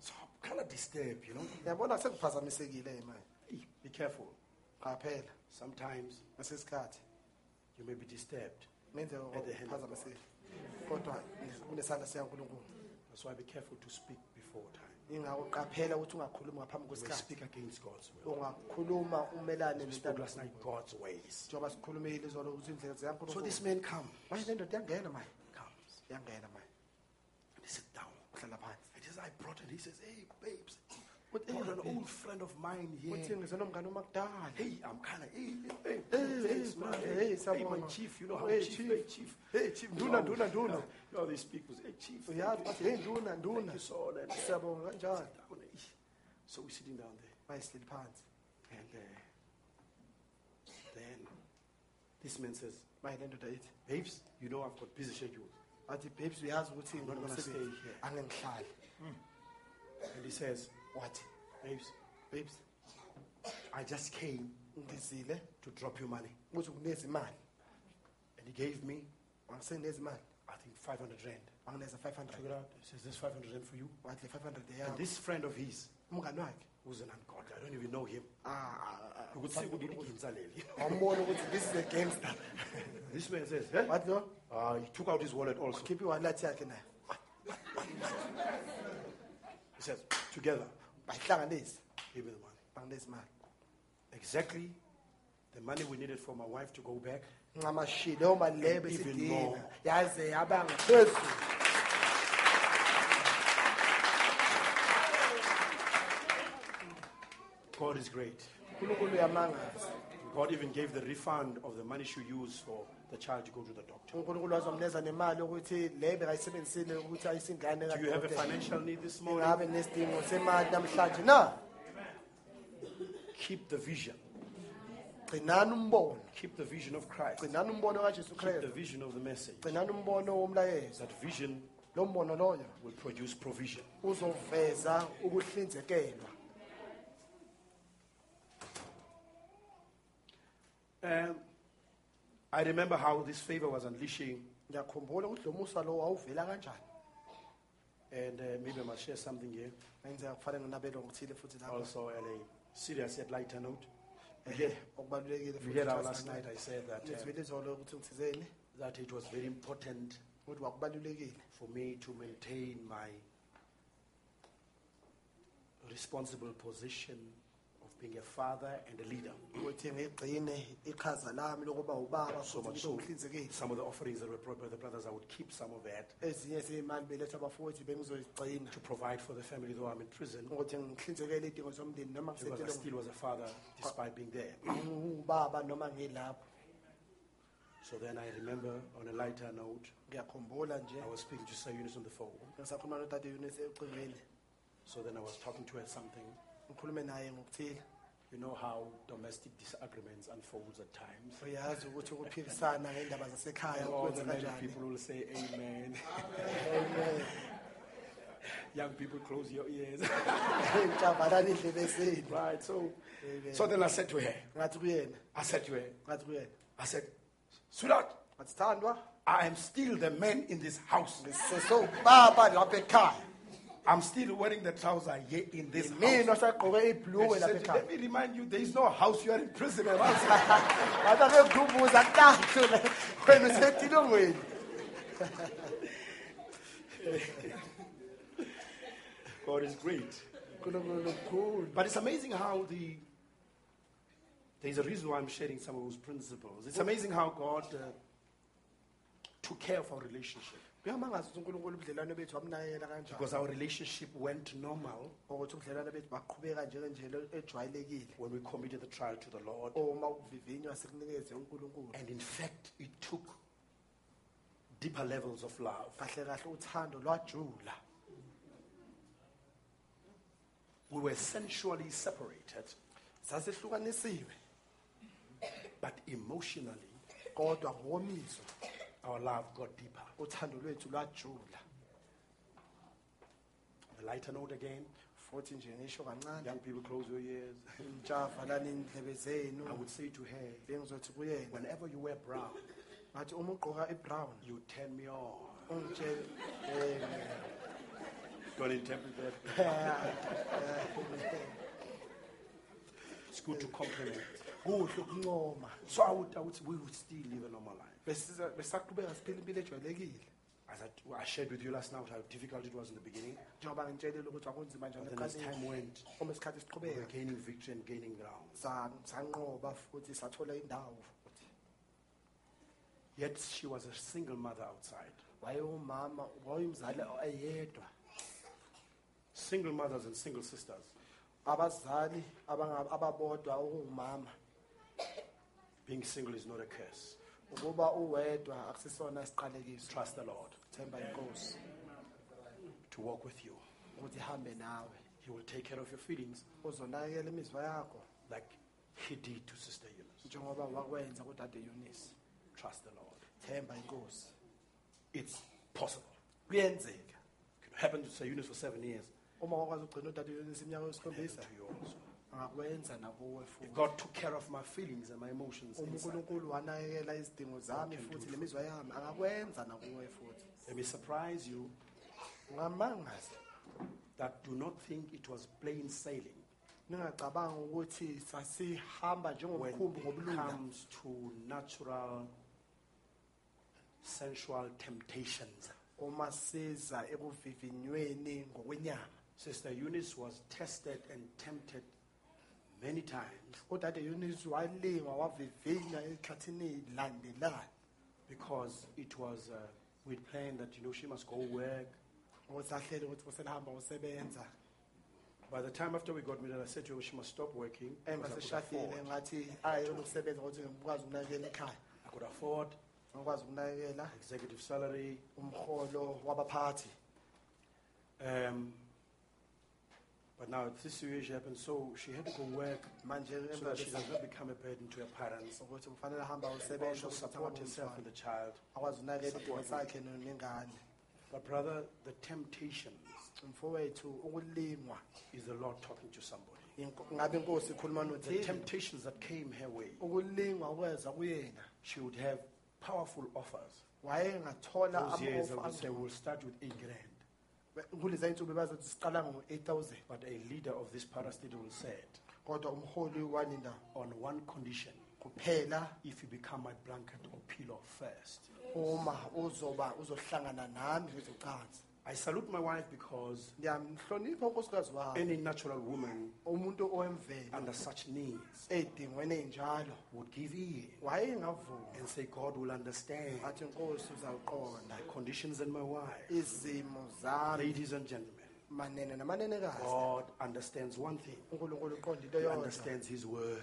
So I'm kind of disturbed, you know.
ngiyabona sekuphazamisekile manje.
Be careful.
qaphela.
Sometimes
ngesesikhathi.
you may be disturbed.
ngenzeka
At the hand of
ukuphazamiseka kodwa kunesandla sikankulunkulu.
That's why be careful to speak before time.
ingako qaphela ukuthi ungakhulumi ngaphambi kwesikhathi
speak against God's will.
ungakhuluma umelane
We spoke last night God's ways.
njengoba sikhulumile izolo ukuthi indlela
So this man comes,
manje le ndoda yangena manje
comes,
yangena manje
and he sits down.
uhlala phansi
And he says, I brought it. He says, Hey, babes, Brought
hey,
an old friend of mine here.
ngize nomngane omakudala
Hey, I'm kind of, hey, hey,
Hey,
thanks,
hey,
man. Hey,
hey,
hey, my chief, you know how
Hey,
chief,
chief.
hey, chief.
hey chief nduna nduna nduna
You know, they speak with, hey, chief. thank
uyazi
you.
bathi hey nduna
Thank
nduna
you so much.
siyabonga kanjani
Down, eh. So we're sitting down there.
bayisihleli phansi
And uh, then this man says,
manje le ndoda ithi
Babes, you know I've got busy schedules.
athi babes uyazi ukuthi
not gonna stay here.
angengihlali
And he says,
wathi
Babes,
babes
I just came
ngizile
to drop you money.
ukuthi kunezimali
And he gave me,
angisenezimali
I think, 500 rand.
angineza
Took it
500
out. He says, This 500 rand for you.
wathi le 500
And
yakho
this friend of his,
umngani wakhe
who's an ungodly, I don't even know him.
ah, ah, ah,
You could say, "Udili Ginza leli."
wambona ukuthi this is a gangster
This man says, eh?
wathi lo
Uh, he took out his wallet also.
Keep khipha iwallet yakhe nayo
He says, Together,
bayihlanganise
give me the money.
banginezimali
Exactly the money we needed for my wife to go back.
ncamashi leyo mali leyo
Even more.
besidinga yaze yaba ngaphezulu
God is great.
unkulunkulu uyamangaza
God even gave the refund of the money she used for the child to go to the doctor.
unkulunkulu wazomnikeza nemali yokuthi le bekayisebenzisile ukuthi ayisingane
Do you have a
kadokotela.
financial need this morning?
ingabe nesidingo semali namhlanje na
Keep the vision.
gcinani umbono
Keep the vision of Christ.
gcinani umbono kajesu
Keep the
kristu
vision of the message.
gcinani umbono womlayezo
That vision
lo mbono loyo
will produce provision.
uzoveza ukuhlinzekelwa
Um, I remember how this favor was unleashing,
ngiyakhumbula ukuthi lo musa lo wawuvela kanjani.
And uh, maybe I must share something here.
ngenzeka kufanele nginabelo ngokuthile futhi lapho
Also, at a serious yet lighter note.
Okubalulekile
We
futhi
heard
ukuthi
last night, I said that, uh,
ngizwile izolo ukuthi ngithizeni.
that it was very important
ukuthi
for me to maintain my responsible position being a father and a leader.
ukuthi ngigcine iqhaza lami lokuba ubaba
So
futhi
much so, some of the offerings that were brought by the brothers, I would keep some of that
ezinye zey'mali beletha abafowethu bengizozigcina
to provide for the family, though I'm in prison,
ukuthi ngihlinzekele iy'dingo zomndeni noma
because I still was a father despite being there.
ngiwubaba noma ngilapho
So then I remember on a lighter note,
ngiyakhumbula nje
I was speaking to Sister Eunice on the phone.
ngisakhuluma nodade yunisi ecingweni
So then I was talking to her something.
Ngikhulume naye ngokuthile
You know how domestic disagreements unfolds at times.
uyazi ukuthi ukuphikisana ngendaba zasekhaya
And all the
kwenza
married
kanjani
people will say amen.
Amen.
Young people, close your ears.
ntavalani indlebe zenu
right. So,
Amen.
so then I said to her,
ngathi kuyena
I said to her,
ngathi kuyena
I said, sweetheart,
ngathi thandwa
I am still the man in this house.
ngisesowubaba lapha ekhaya
I'm still wearing the trouser here in this house. And she said, Let me remind you, there is no house. You are in prison. man."
ngathi angekukhumbuza kutathu wena usetilongweni
God is great. But it's amazing how the there's a reason why I'm sharing some of those principles. It's amazing how God uh, took care of our relationship
unkulunkulu ubudlelwane bethu kanjani
because our relationship went normal.
Ukuthi ubudlelwane bethu baqhubeka ejwayelekile.
When we committed the trial to the Lord.
uma ukuvivinywa sikunikeze unkulunkulu.
And in fact, it took deeper levels of love.
kahle kahle uthando lwajula.
We were sensually separated,
sasihlukanisiwe
but emotionally,
kodwa ngokomizwa
our love got deeper.
uthando lwethu lwajula
The lighter note again,
futhi nje ngisho kancane
young people, close your ears.
intsha valani indlebe zenu
I would say to her,
bengizothi kuyena
whenever you wear brown,
ngathi uma ugqoka ibrown
you turn me on.
ungitshele
Don't interpret that. It's good to compliment.
kuhle ukuncoma
So I would, I would we would still live a normal life.
Besisa- besaqhubeka siphila impilo ejwayelekile
As I, I shared with you last night how difficult it was in the beginning.
njengoba ngitshelile ukuthi akunzima njani
But then as time went, we were gaining victory and gaining ground.
sa- sanqoba futhi sathola indawo futhi
Yet she was a single mother outside.
wayewumama oh, wayeyumzali oh, eyedwa eh,
Single mothers and single sisters.
abazali abanga- ababodwa oh, okungumama
Being single is not a curse.
Ukuba uwedwa akusisona isiqalekiso
Trust the Lord
themba inkosi
to walk with you.
ukuthi ihambe nawe
He will take care of your feelings
uzonakekela imizwa yakho
like he did to Sister Eunice.
njengoba wakwenza kudade yunisi
Trust the Lord.
themba inkosi
It's possible.
kuyenzeka
could happen to Sister Eunice for seven years.
uma wakwazi ukugcina udade yunisi iminyaka
It
yesikhombisa
to you also.
Angakwenza nakuwe
If
futhi
God took care of my feelings and my emotions
uma
inside,
unkulunkulu wanakekela izidingo zami
can do
futhi
it.
nemizwa yami angakwenza nakuwe futhi
let me surprise you.
Ungamangaza
that do not think it was plain sailing.
Ningacabanga ukuthi sasihamba
when
njengomkhumbi
it
ngobulula.
comes to natural sensual temptations.
uma siza ekuvivinyweni ngokwenyama.
Sister Eunice was tested and tempted many times
udade yunisi walingwa wavivinywa ekhathini landelayo
because it was, uh, we'd planned that, you know, she must go work.
ukuthi ahlele ukuthi kuselihamba usebenza
By the time after we got married, I said to her, she must stop working. because I could afford.
ngathi ayona ukusebenza ukuthi ngikwazi ukunakekela ekhaya
I could afford executive salary. Um, but now this situation happened, so she had to go work
manje
so that she does not become a burden to her parents.
ukuthi kufanele ahambe
And also support herself and the child.
akwazi ukunakekela idingo sakhe nengane
But brother, the temptations
mfowethu ukulingwa
is the Lord talking to somebody.
Inko- ngabe inkosi ikhuluma
The temptations that came her way,
ukulingwa kweza kuyena
she would have powerful offers.
wayengathola
Those years I would say we'll start with grand.
Siqala ngo-8 000
But a leader of this parastatal will say,
kodwa umholi walinda
on one condition,
kuphela
if you become my blanket or pillow first,
uma uzoba uzohlangana nami kwezocansi
I salute my wife because
ngiyamhlonipha unkosikazi wami
any natural woman
umuntu owemvelo
under such needs
ey'dingweni ey'njalo
would give in and say, God will understand
athi inkosi uzawuqonda.
my conditions and my wife.
izimo zami.
Ladies and gentlemen,
manene namanenekazi.
God understands one thing.
unkulunkulu uqonda into
He understands His word.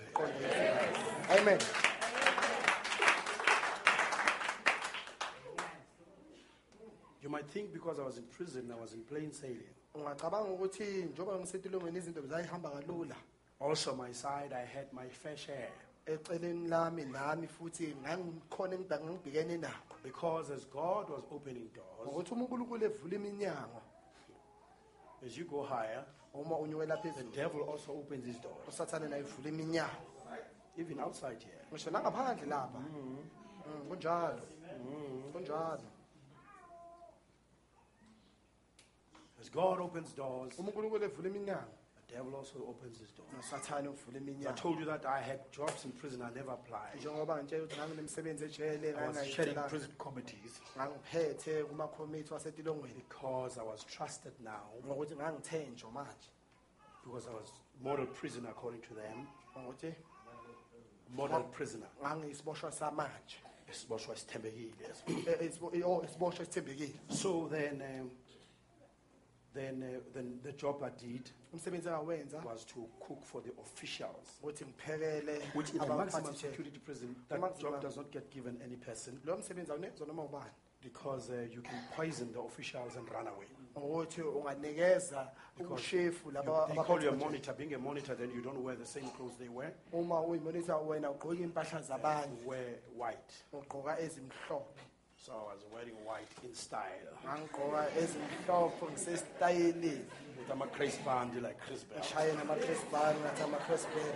Amen
You might think because I was in prison, I was in plain sailing.
ungacabanga ukuthi njengoba ngisetilongweni izinto bezayihamba kalula
Also, my side, I had my fair share.
eceleni lami nami futhi ngangikhona engida- ngangibhekene nakho
Because as God was opening doors,
ngokuthi uma unkulunkulu evula iminyango
as you go higher,
uma unyukela
the
phezulu
devil also opens his doors.
usathane naye ivula iminyango
Even outside here.
ngisho nangaphandle lapha Mm, kunjalo kunjalo
As God opens doors,
unkulunkulu evula iminyango
the devil also opens his
nosathane uvula
I
iminyango
told you that I had jobs in prison I never applied.
njengoba ngitshela ukuthi nganginemsebenzi ejele
I was chairing
ngangayitshela
prison committees.
Ngangiphethe kumakhomithi wasetilongweni.
Because I was trusted now.
Ngokuthi ngangithenjwa manje.
Because I was model prisoner according to them.
ngokuthi
Model prisoner.
ngangiyisiboshwa samanje.
Isiboshwa esithembekile.
Eh, isibo- eh, oh, isiboshwa esithembekile.
So then, um, then, uh, then the job I did
umsebenzi
was to cook for the officials,
ukuthi ngiphekele
which in a maximum
abaphathi
security prison,
The
that
maximum-
job does not get given any person
lo msebenzi awunezwa noma ubani
because uh, you can poison the officials and run away.
unganikeza
Because You,
laba
they call you a monitor. Being a monitor, then you don't wear the same clothes they wear.
uma uyimonitha wena ugqoka impahla zabanye
You wear white.
ugqoka ezimhlophe
So I was wearing white in style.
ngangigqoka ezimhlophe ngisesitayeleni
With a Chris band like Chris Bell.
ngishaye nama-crisban ngathi ama-crisbet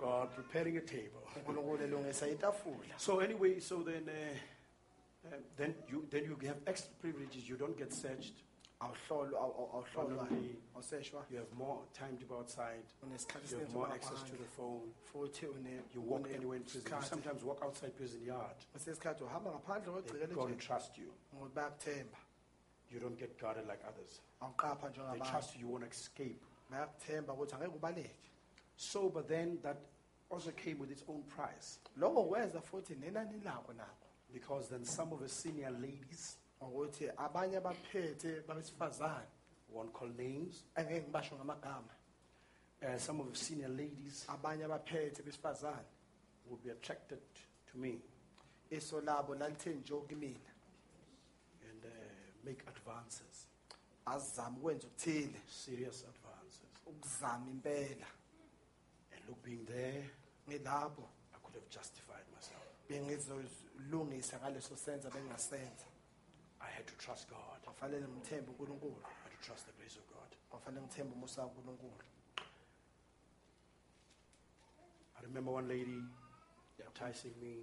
God preparing a table.
unkulunkulu elungisa itafula
So anyway, so then, uh, uh, then you then you have extra privileges. You don't get searched.
Awuhlolwa awuhlolwa awuseshwa
You have more time to go outside.
unesikhathi
You have more access to the phone.
futhi une-
You walk
une-
anywhere in prison. You sometimes walk outside prison yard.
kwesesikhathi uhamba ngaphandle
They
kwegcikele
don't trust you.
ngoba bayakuthemba
You don't get guarded like others.
awuqapha
They trust you. You won't escape.
bayakuthemba ukuthi angeke ubaleke
So, but then that also came with its own price
lokho kwenza futhi nenani lako nako
because then some of the senior ladies,
ngokuthi abanye abaphethe babesifazane.
Won't call names,
angeke ngibasho ngamagama.
Uh, some of the senior ladies.
Abanye abaphethe besifazane.
Would be attracted to me.
Iso labo lalithe nje kimina
and uh, make advances,
azizama ukwenza ukuthile
serious advances.
ukuzama impela.
And look, being there,
ngilapho
I could have justified myself.
bengizolungisa ngaleso senza bengasenza
I had to trust God.
kwafanele ngithembe unkulunkulu
I had to trust the grace of God.
kwafanele ngithembe umusa kankulunkulu
I remember one lady enticing me.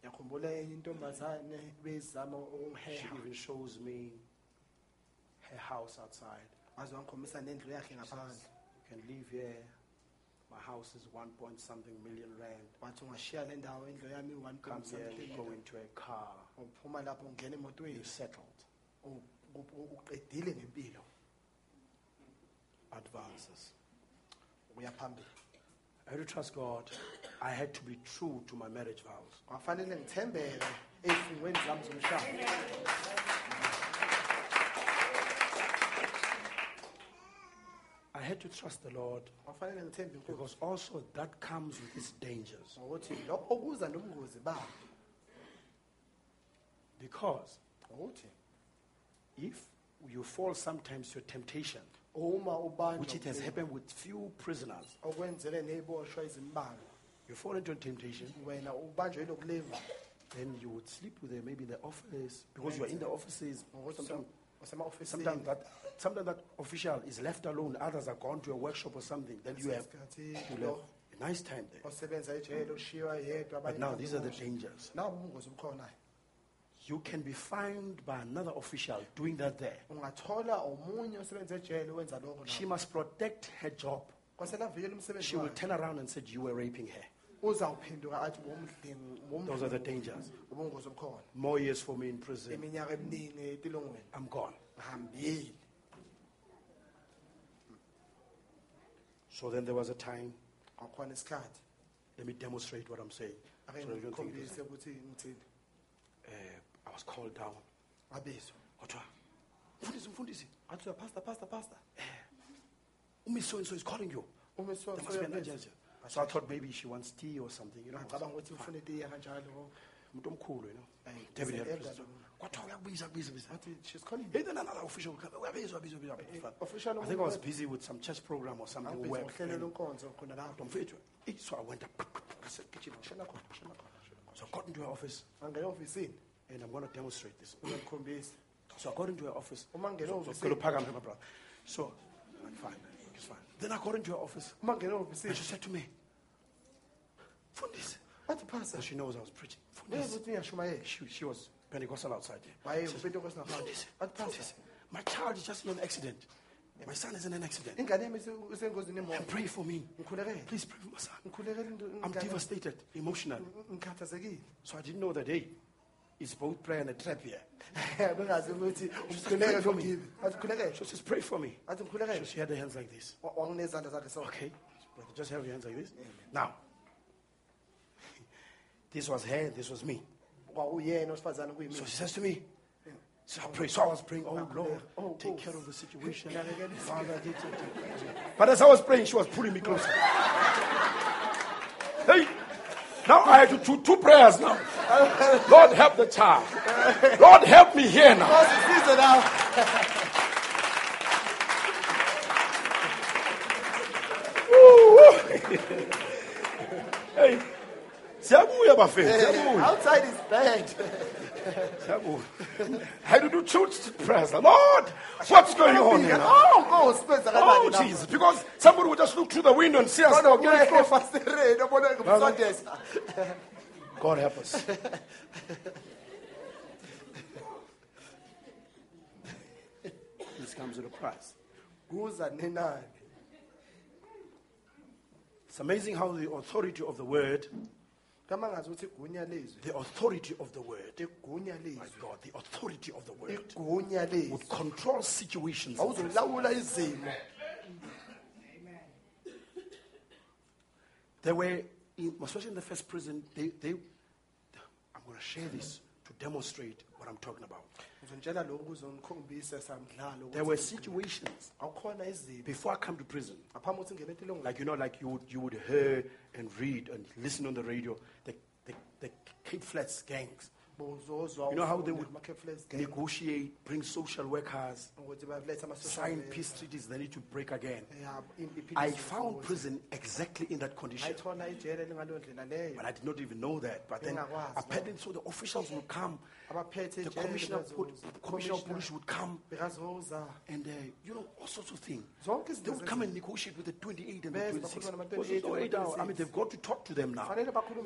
ngiyakhumbula enye intombazane bezama
She
ukungiheha
even shows me her house outside.
waze wangikhombisa nendlu yakhe ngaphandle
You can live here. My house is one point something million rand.
wathi ungashiya le ndawo indlu yami
Come here, you go into a car.
Uphuma lapho ungena emotweni
settled.
uqedile ngempilo
Advances.
phambili
I had to trust God. I had to be true to my marriage vows.
kwafanele ngithembeke ey'fungweni zami zomshado
I had to trust the Lord
kwafanele ngithembe inkosi
because also that comes with its dangers.
ngokuthi lokho kuza nobungozi babo
Because if you fall sometimes to temptation, which it has happened with few prisoners,
okwenzele ney'boshwa ezimbalwa
you fall into temptation,
wena ubanjwe yilokuliva
then you would sleep with them maybe in the office because you are in the offices. Sometimes, sometimes that sometimes that official is left alone. Others are gone to a workshop or something. Then you have you have a nice time there.
osebenza ejele ushiywa yedwa
But now these are the dangers.
Nawo ubungozi obukhonayo
You can be fined by another official doing that there.
ungathola omunye osebenza ejele wenza lokho
She must protect her job.
kwasela avikele umsebenzi
She will
wakhe
turn around and say you were raping her.
uzawuphenduka athi bomdlingi
Those are the dangers.
ubungozi obukhona
More years for me in prison.
iminyaka eminingi etilongweni
I'm gone. So then there was a time.
kwakhona isikhathi
Let me demonstrate what I'm saying. So you don't think it
ngikhombise ukuthi ngithini
I was called down.
ngabizwa
Kuthiwa, "Mfundisi, mfundisi,
athi pastor pastor pastor eh.
Miss so and so is calling you.
uma so
There must be an urgency. So I thought maybe she wants tea or something, you know.
ngicabanga ukuthi ufuna itiya kanjalo
Umuntu omkhulu, you know.
Hey,
David
he's
had
an elder,
prison. Kwathiwa uyakubiza, kubiza, kubiza.
athi she's calling
Hey, then another official come. Uyabizwa, bizwa, eh, bizwa.
official
I think I was busy with some church program or something.
angibizwa
work.
ngohlelo lenkonzo khona lapho
Mfethu, eh, So I went up. I said, "Gijima, shana khona, shana khona, shana khona." So I got into her office
angena ofisini
and I'm going to demonstrate this. So according to her office.
uma ngena
So, so,
ofisini
Phakame, my brother. So, fine, it's fine. Then got into her office
uma ngena
and she said to me, Fundis.
athi pastor
So she knows I was preaching.
uyazi
Fundis.
ukuthi ngiyashumayela
She, she was Pentecostal outside here.
waye
She says, Fundis,
athi pastor
Fundis, my child is just in an accident. My son is in an accident.
ingane yami ise- isengozini
And pray for me.
ngikhulekele
Please pray for my son.
ngikhulekele into-
I'm
ingane-
devastated, emotional.
ngikhathazekile
So I didn't know that, hey, it's both prayer and a trap here.
bengazi ukuthi
pray
ukhulekele
for me.
nogibi athi ngikhulekele
she says, pray for me.
athi ngikhulekele
she had her hands like this.
Wa- wanginezandla zakhe so
Okay, brother, just have your hands like this. Now, this was her, this was me.
kwakuyena osifazane
So she says to me, so I pray. So I was praying, oh Lord,
Oh, oh.
take care of the situation. Father, take- take- take- But as I was praying, she was pulling me closer. Hey, now I had to do two prayers now. Lord, help the child. Lord, help me here now. Hey,
outside is bad
siyabuya. I had to do two prayers. Lord, what's going on here
oh nkosi kwenza
Oh,
kanjani?
Jesus. Because somebody would just look through the window and see us God help us. this comes with a price. It's amazing how the authority of the word,
kama ngazi ukuthi igunya lezwi
the authority of the word, my God, the authority of the word would control situations.
izimo
They were, in, especially in the first prison, they, they, going to share this to demonstrate what I'm talking about.
ngizonitshela lokhu kuzongikhombisa samdlalo
There were situations before I come to prison,
ngaphambi ukuthi ngene etilongweni
like you know, like you would, you would hear and read and listen on the radio, the, the, the Cape Flats gangs You know how they would negotiate, bring social workers, sign peace treaties they need to break again.
Yeah, impi- iphilisi
I found prison exactly in that condition.
ngayithola ijele elingaleyo ndlela leyo
But I did not even know that. But then apparently, so the officials will come, the commissioner, put, commissioner of police would come, and uh, you know, all sorts of things. They would come and negotiate with the 28 and the 26.
bakhuluma nama-
Because
28
there's no
and
eight hours. I mean, they've got to talk to them now.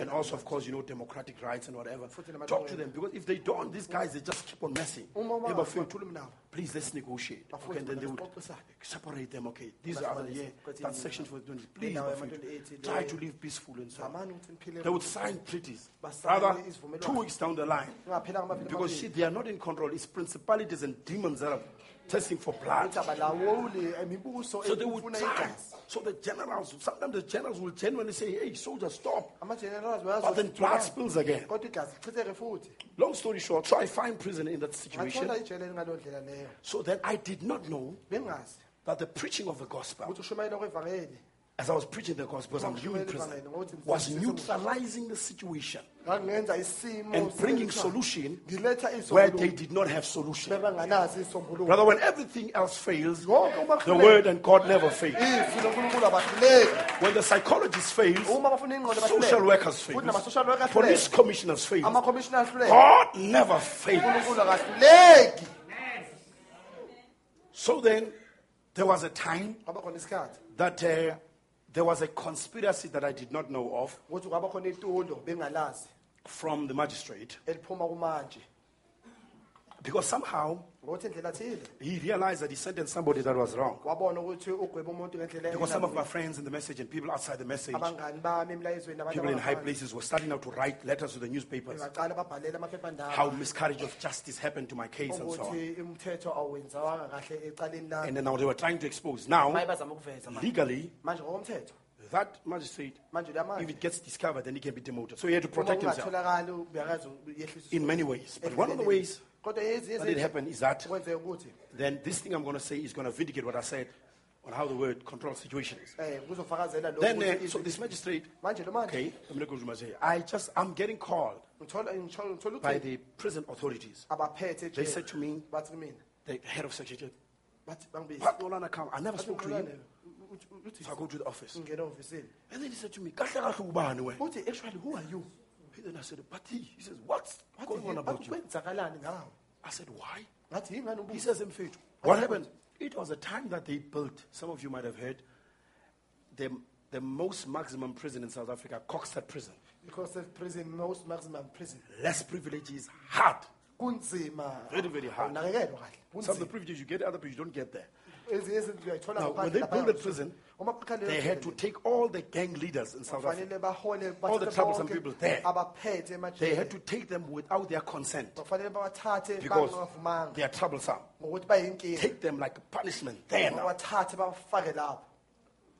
And also, of course, you know, democratic rights and whatever. Talk to them because if they don't, these guys, they just keep on messing.
Uma
Hey,
ba-
bafethu,
bakhuluma nabo.
Please, let's negotiate.
Bafowethu,
Okay, and then they would separate them. Okay, these are the, yeah, that section for 20. Please, bafethu, try to live peaceful and so on.
zamani ukuthi niphile
They would sign treaties. Rather, two weeks down the line. Because see, they are not in control. It's principalities and demons that are testing for blood.
imibuso eh,
So they eh, would
efuna
try. So the generals, sometimes the generals will genuinely say, hey, soldiers, stop. But then blood spills again.
kodwa igazi lichitheke futhi
Long story short, so I find prison in that situation.
ngathola ijele elingaleyo ndlela leyo
So then I did not know that the preaching of the gospel,
ukuthi ushumayela kwevangeli
as I was preaching the gospel, because I'm new in prison, was neutralizing the situation and bringing solution where they did not have solution. Brother, when everything else fails, the word and God never fail.
izwi lonkulunkulu abahluleki
When the psychologist fails,
bafuna
social workers fail, police commissioners fail. God never fails. So then, there was a time
kwaba khona isikhathi
that uh, there was a conspiracy that I did not know of
ukuthi kwaba khona itulo bengalazi.
from the magistrate.
Eliphuma kumanje
Because somehow
ngokuthi indlela thile
he realized that he sentenced somebody that was wrong.
wabona ukuthi ugweba umuntu ngendlela
Because some of my friends in the message and people outside the message,
abangani bami emlayezweni nabantu
people in high places were starting out to write letters to the newspapers
baqala babhalela amaphephandaba
how miscarriage of justice happened to my case and so on.
ukuthi umthetho awenzawanga kahle ecaleni lami
And then now they were trying to expose. Now,
maye bazama ukuveza manje.
legally, that magistrate, if it gets discovered, then he can be demoted. So he had to protect himself
kungatholakali uyakazi yehlisa
in many ways. But one of the ways
kodwa
that it happened is that
kwenzeka ukuthi
then this thing I'm going to say is going to vindicate what I said on how the word control situations.
eh kuzofakazela lokho
Then,
ukuthi
uh, so this magistrate,
manje lo manje
okay, let me go to my say, I just, I'm getting called
ngithola ngithola ngithola
by
ukuthi
the prison authorities.
abaphethe
They said to me,
bathi
the head of section,
bathi bangibiza
Pat Molana come. I never spoke to him.
Uthi
So I go to the office.
ngena ofisini
And then he said to me, "Kahle kahle ubani wena?"
uthi actually who are you
Then I said, but he, he says, what's going on about you? I said, why?
ngathi yingani
He
ubuza
says, "Mfethu, what happened? It was a time that they built, some of you might have heard, the, the most maximum prison in South Africa, Kokstad Prison.
because of prison most maximum prison
Less privileges, hard.
kunzima
Very, very hard.
kahle
Some of the
kunzima
privileges you get, other people you don't get there.
Ezinye izinto uyayithola
Now, when they built the prison, They had to take all the gang leaders in South Africa. All the troublesome people there. They had to take them without their consent because they are troublesome. Take them like a punishment there now.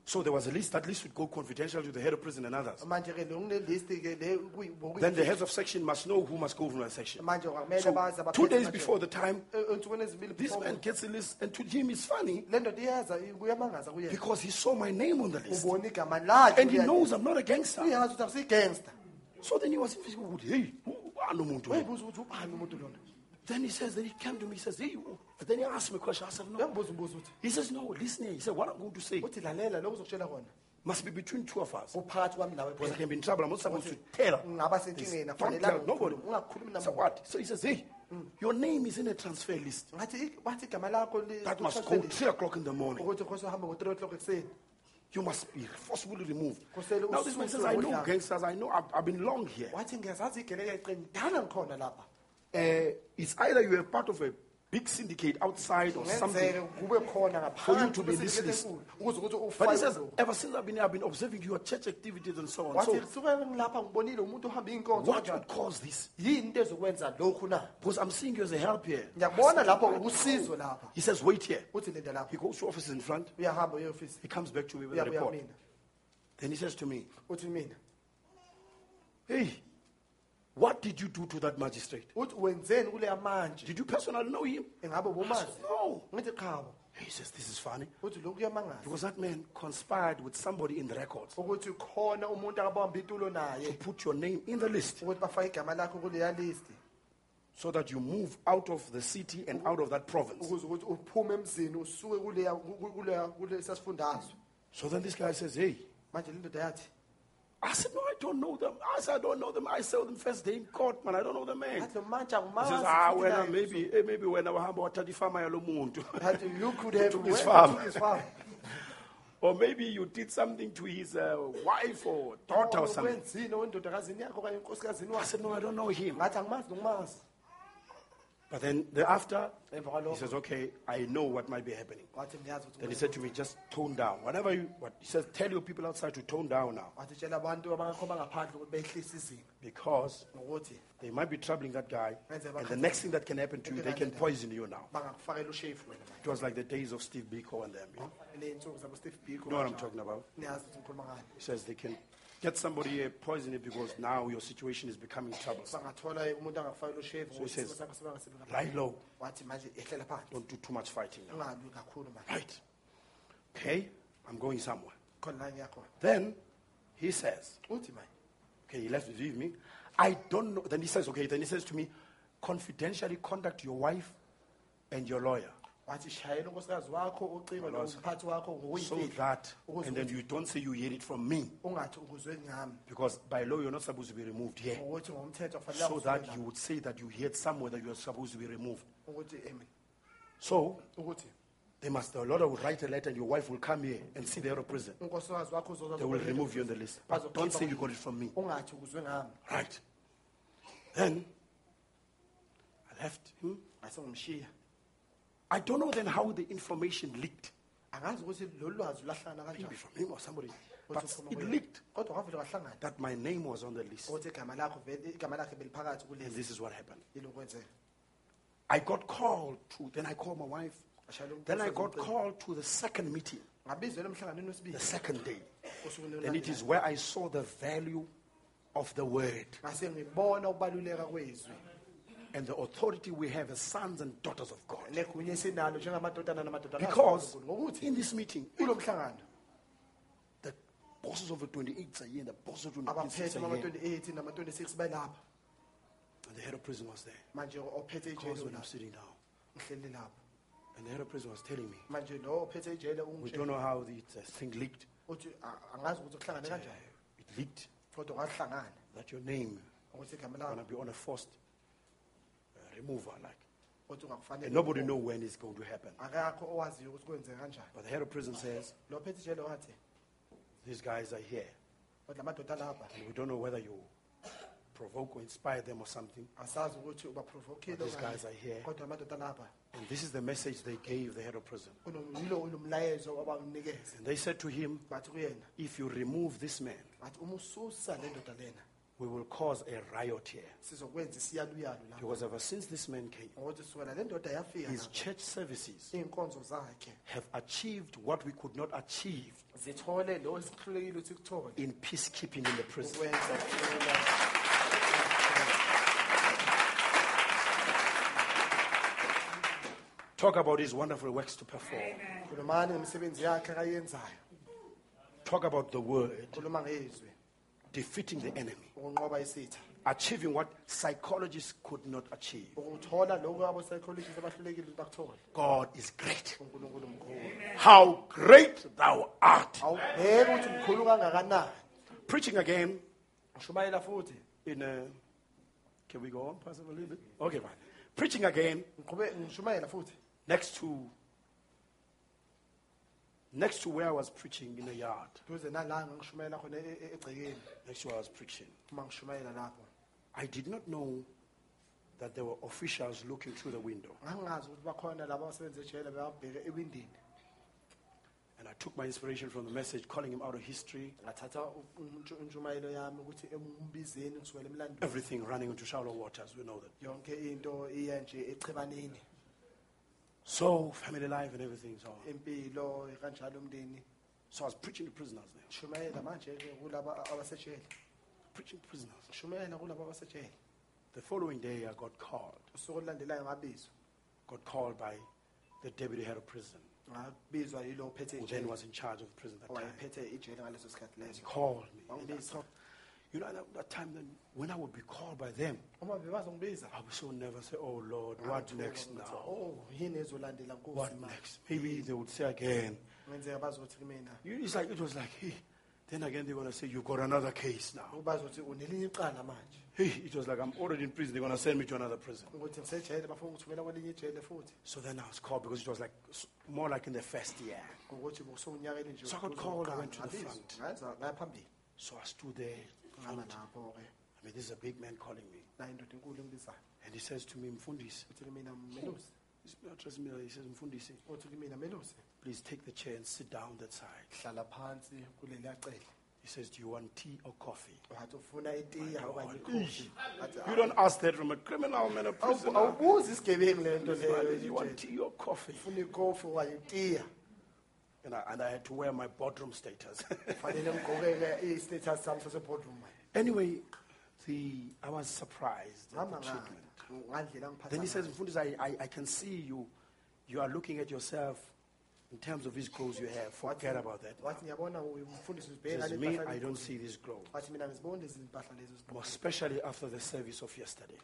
Babathathe bafake lapho
So there was a list, that list would go confidential to the head of prison and others.
manje ke lokunelisti ke le kuyi- ngokuyi-
Then the heads of section must know who must go from that section.
manje
So two days before the time,
E- ey'nsukwini ezibili
this
before-
man gets a list, and to him it's funny
le ndoda iyeza kuyamangaza kuyena
because he saw my name on the list.
ubona igama lakhe
And he knows I'm not a gangster.
uyazi ukuthi akusiyigangster
So then he was thinking, hey, who are no muntu wena?"
uyibuza ukuthi ubani umuntu lona
Then he says, then he came to me, he says, hey, who-" then he asked me a question. I said, no.
uyambuza umbuzo ukuthi
He says, no, listen here. He said, what I'm going to say
uthi lalela lokhu uzokutshela kona
must be between two of us.
uphakathi kwami nawe
Because I can be in trouble. I'm not supposed to tell. this. Don't tell nobody. So what? So he says, hey, mm. your name is in a transfer list.
ngathi i- bathi igama lakho li-
That must go 3 o'clock in the morning.
ukuthi khosi uhambe ngo-three o'clock ekuseni
You must be forcibly removed. Now this man says, I know gangsters. I know. I've, I've been long here.
Wathi ngiyazazi igeleka iqini dala ngikhona lapha
Uh, it's either you are part of a big syndicate outside or something. For you to be this list.
enkulu, ukuze ukuthi
But he says, ever since I've been here, I've been observing your church activities and so on. So
kusukela ngilapha ngibonile umuntu ohamba iy'nkonzo
what would cause this?
yini into ezokwenza lokhu na
Because I'm seeing you as a help here.
ngiyakubona lapho usizo lapha
He says, wait here.
uthi linda lapho
He goes to office in front. He comes back to me with a report. Then he says to me,
uthi mina
hey, what did you do to that magistrate?
uthi wenzeni kuleya manje
Did you personally know him?
engabe
I
bomazi
said, no.
ngithi
He says, this is funny.
uthi lokhu kuyamangaza
Because that man conspired with somebody in the records
ukuthi khona umuntu akabamba itulo
to
naye
put your name in the list
ukuthi bafake igama lakho kuleya listi
so that you move out of the city and out of that province.
ukuze ukuthi uphume emzini usuke kuleya ku- kuleya kulesa sifundazwe
So then this guy says, hey,
manje le ndoda yathi
I said, no, I don't know them. I said, I don't know them. I saw them first day in court, man. I don't know the man.
athi lo manje
He says, ah, when
naye."
maybe, eh, maybe when I wahamba wathatha ifama yalo muntu.
You could have
took his farm.
to his farm.
or maybe you did something to his uh, wife or daughter or something.
wenzini owendodakazini yakho okanye unkosikazini
I said, no, I don't know him.
Ngathi angimazi nokumazi
But then thereafter,
emva
he says, okay, I know what might be happening.
wathi ngiyazi ukuthi
Then he said to me, just tone down. Whatever you, what, he says, tell your people outside to tone down now.
wathi tshela abantu abangakhomba ngaphandle ukuthi behlise izinga
Because they might be troubling that guy. And the next thing that can happen to you, they can poison you now.
bangakufakela ushefu wena manje
It was like the days of Steve Biko and them. You know,
ley'nsuku zabo steve biko
You know what I'm talking about?
niyazi ukuthi ngikhuluma ngani
He says they can get somebody here, poison it because now your situation is becoming troublesome.
bangathola umuntu angakufakela ushefu
So he says,
sakho
Lie low.
wathi manje ehlela phansi
Don't do too much fighting now.
ungalwi kakhulu manje
Right. Okay, I'm going somewhere.
khona la ngiyakhona
Then he says,
uthi manje
okay, he left with me. I don't know. Then he says, okay, then he says to me, confidentially contact your wife and your lawyer
wathi shayela unkosikazi wakho ucingo nomphathi wakho
so
ngokuyimfihlo
that,
Ukuze
and then you don't say you hear it from me
ungathi ukuzwe ngami
because by law you're not supposed to be removed here.
ngokuthi ngomthetho kufanele
So that you would say that you heard somewhere that you are supposed to be removed.
ukuthi amen
So
ukuthi
they must, the Lord will write a letter and your wife will come here and see the of prison.
unkosikazi wakho uzoza
They will remove you on the list. But don't say you got it from me.
ungathi ukuzwe ngami
Right. Then I left I saw him
ngasengumshiya
I don't know then how the information leaked.
angazi ukuthi lolu lwazi lahlangana
Maybe
kanjani
from him or somebody. But it leaked
kodwa kwavele kwahlangana
that my name was on the list.
ukuthi igama lakho vele igama lakhe beliphakathi
And
kulezi
this is what happened.
yilo kwenzeka
I got called to, then I called my wife.
Ashayela
Then I got called to the second meeting,
ngabizelwe emhlanganweni
the
wesibili
second day.
osukwini
And it is where I saw the value of the word
ngase ngibona ukubaluleka kwezwi
and the authority we have as sons and daughters of God.
negunya esinalo njengamadodana namadodana
Because in this meeting,
kulo mhlangano
the bosses of the 28th are here, the bosses of the 26th
abaphethe
are here,
bama-28 nama-26 balapha.
And the head of prison was there.
manje ophethe
Because
ijele
when I'm sitting down,
lapha.
and the head of prison was telling me,
manje lo ophethe ijele
we don't know how the, the thing leaked.
uthi "A- angazi ukuthi kuhlangane
Uh,
kanjani.
it leaked.
Kodwa
that your name
ukuthi igama
is going
lakho
to be on a forced removal, like.
ungakufanele
And nobody know when it's going to happen.
akakho owaziyo ukuthi kwenzeka kanjani
But the head of prison says,
lo ophethe ijele wathi
these guys are here,
kodwa amadoda lapha
and we don't know whether you provoke or inspire them or something.
asazi ukuthi ubaprovokile
But these
okanye.
guys are here.
kodwa amadoda lapha
And this is the message they gave the head of prison.
kuno- yilo ulumlayezo abawunikeza
And they said to him,
bathi kuyena
if you remove this man,
bathi uma ususa le ndoda lena
we will cause a riot here.
sizokwenza isiyaluyalu lapha
Because ever since this man came, oh,
ngokuthi sukela le ndoda yafika
his
lapha,
church services
iy'nkonzo zakhe
have achieved what we could not achieve
zithole lo esihlulekile ukuthi kuthole
in peacekeeping in the prison.
ukwenza.
Talk about his wonderful works to perform.
khulumani ngemisebenzi yakhe akayenzayo
Talk about the word,
khuluma ngezwi
defeating the enemy,
ukunqoba isitha
achieving what psychologists could not achieve.
ukuthola lokhu abopsychologist abahlulekile bakuthole
God is great.
unkulunkulu mkhulu
How great thou art.
awubheke ukuthi mkhulu kangakanani
Preaching again
futhi
in a. Can we go on, Pastor, a little bit? Okay, fine. Preaching again
ngiqhube ngishumayela futhi
next to. Next to where I was preaching in the yard,
duze nala ngishumayela khona e- e- egcekeni.
Next to where I was preaching,
uma ngishumayela lapho.
I did not know that there were officials looking through the window.
ngangingazi ukuthi bakhona laba abasebenza ejele bebabheke ewindini.
And I took my inspiration from the message, calling him out of history,
ngathatha u- unshu- unshumayelo yami ukuthi umbizeni kusukela emlandweni.
Everything running into shallow waters. We know that.
yonke into iya nje echebaneni
So, family life and everything. So,
impilo kanjalo umndeni
so I was preaching to prisoners there.
shumayela manje ke kulaba abasejele
Preaching to prisoners.
shumayela kulaba abasejele
The following day, I got called.
usuku olulandelayo ngabizwa
Got called by the deputy head of prison,
ngabizwa yilo ophethe
who then was in charge of the prison at that oh, time.
owayephethe ijele ngaleso sikhathi
He
leso
called me. And I. you know, at that, that time, then, when I would be called by them, I would so never say, oh Lord, ah, what next now?
oh
What next? Maybe they would say again.
ngenzeka bazothi kumina
You- It's like, it was like, hey, then again they're going to say, you got another case now.
bazothi unelinye icala manje
Hey, it was like, I'm already in prison. They're going to send me to another prison.
ukuthi ngisejele bafuna ukuthumela kwelinye ijele futhi
So then I was called because it was like more like in the first year.
ngokuthi kusunyakeni nje
So I got called, I went to the front.
Ngaza- ngaya phambili
So I stood there. In
ngama lapho-ke
I mean, this is a big man calling me.
naye indoda enkulu engibizayo
And he says to me, Mfundisi.
uthi kumina melusi
He's not addressing me. He says, Mfundisi,
uthi kumina melusi
please take the chair and sit down that side.
hlala phansi kuleliya cele
He says, do you want tea or coffee?
wathi ufuna itiya okanye
God.
ikhofi Wathi, ah.
You don't ask that from a criminal man, a
"Awu-
prisoner.
awubuzi isigebengu le nto leyo
Do you want tea or coffee?
ufuna ikhofi okanye itiya
And I, and I had to wear my boardroom status.
fanele ngigqoke-ke i-status sami sasebhodroom
anyway, the, I was surprised at the treatment. Then he says, I, I, I can see you. You are looking at yourself in terms of these clothes you have. Forget about that.
wathi ngiyabona umfundisi
He
uzibheka
says, me, I don't see these clothes.
wathi mina ngiziboni lezi mpahla lezi
More especially after the service of yesterday.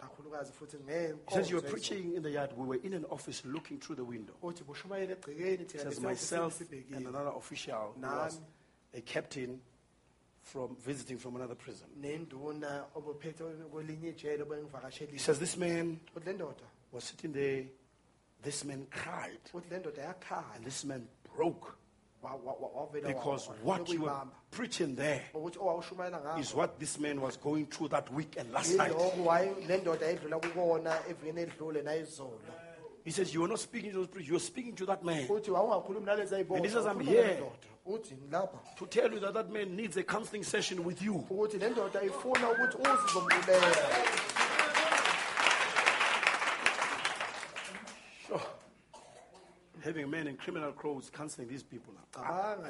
He says, You were preaching in the yard. We were in an office looking through the window. He says, Myself and another official was a captain from visiting from another prison.
nenduna obophethe kwelinye ijele
He says, This man
uthi le ndoda.
was sitting there. This man cried.
uthi le ndoda yakhala
And this man broke.
Wa- wa- wa- wavela wa-
because
wa-
what you were preaching there
ukuthi owawushumayela
is
ngakho
what this man was going through that week and last night.
yilokhu waye- le ndoda edlula kukona evikeni edlule nayizolo.
He says, You are not speaking to those priests, you are speaking to that man.
Uthi wawungakhulumi nalezi
And he says, "I'm here."
Nalondoda. uthi ngilapha
to tell you that that man needs a counseling session with you.
ukuthi le ndoda ifuna ukuthi uzizomluleka
Sure. Having men in criminal clothes counseling these people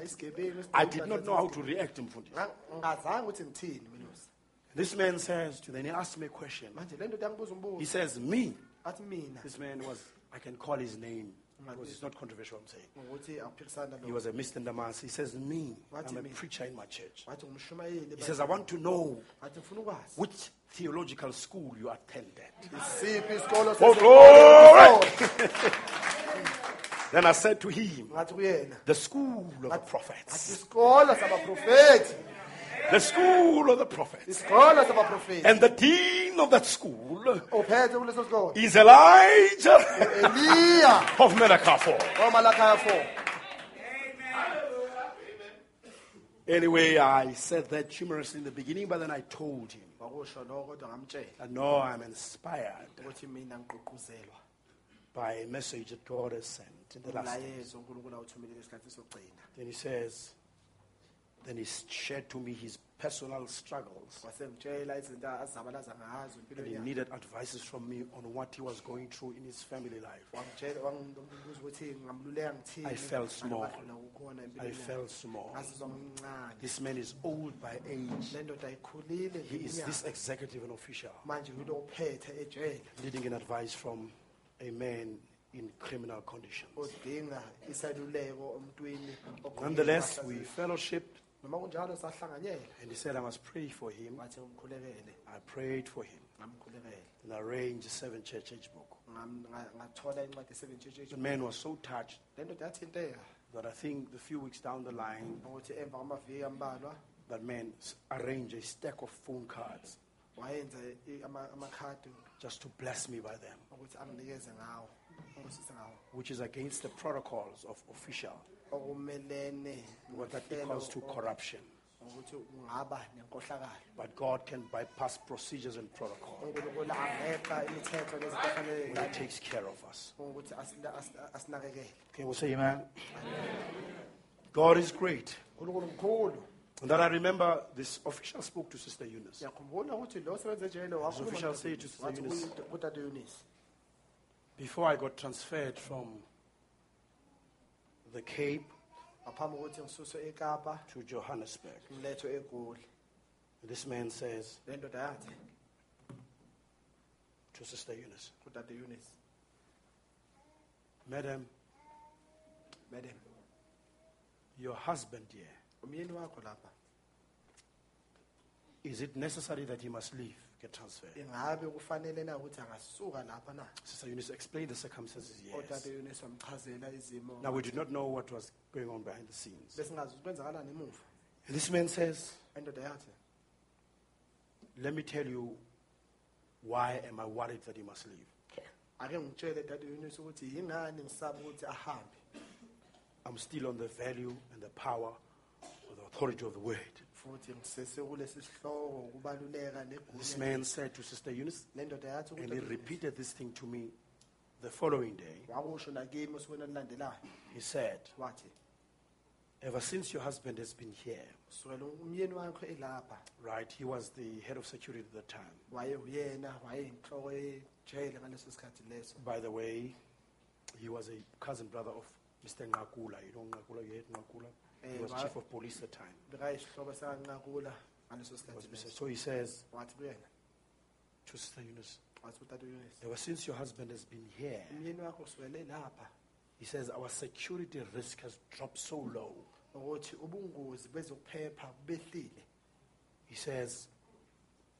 isigebengu
I did not know how to react, Mfundi.
Nga- ngazange ukuthi ngithini minusi
This man says to then he asked me a question.
manje le ndoda yangibuza
He says, Me. This man was, I can call his name because it's not controversial, I'm saying. He was a Mr. Damas. He says, Me. I'm a preacher in my church. He says, I want to know
athi ngifuna ukwazi
which theological school you attended. Oh, glory! Then I said to him, The school of the prophets. The school of the prophets. And the dean of that school.
Oh, Sikolo
is Elijah.
Eliya
of
wamalakhaya 4
Anyway, I said that humorously in the beginning, but then I told him. That no, I'm inspired
ukuthi mina ngigqugquzelwa.
by a message that God has sent in the last days.
umlayezo unkulunkulu awuthumelele esikhathi sokugcina.
Then he says, then he shared to me his personal struggles.
wasengitshela izinto azabalaza ngazo
And he needed advices from me on what he was going through in his family life.
wangitshela wangibuza ukuthi ngamluleka ngithini
I felt small. I felt small. This man is old by age.
le ndoda ikhulile
He is this executive and official, needing an advice from a man in criminal conditions.
odinga isaluleko emntwini ogqoke
Nonetheless, we fellowshipped,
noma kunjalo sahlanganyela.
And he said I must pray for him.
ngimkhulekele
I prayed for him.
Ngamkhulekele
and arranged a seven church age book.
Ngam- nga- ngathola incwadi
The man was so touched.
Le ndoda yathinteka
that I think a few weeks down the line,
ukuthi emva kwamaviki ambalwa
that man s- arranged a stack of phone cards
wayenza i- ama- amakhadi
just to bless me by them,
ukuthi anginikeze ngawo.
Which is against the protocols of official, what that equals to corruption.
ukuthi ungaba nenkohlakalo
But God can bypass procedures and protocol.
unkulunkulu angeqa imithetho nezinto afanele
when He takes care of us.
ukuthi asina- as-
Okay, we'll say amen. God is great. And that I remember this official spoke to Sister Eunice.
ngiyakhumbula ukuthi lo sebenze ejele
official say to Sister eunice Before I got transferred from the Cape
ngaphambi kokuthi ngisuswe ekapa.
to Johannesburg,
ngilethwe egoli.
This man says
le ndoda yathi
to Sister Eunice, Madam,
madam.
Your husband here,
umyeni wakho lapha.
Is it necessary that he must leave, get transferred?
ingabe kufanele na ukuthi angasuka lapha na
Sister Eunice explained the circumstances, yes.
otata eunice wamchazela izimo
Now, we did not know what was going on behind the scenes.
besingazi ukuthi kwenzakalani emuva
And this man says,
endoda yathi
Let me tell you why am I worried that he must leave.
ake ngitshele tata eunice ukuthi yingani ngisaba ukuthi ahambe
I'm still on the value and the power of the authority of the word.
Futhi ngisese kulesi sihloko ukubaluleka
This man said to Sister Eunice,
le ndoda yathi
and he repeated this thing to me the following day.
wakusho nakimi osukwini olulandelayo
He said, Ever since your husband has been here,
kusukela umyeni wakho elapha
right, he was the head of security at the time.
waye uyena wayeyinhloko yejele ngaleso sikhathi leso
By the way, he was a cousin brother of Mr. Nqakula. You know Nqakula, you heard Nqakula? He was chief of police at the time.
bekayisihlobo sakanqakula ngaleso
Was Mr.
leso
So he says
wathi kuyena
to Sister Eunice,
wathi kutata eunice
Ever since your husband has been here,
umyeni wakho kusukele lapha
he says our security risk has dropped so low.
ukuthi ubungozi bezokuphepha behlile
He says,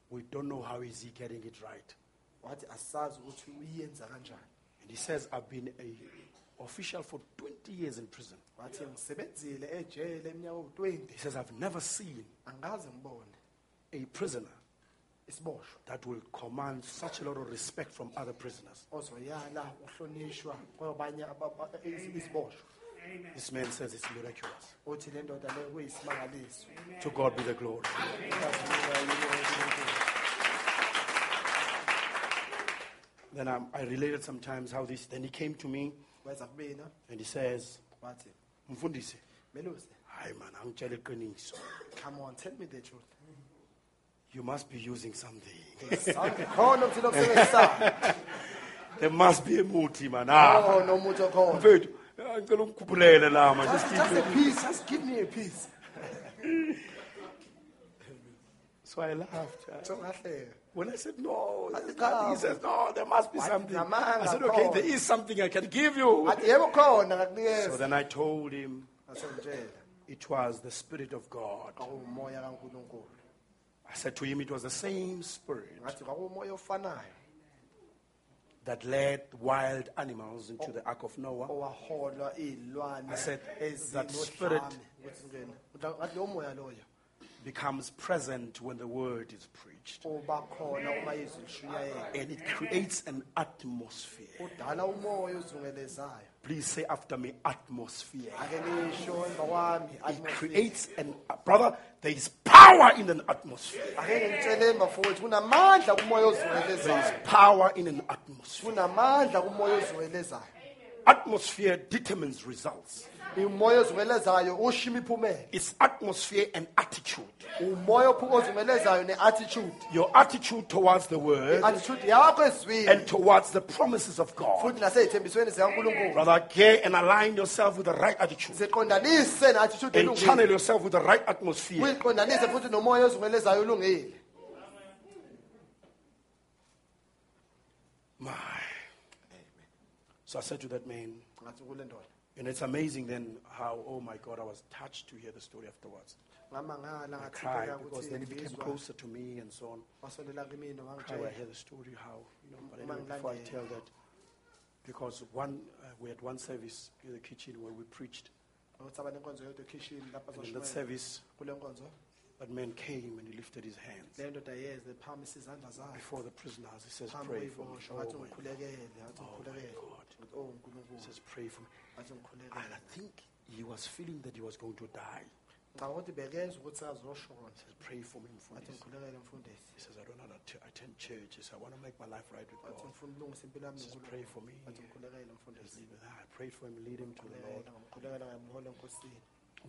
we don't know how is he getting it right.
wathi asazi ukuthi uyenza kanjani
And he says, I've been a official for 20 years in prison.
wathi ngisebenzile ejele eminyaka ewu-20
He says, I've never seen
angikaze ngibone
a prisoner
isiboshwa
that will command such a lot of respect from other prisoners.
ozoyala uhlonishwa kwabanye aba- aba- isi- isiboshwa
This man says it's miraculous.
uthi le ndoda leyo kuyisimangaliso
To God be the glory. Then um, I related sometimes how this. Then he came to me
weza kubina
and he says,
wathi
"Mfundisi,
melusi.
Hayi man, iqiniso.
come on tell me the truth.
You must be using something.
khona okusebenzisayo
There must be a muti, man. Ah,
khona umuthi okhona
mfethu, ah, ngicela ungikhuphulele la. Just
just a piece just give me a piece.
So I laughed.
So ngahleka
When I said no, he says no. There must be something. I said okay. There is something I can give you.
athi yebo khona
So then I told him it was the spirit of God. I said to him it was the same spirit
ngathi kwakuwumoya ofanayo
that led wild animals into the ark of Noah. I said, that spirit-
ezinodlame ukuthi ngene Uthi ngathi lowo moya loyo
becomes present when the word is preached.
Uba khona uma izwi lishuyayela
And it creates an atmosphere.
udala umoya ozungelezayo
Please say after me, atmosphere.
ake nisho emva kwami
It creates an, brother, there is power in an atmosphere.
ake ngitshele emva futhi kunamandla kumoya
There is power in an atmosphere.
kunamandla kumoya ozungelezayo
Atmosphere determines results.
Umoya ozungelezayo usho imiphumela
It's atmosphere and attitude.
umoya ophu- ozungelezayo ne-attitude
Your attitude towards the word
attitude yakho ezwini
and towards the promises of God. Brother, get and align yourself with the right attitude. And channel yourself with the right atmosphere.
uyiqondanise futhi nomoya ozungelezayo olungile
My. So I said to that man,
ngathi kule ndoda
and it's amazing then how, oh my God, I was touched to hear the story afterwards. I cried because then he became closer to me and so on.
kimi
Cry, I hear the story how, you know, but anyway, before I tell that, because one, uh, we had one service in the kitchen where we preached,
ukuthi aba nenkonzo yodwa ekhishini lapho
and in that service,
nkonzo
man came and he lifted his hands
le ndoda yeze phakamisa izandla zayo
before the prisoners. He says,
phambi
Pray for me. Oh my,
ngikhulekele ngathi
oh my God.
Oh
He
nkulunkulu
says, Pray for me. And I think he was feeling that he was going to die.
ngicabanga ukuthi bekezwa ukuthi azoshona
He says, Pray for me.
ngathi
Mfundisi."
ngikhulekele mfundisi
He says, I don't know how to attend church. He says, I want to make my life right with God.
ngifuna ukulungisa impilo yami
He says, Pray for me.
ngathi ngikhulekele
Just
mfundisi
leave it there. I prayed for him, lead him to the Lord.
ngikhulekela ngamhola enkosini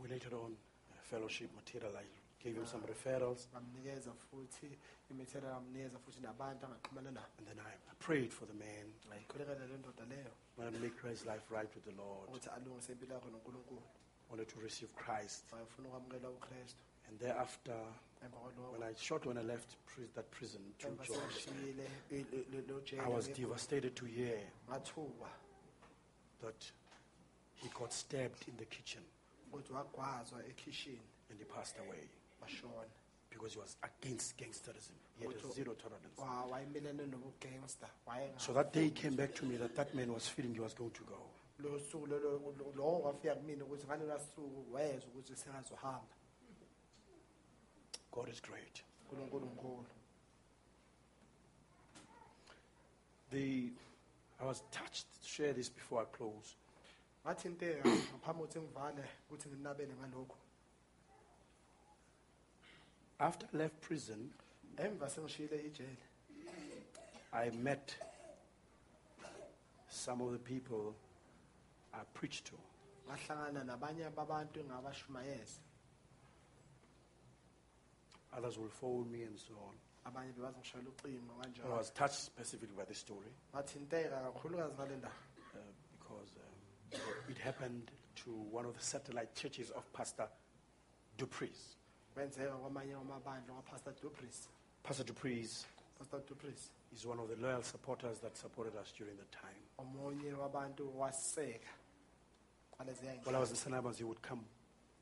We later on, uh, fellowship materialized. Gave him some referrals.
ngamnikeza futhi imithela ngamnikeza futhi nabantu angaxhumana nabo
And then I, prayed for the man.
ngayikhulekela le ndoda leyo
wanted to make his life right with the Lord.
ukuthi alungise impilo yakho nonkulunkulu
Wanted to receive Christ.
wayefuna ukwamukela ukristu
And thereafter,
emva
when
kwaloko
I short when I left pri- that prison to
emva
George,
sengishiyile i- le- le- lo jele
I was devastated to hear that he got stabbed in the kitchen
ukuthi wagwazwa ekhishini
and he passed away
washona
because he was against gangsterism. He had a zero tolerance.
wa- wayemelene nobugangster
So that day he came back to me that that man was feeling he was going to go.
lo suku lolo lo- lowo kwafika kumina ukuthi ngalona suku wayezwa ukuthi sengazohamba
God is great.
unkulunkulu mkhulu
The, I was touched to share this before I close.
ngathinteka ngaphambi kokuthi ngivale ukuthi nginabele ngalokhu
After I left prison,
emva sengishiyile ijele
I met some of the people I preached to.
ngahlangana nabanye babantu engabashumayeza
Others will phone me and so on.
abanye bebazongishayela ucingo
But I was touched specifically by this story
ngathinteka kakhulukazi ngale ndaba
uh, because um, it happened to one of the satellite churches of Pastor Dupreez.
Kwenzeka kwamanye amabandla kwapastor dupris
Pastor Dupreez
pastor dupris
is one of the loyal supporters that supported us during the time.
omunye wabantu waseka kwaleziya
While I was in St Albans, he would come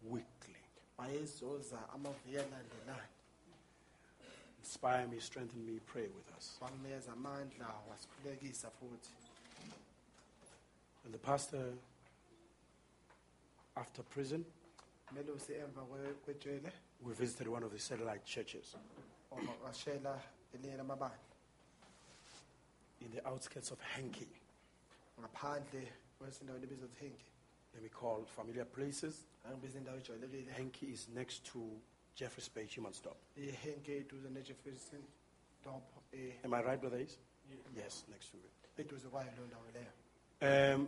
weekly,
wayezoza amaviki alandelayo
inspire me, strengthen me, pray with us.
wanginikeza amandla wasikhulekisa futhi.
And the pastor, after prison,
melusi emva kwe- kwejele
we visited one of the satellite churches
washela elinye lamabandla
in the outskirts of Hankey.
ngaphandle kwesindawo ebizwa ukuthi henke
Let me call familiar places.
angibiza indawo ejwayelekile
Hankey is next to Jeffreys Bay Humansdorp.
ihenke eduze nejefferson dop eh,
Am I right, brothers? Yes, next to it.
eduze kwayo leyo ndawo leyo
Um,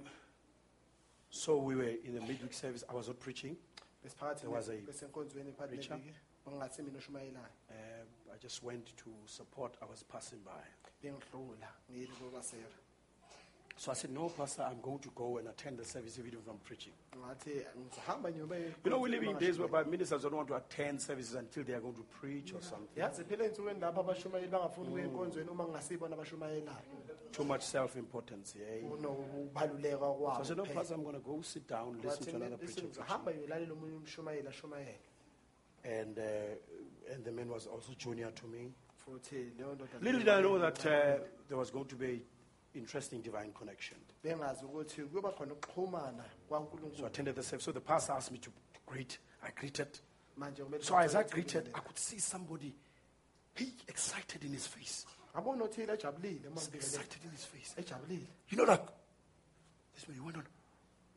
so we were in the midweek service. I was not preaching.
Besiphakathi
There was a
besenkonzweni phakathi
preacher.
neviki okungathi mina oshumayelayo
Um, I just went to support. I was passing by.
bengidlula ngiyile kobasera
So I said, No, Pastor, I'm going to go and attend the service even if I'm preaching.
ngathi ngizohamba ngiyobe
You know, we live in days whereby ministers don't want to attend services until they are going to preach or something.
yazi phela ey'nsukwini lapho abashumayeli bangafuni ukuya enkonzweni uma kungasibona abashumayelayo
Too much self importance. Yeah.
kunokubaluleka
So I said, No, Pastor, I'm going to go sit down, listen to another preacher. preaching."
ngizohamba omunye umshumayeli ashumayele
And, uh, and the man was also junior to me.
futhi leyo ndoda
Little did I know that uh, there was going to be interesting divine connection.
bengazi ukuthi kuyoba khona ukuxhumana
So I
kwankulunkulu
attended the service. So the pastor asked me to greet. I greeted.
manje kumele
So as I greeted, I could see somebody, he excited in his face.
Ngabona othile ejabulile
He's excited in his face.
ejabulile
You know, like, this way he went on.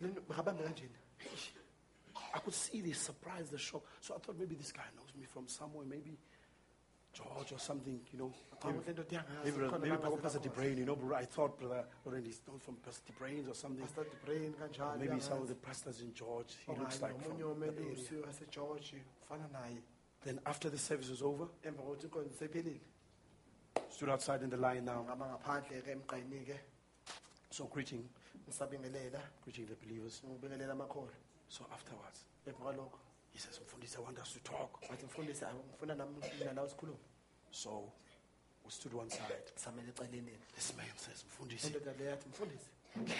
Lento- ngabambe kanjeni
I could see the surprise, the shock. So I thought maybe this guy knows me from somewhere, maybe George or something, you know. Maybe,
Ngicabanga lento
maybe, maybe Pastor. DeBrain, you know, but I thought Brother Loren is known from Pastor DeBrain or something.
Pastor DeBrain kanjalo
Maybe some of the pastors in George, he looks like from
omunye
that area.
omelusi wasegeorge ufana naye
Then after the service was over,
emva kokuthi inkonzo sephelile
stood outside in the line now.
ngihamba ngaphandle-ke emgqayini-ke
So greeting,
ngisabingelela
greeting the believers.
ngibingelela
So afterwards,
emva kwalokho
he says, Mfundisi, I want us to talk.
wathi mfundisi awu, ngifuna nami mina nawe sikhulume
So we stood one side.
samele eceleni
This man says, Mfundisi,
indoda le yathi mfundisi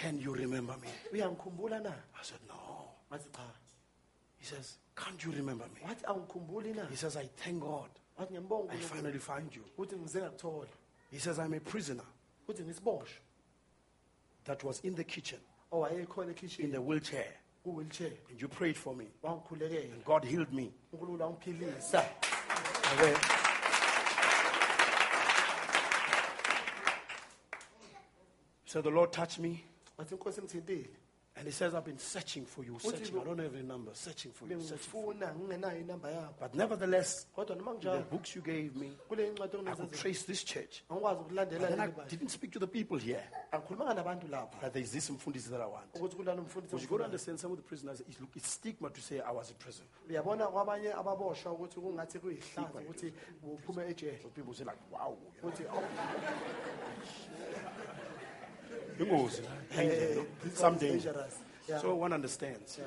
can you remember me?
uyangikhumbula na
I said, no.
wathi cha
He says, can't you remember me?
wathi awungikhumbuli na
He says, I thank God I finally find you.
ukuthi ngize ngakuthola.
He says, I'm a prisoner. That was in the kitchen, oh,
owayekhona
in the wheelchair, and you prayed for me. And God healed me.
unkulunkulu wangiphilisa
And then- He said, the Lord touched me.
Wathi inkosi ngithintile
And he says, I've been searching for you, searching. I don't have any number, searching for you, searching for you.
bengifuna ngingenayo inamba yakho
But nevertheless, the books you gave me, I could trace this church. But then I didn't speak to the people here.
angikhulumanga nabantu lapha
That there is this Mfundisi that I want.
ukuthi kulana umfundisi
Because you got to understand some of the prisoners, it's, look, it's stigma to say I was in prison.
uyabona kwabanye ababoshwa ukuthi kungathi kuyihlazo ukuthi uphume ejele
So people say like, wow.
oh,
Ingozi,
eh,
danger, Some danger.
dangerous. Yeah.
So one understands.
Yeah.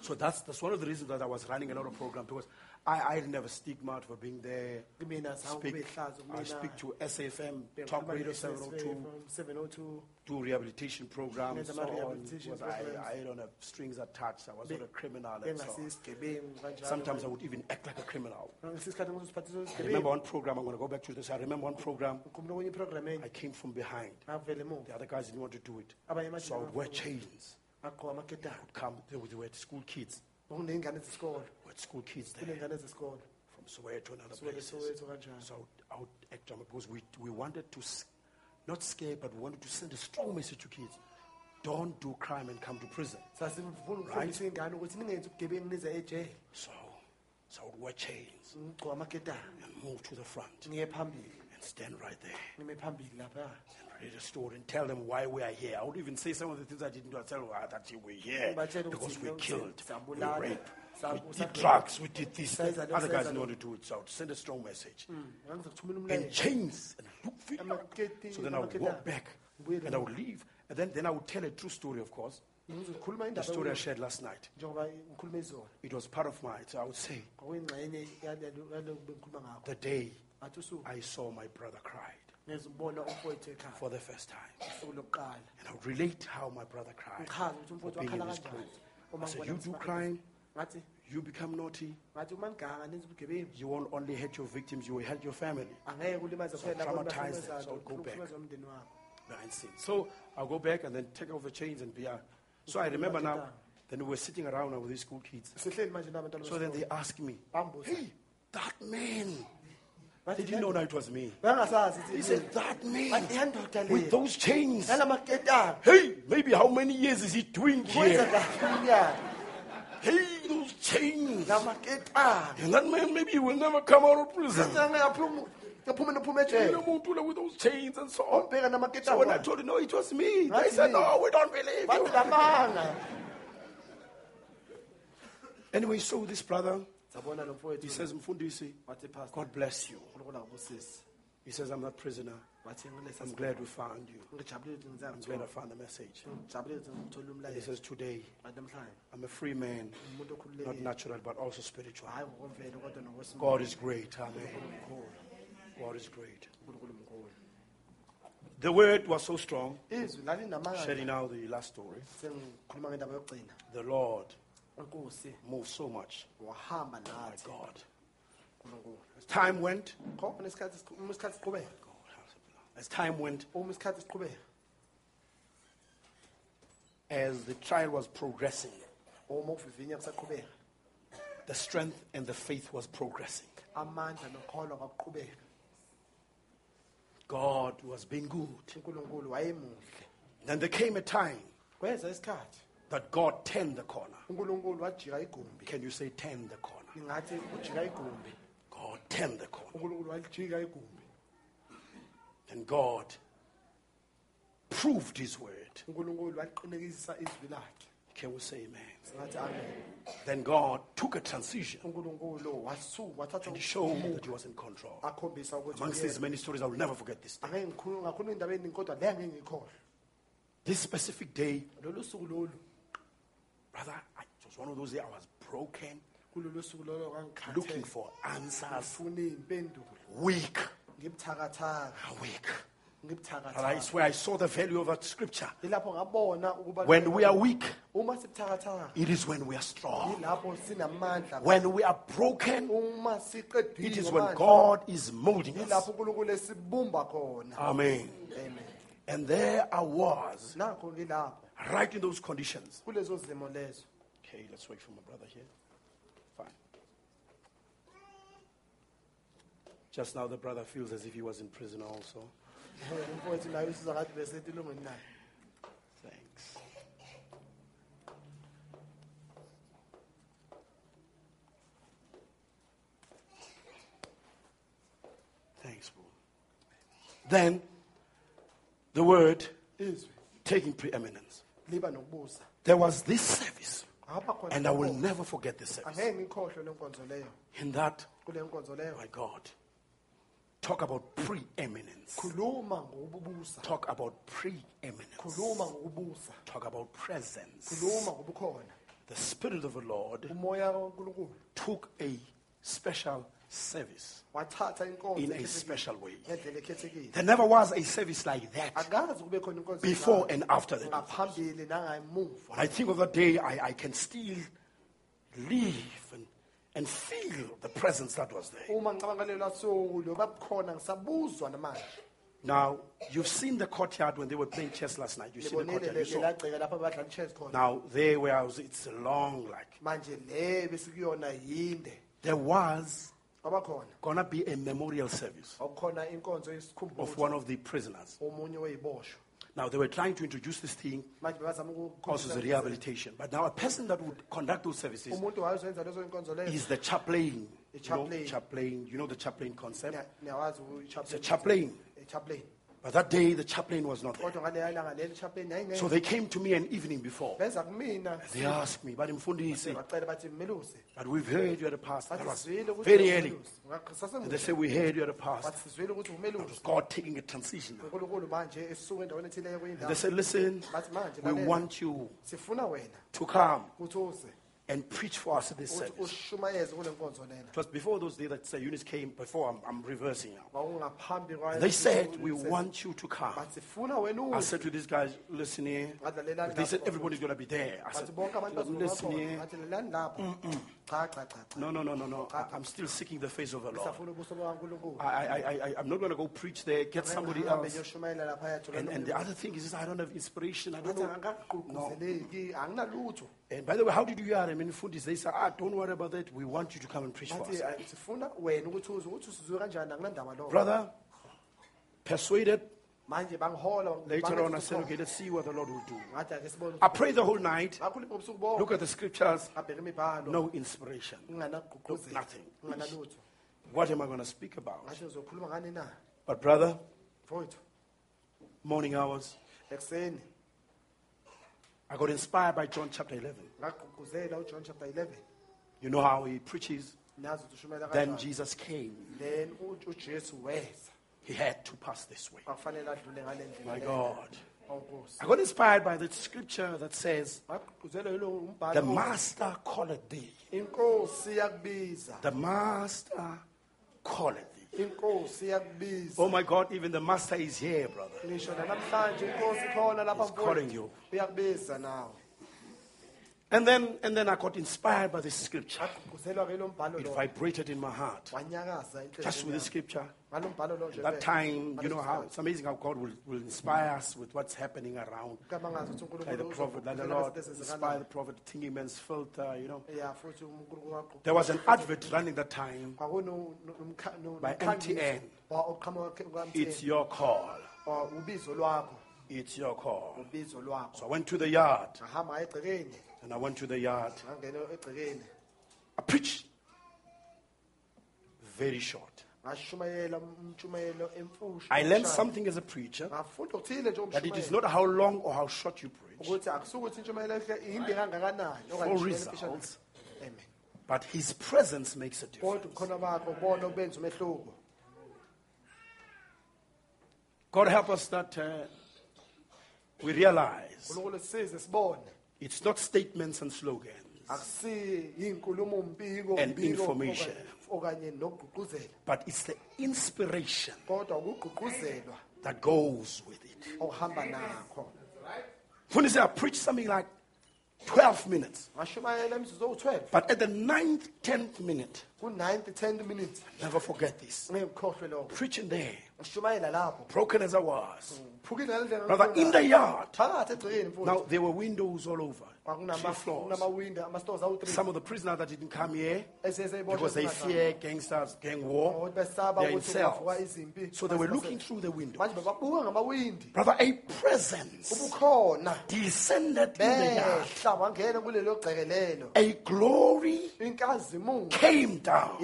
So that's, that's one of the reasons that I was running a lot of programs because I, I didn't have a stigma for being there.
Zange
Speak, I
kumina.
speak to SAFM, Talk Radio 702,
from 702
do rehabilitation programs.
Nenza
So on. Because I,
programs.
I don't have strings attached. I was not a criminal and so on.
bengasiyisigebengu kanjalo
Sometimes I would even act like a criminal. I remember one program, I'm going to go back to this. I remember one program,
ngikhumbula kwenye iprogram enye
I came from behind.
ngavela emuva
The other guys didn't want to do it.
abanye
So I would wear chains.
agqoka amaketana
would come, they would, they were school kids,
kuney'ngane zesikolo
had school kids there.
Kuney'ngane zesikolo
from Soweto and other
suke
places.
soweto
So I would, I would act on it because we, we wanted to, s- not scare, but we wanted to send a strong message to kids. Don't do crime and come to prison.
sasifuna ukufundisa iy'ngane ukuthi ningenzi ubugebengu nize ejele.
So, so I would wear chains.
Ngigqoka amaketana
and move to the front.
Ngiye phambili.
And stand right there.
Ngime phambili lapha
and read a story and tell them why we are here. I would even say some of the things I didn't do. I tell them "Ah, that we're here because we killed, we raped, we did drugs, we did this. Other guys
know
want to do it, so I would send a strong message. and
umlayezo
chains and look for So then I would walk back and I would leave. And then, then I would tell a true story, of course. The story I shared last night.
njengoba ngikhuluma izolo
It was part of my, So I would say,
kwakuyingxenye yalelo yaloku bengikhuluma ngakho
the day I saw my brother cried
ngezibona umfowethu ekhaya
for the first time. And I would relate how my brother cried. for being in
wakhala
this group. I said, you do crime, you become naughty.
ngathi uma niganga nenza ubugebengu
You won't only hurt your victims, you will hurt your family. So
kuphela abantu
traumatized them,
abahlukumezayo,
so go back.
uhlukumeza umndeni wakho
behind scenes. So I'll go back and then take off the chains and be out. So I remember now, then we were sitting around with these school kids.
sihleli manje nabantwana
So then they
besikolo.
asked me, hey, that man.
Bathi,
didn't know that it was me. He said, that man with those chains. Hey, maybe how many years is he doing here? Hey, those chains. And that man, maybe he will never come out of prison.
angeke aphuma ngiphuma nophume
You
ejele
know, Mutula with those chains and so on. So when I told him, no, it was me, they said, no, we don't believe you. Anyway, so this brother, he says, Mfundisi, God bless you. He says, I'm not prisoner. I'm glad we found you. I'm glad I found the message.
ngithola
He says, today, I'm a free man, not natural, but also spiritual.
hayi ngokomvelo kodwa nokwesimilo
God is great. Amen. God is great. The word was so strong, sharing now the last story.
sengikhuluma ngendaba yokugcina
The Lord moved so much.
wahamba
My God. As time went,
khona isikhathi siqhu- uma isikhathi siqhubeka.
As time went,
uma isikhathi siqhubeka.
as the trial was progressing,
uma ukuvivinya kusaqhubeka.
the strength and the faith was progressing.
amandla nokholwa kwakuqhubeka.
God was being good. Then there came a time that God turned the corner.
uNkulunkulu wajika igumbi
Can you say turn the corner?
ngingathi ujika igumbi
God turned the corner.
uNkulunkulu walijika igumbi
And God proved his word.
uNkulunkulu waqinekisa izwi lakhe
Can we say amen?
singathi amen
Then God took a transition
uNkulunkulu wasu wathatha
and he showed that he was in control.
akhombisa ukuthi
Amongst these many stories, I will never forget this. day.
angeke ngikhuluma ngakhuluma indaba eningi kodwa le angeke ngikhohlwe
This specific day,
lolu suku lolu
brother, I, it was one of those days I was broken,
kulolu suku lolo
looking
ngangikhathele
for answers, weak,
ngibuthakathaka ah,
weak. But I
ngibuthakathaka
swear I saw the value of that scripture.
yilapho ngabona ukuba
When we are weak,
uma sibuthakathaka
it is when we are strong.
sinamandla
When we are broken,
uma
it is when God is molding us.
yilapho unkulunkulu esibumba khona
Amen.
amen
And there I was,
nakho ngilapho
right in those conditions.
kulezo zimo lezo
Okay, let's wait for my brother here. Fine. Just now, the brother feels as if he was in prison also.
umfowethu naye usiza kade naye
Thanks. Thanks, bro. Then, the word
izwi
taking preeminence. There was this service, and I will never forget this service.
angeke ngikhohlwe le nkonzo leyo
In that, my God, talk about preeminence. Talk about preeminence. Talk about presence. The Spirit of the Lord took a special service in a special way. There never was a service like that
akazi kube khona inkonzo
before and after that. When I think of that day, I, I can still live and, and feel the presence that was there.
uma ngicabanga lelo suku lo babukhona ngisabuzwa namanje
Now, you've seen the courtyard when they were playing chess last night. You see the courtyard. You saw.
lelagceke lapho abadlala chess khona
Now, there where I was, it's long like.
manje le besikuyona yinde
There was to be a memorial service
inkonzo
of one of the prisoners.
omunye weyiboshwa
Now, they were trying to introduce this thing
manje bazama
also as a rehabilitation. But now, a person that would conduct those services
umuntu wayezoyenza lezo inkonzo lezo
is the chaplain.
The
You know,
chaplain.
chaplain. You know the chaplain concept?
Niya- niyawazi
It's a chaplain.
chaplain
But that day, the chaplain was not there.
kodwa ngaleya langa leli chaplain
So
yayingekho
they came to me an evening before.
beza kumina.
They asked me, but Mfundisi,
bacela bathi mmelusi
but we've heard you're a pastor. That
bathi
was
sizwile ukuthi
very early.
Ngakho
And they said, we heard you're pastor.
bathi sizwile ukuthi
That was
umelusi
God taking a transition.
Unkulunkulu manje esuke endaweni ethile
And they
kuyindawo
said, listen,
bathi manje
we
lalela,
want you
sifuna wena.
to come.
Ukuthi uze
and preach for us this
ukuthi
service.
ushumayeze kule nkonzo lena
It was before those days that Sir Eunice came, before I'm, I'm reversing now.
wawungaphambi kwayo
they said, we want you to come.
bathi wena
I
uze
said to these guys, listen here. They said, everybody's going to be there. I
bathi
said,
bonke abantu
listen here.
ngathi lelani
No, no, no, no, no. I, I'm still seeking the face of the Lord.
safuna ubuso bukankulunkulu
I, I, I, I, I'm not going to go preach there, get somebody else.
ngiyoshumayela laphaya thola
And, and the other thing is, I don't have inspiration. I don't know. No. And by the way, how did you hear them in Fundis? They said, ah, don't worry about that. We want you to come and preach for us.
bathi "Ah, sifuna wena ukuthi uze ukuthi usizwe kanjani anginandaba lo
Brother, persuaded. Later on, I said, okay, let's see what the Lord will do.
ngathi ake sibone
I prayed the whole night.
ngakho lipo ubusuku
Look at the scriptures. No inspiration.
nginganagqugquzeli
Nothing. What am I going to speak about?
ngasho ngizokhuluma ngani na
But, brother, morning hours, I got inspired by John chapter 11.
ngagqugquzela ujohn chapter 11
You know how he preaches?
nazi ukuthi ushumela
Then Jesus came.
Then u- ujesu weza
He had to pass this way.
akufanele adlule ngale ndlela
My. God. I got inspired by the scripture that says, The master called thee. The master called thee. Oh my God, even the master is here, brother.
ngisho nanamhlanje inkosi khona lapha
He's calling you. And then, and then I got inspired by this scripture.
ngagqugquzelwa ke lo mbhalo
It vibrated in my heart. Just with
the
scripture.
ngalo mbhalo lo nje
That time, you know how it's amazing how God will, will inspire us with what's happening around. Like the prophet, like the Lord inspired the prophet, thinking man's filter, you know.
Yeah, futhi uNkulunkulu waqhubeka.
There was an advert running that time.
Kwakuno- no- nomkha- no-
By MTN.
wa- oqhamuka ke- kwa-MTN.
It's your call.
Wa- ubizo lwakho
It's your call. So I went to the yard,
ngahamba ngaya egcekeni
and I went to the yard. I preached very short.
emfusha
I learned something as a preacher that it is not how long or how short you preach,
ukuthi akusukuthi intshumayelo ehle inde kangakanani okanye
for results,
Amen.
but His presence makes a difference.
kodwa ubukhona bakho bona obenza umehluko
God help us that uh, we realize
unkulunkulu size sibone
it's not statements and slogans. And information.
okanye okanye nokugqugquzela
But it's the inspiration
kodwa ukugqugquzelwa
that goes with it.
okuhamba nakho
When you say I preach something like 12 minutes,
ngashumayela emzuzu owu-12
but at the ninth, 10th minute,
ku-90 10 minutes
never forget this.
ngekhohlwe lokho
Preaching there, broken as I was. Brother, in the yard. Now, there were windows all over.
Kwakunama-
floors.
kunamawindi ama-stores awu-3
Some of the prisoners that didn't come here because they fear gangsters, gang war,
besaba
they're in cells. So they were looking through the window. Brother, a presence descended in the yard.
behla wangena kulelo gcekelelo
A glory came down.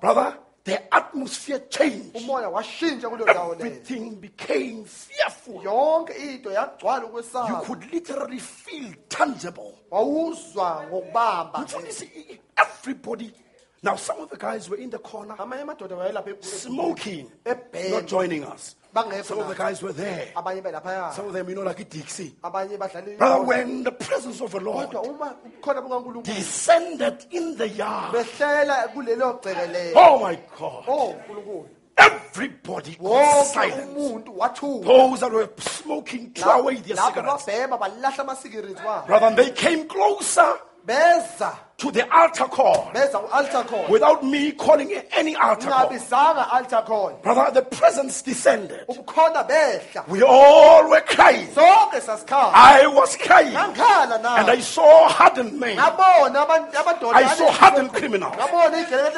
Brother, the atmosphere changed.
umoya washintsha kuleyo ndawo leyo
Everything became fearful.
yonke into yagcwala
You could literally feel tangible.
wawuzwa ngokubamba
So you see, everybody. Now, some of the guys were in the corner
amanye amadoda wayelapha
smoking, not joining us. Some of the guys were there.
abanye belaphaya
Some of them, you know, like a Dixie.
abanye
Brother, when the presence of the Lord.
Kodwa uma ubukhona bukankulunkulu
descended in the yard,
behlela kulelo gcekelelo
oh my God,
oh nkulunkulu.
Everybody got
wonke
silent.
umuntu wathuka
Those that were smoking threw away their cigarettes.
babhema balahla amasikirithi wabo
Brother, and they came closer.
Beza
to the altar call
beza u-altar call
without me calling it any altar call.
ngabizanga altar call
Brother, the presence descended. We all were crying. I was crying. And I saw hardened men.
ngabona abantu- amadoda
I saw hardened criminals.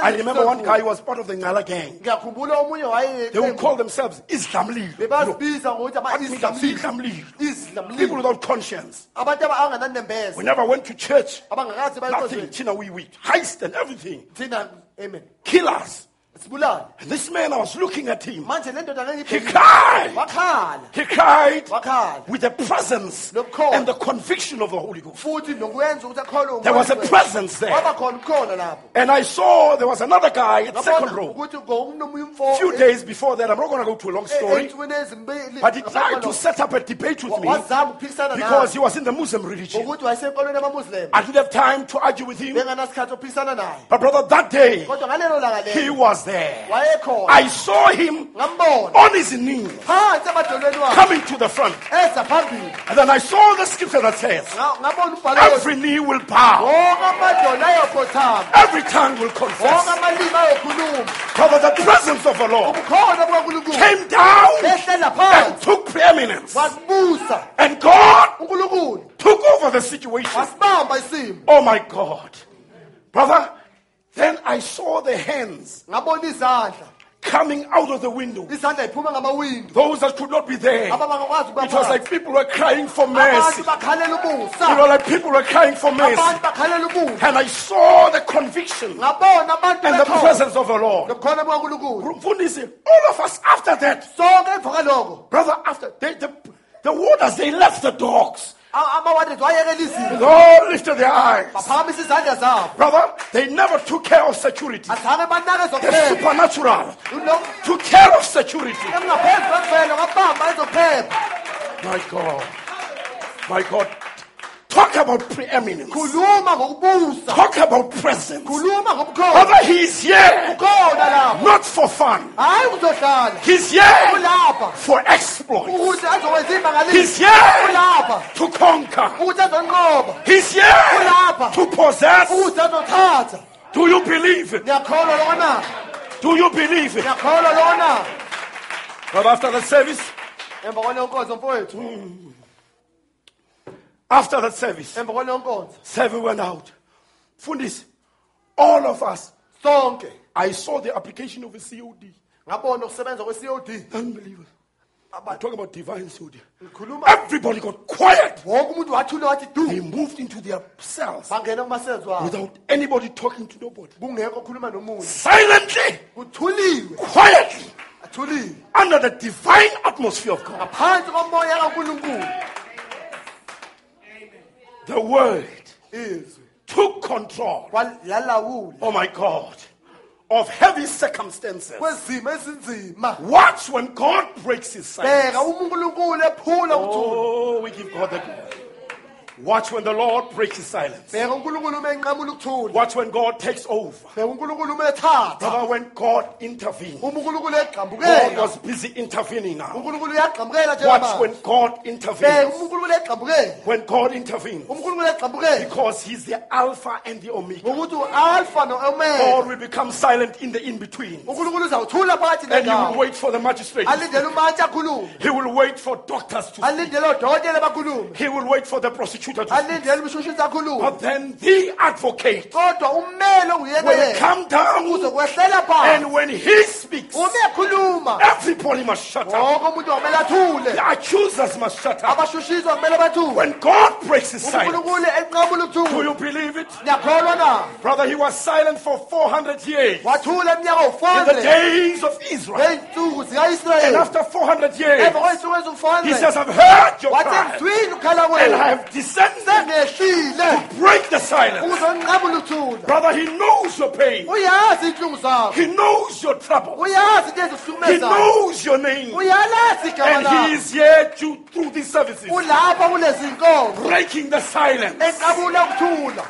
I remember one guy who was part of the Ngala gang.
ngiyakhumbula omunye waye
They would call themselves
ngokuthi
Islamli. People without conscience.
abantu aba- angananembeza
We never went to church.
abangakazi
China, we, we heist and everything.
thina amen
Killers. This man, I was looking at him.
manje le ndoda
He cried. He cried with the presence and the conviction of the Holy Ghost.
futhi nokwenza ukuthi akholwe
There was a presence there.
waba khona ukhona lapho
And I saw there was another guy at second row.
ukuthi ngokunomunye umfo
A few days before that, I'm not going to go to a long story, but he tried to set up a debate with me because he was in the Muslim religion.
ngokuthi wayesenkolweni yamamuslim
I didn't have time to argue with him.
benganasikhathi ophikisana naye
But brother, that day,
kodwa ngalelo langa
he
lelo
was there. I saw him on his knees
phansi emadolweni wakhe.
coming to the front. And then I saw the scripture that says,
Nga- ngabona umbhalo
every knee will bow,
wonke amadolo ayokhothama
every tongue will confess. Brother, the presence of the Lord came down and took preeminence. And God took over the situation. Oh my God. Brother, then I saw the hands
ngabona izandla
coming out of the window.
isandla iphuma ngamawindo
Those that could not be there. It
ukuba
was like people were crying for mercy.
bakhalela
You know,
ubusa
like people were crying for mercy.
abantu bakhalela ubusa
And I saw the conviction
ngabona abantu
and the
bekhona
presence of the Lord.
nobukhona bukankulunkulu
Mfundisi, all of us after that,
sonke emva kaloko
brother, after they, the, the warders, they left the dogs.
A- ama-wardens wayekela izimo
They all lifted their eyes.
baphakamisa izandla zabo
Brother, they never took care of security. The supernatural took care of security.
emngaphezu kwemvelo ngabamba ezokuphepha
My God. My God. Talk about preeminence. Talk about presence.
ngobukhona
Brother, he's here. Not for fun. He's here for exploits. He's here to conquer. He's here to possess. Do you believe it?
ngiyakholwa loko na
Do you believe it?
ngiyakholwa loko na
But after the service,
emva kwaleyo nkonzo mfowethu hmm.
After the service,
emva kwaleyo nkonzo
seven went out. Fundis, all of us,
sonke
I saw the application of a COD.
ngabona ukusebenza kwe-cod
Unbelievable. I talk about divine COD.
ngikhuluma
Everybody got quiet.
wonke umuntu wathule wathi
They
du
moved into their cells
bangena kumasenzo wabo
without anybody talking to nobody.
kungekho okhuluma nomuntu
Silently,
kuthuliwe
quietly,
athuliwe
under the divine atmosphere of God.
ngaphansi komoya kankulunkulu
The word
is
took control, oh my God, of heavy circumstances. Watch when God breaks his silence.
bheka uma unkulunkulu ephula ukuthula
Oh, we give God the glory. Watch when the Lord breaks his silence.
bheka unkulunkulu uma enqamula ukuthula
Watch when God takes over.
bheka unkulunkulu uma ethatha
Brother, when God intervenes.
uma unkulunkulu
God
egqambukela
was busy intervening now.
unkulunkulu uyagqambukela
Watch when God
bheka
intervenes.
unkulunkulu
When God intervenes.
unkulunkulu
Because he's the Alpha and the Omega.
ngokuthi u-alpha no-omega
God will become silent in the in between.
unkulunkulu uzawuthula phakathi
And he will
nendawo
wait for the magistrate.
alindele umantshi akhulume
He will wait for doctors to.
alindele odokotela bakhulume
He will wait for the
alindele
But then the advocate will come down. And when he speaks, everybody must shut up.
wonke umuntu kumele athule
The accusers must shut up.
abashushiswa kumele bathule
When God breaks his silence, do you believe it? Brother, he was silent for 400 years. In the days of Israel. And after 400 years, he says, I've heard your cry. And I have descended
sengehlile
to break the silence. Brother, he knows your pain.
uyazi iy'nhlungu zakho
He knows your trouble. He knows your name. And he is here to, through these services,
ulapha kulezi nkonzo
breaking the silence.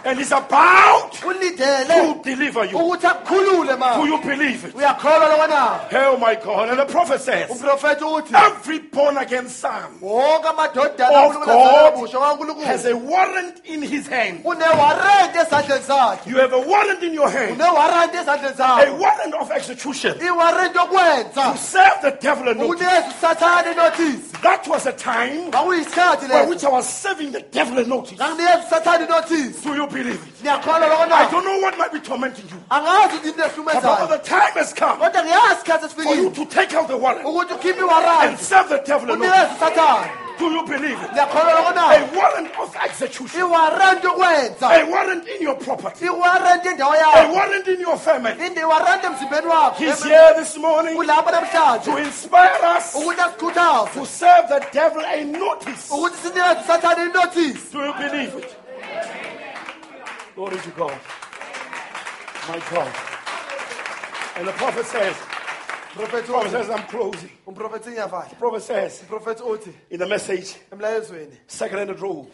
And he's about to deliver you. Do you believe it? Oh my God. And the prophet says, every born again son Of God has a warrant in his hand.
unewarranti ezandleni zakhe.
You have a warrant in your hand, a warrant of execution.
Yokwenza.
To serve the devil a notice.
unikeza usathane inothisi
That was a time
kwakuyisikhathi
by
leso.
which I was serving the devil a notice.
nganginikeza usathane inothisi
Do you believe it? I
na?
Don't know what might be tormenting you.
angazi ukuthi into
But the time has come
kodwa ngiyazi isikhathi
for you
esifikile.
to take out the warrant
ukuthi ukhiphe
and serve the devil a
unikeze
notice. Do you believe it? A warrant of execution,
iwarranti yokwenza
a warrant in your property,
iwarranti yendawo
a
yakho
warrant in your family.
inde iwarranti emzimbeni wakho
He's here this morning
kulapha
to
namhlanje
inspire us
ukuthi asikhuthaze
to serve the devil a notice.
ukuthi sinikeze usathane inothisi
Do you believe it? Glory to God. My God. And the prophet says,
Prophet
prophet says, I'm closing. Prophet says
umprofethi uthi
in the message,
emlayezweni.
Second the robe,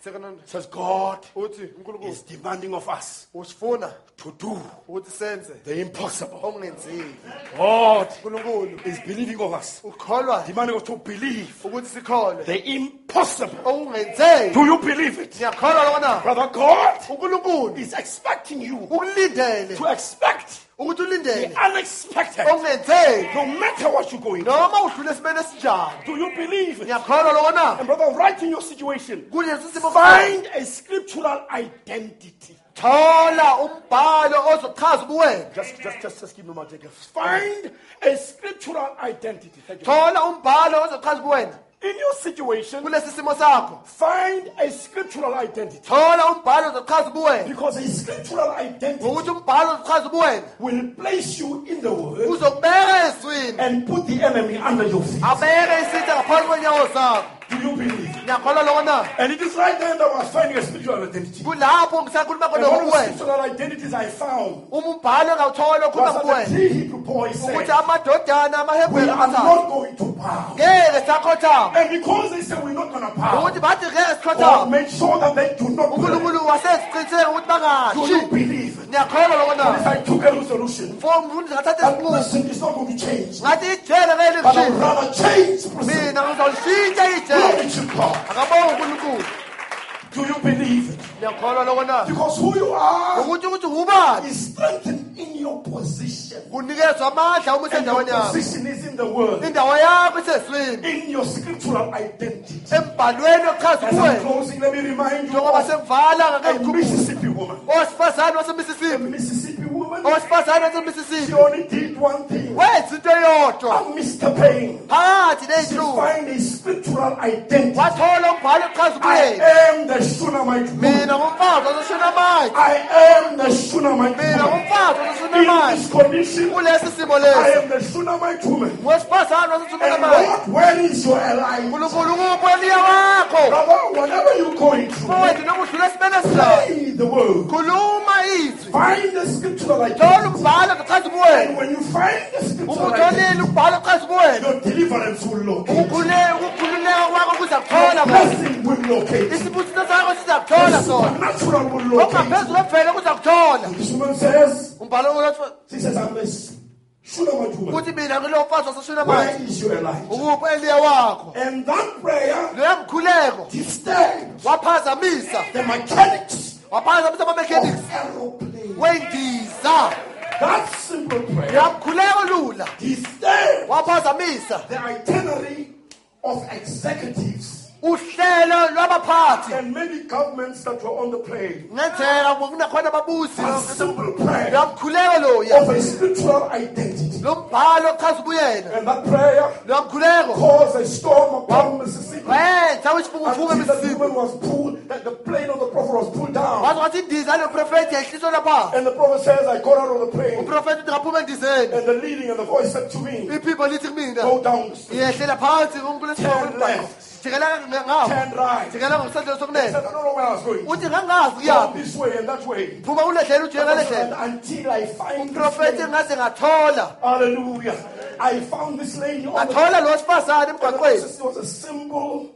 second
says God
uthi uNkulunkulu.
is demanding of us
usifuna
to do
ukuthi senze
the impossible.
okungenzeki
God
uNkulunkulu.
is believing of us,
ukholwa.
demanding us to believe
ukuthi sikholwe.
the impossible.
okungenzeki.
Do you believe it?
ngiyakholwa lokho na.
Brother God
uNkulunkulu.
is expecting you
ukulindele.
to expect the unexpected. No matter what you're going through.
noma udlule esimeni esinjani
Do you believe it?
ngiyakholwa lokho na
And brother, right in your situation, find a scriptural identity.
thola umbhalo ozochaza ubuwena
Just, just, just, just give me my take. Find a scriptural identity. Thank you.
Thola umbhalo ozochaza ubuwena
In your situation,
kulesi simo sakho
find a scriptural identity.
thola umbhalo ozochaza ubuwena
Because a scriptural identity
ngokuthi umbhalo ozochaza ubuwena
will place you in the word
uzokubeka ezwini
and put the enemy under your feet.
abeke isitha ngaphansi kwenyawo zakho
Do you believe?
ngiyakholwa loko na
And it is right there that I was finding a spiritual identity. And one of the spiritual identities I found
uma umbhalo engawuthola okhuluma
was that the three Hebrew boys said, We are not going to bow. And because they said we're not going to bow, God made sure that they do not believe.
unkulunkulu waseziqiniseka ukuthi
Do you believe? And if I took a resolution,
for umuntu ngathatha
that person is not going to change.
ngathi ijele ngeke
But I would rather change the person.
mina ngizolishintsha ijele
Glory to God. Do you believe it?
ngiyakholwa loko na
Because who you are
ukuthi ukuthi ubani
is strengthened in your position.
kunikezwa amandla uma
your
usendaweni yakho
position is in the world,
indawo yakho isezwini
in your scriptural identity.
embhalweni ochaza
As I'm closing, let me remind you
njengoba
of
sengivala
a
ngakemkhumbulo
Mississippi woman.
owesifazane
A
wasemississippi
Mississippi woman,
owesifazane
she
wasemississippi
only did one thing.
wenza into eyodwa
Amidst the pain,
phakathi
she
neyinhlungu
find a scriptural identity.
wathola umbhalo ochaza
I
ubuyena
am the Shunammite woman.
mina ngumfazi waseShunamathi
I am the Shunammite
mina
woman.
ngumfazi
This condition,
kulesi simo
I
lesi
am the Shunammite woman.
ngowesifazane
And
waseShunamathi
where is your ally?
nkulunkulu ukuphi wakho
Brother, whatever you're going through,
mfowethu noma udlula esimene esizayo
the word.
khuluma izwi
Find the scriptural
thola
identity.
umbhalo ochaza
And
ubuyena
when you find the scriptural
uma
identity,
utholile umbhalo ochaza ubuyena
your deliverance will locate.
ukukhululeka kwakho kuza
Your
kuthola
blessing will locate.
isibusiso sakho siza kuthola sona
supernatural will locate.
okungaphezulu kwemvelo kuza kuthola
This woman says,
umbhalo uthi-
she says, I'm the Shunammite woman.
uthi mina ngilo mfazi
Where is your Elijah?
eliya wakho.
And that prayer
loya mkhuleko waphazamisa.
the mechanics
waphazamisa ama-mechanics wendiza.
That simple prayer
loya mkhuleko lula waphazamisa.
the itinerary of executives
uhlelo lwabaphathi
and many governments that were on the plane.
kungenzeka kunakhona ababusi
A simple prayer
loya
of a spiritual identity.
lo mbhalo ochaza ubuyena
And that prayer
mkhuleko
caused a storm upon Mississippi.
wenza
Until the was pulled, that the plane of the prophet was pulled down.
wathi indiza yaloprofethi yehliswa lapha
And the prophet says, I got out of the plane.
uthi ngaphuma endizeni
And the leading and the voice said to me,
iphimbo lithi kumina
Go down the street.
yehlela phansi unkulunkulu
left.
Jikela
right. I
sokunene
don't know where I was going.
uthi ngangazi kuyaphi
this way and that way.
phuma kulehlela ujike
And
ngalehlela
until I find this
uprofethi
lady.
ngaze ngathola
Hallelujah. I found this lady on the
ngathola lo wesifazane
and it
emgwaqweni
was, a simple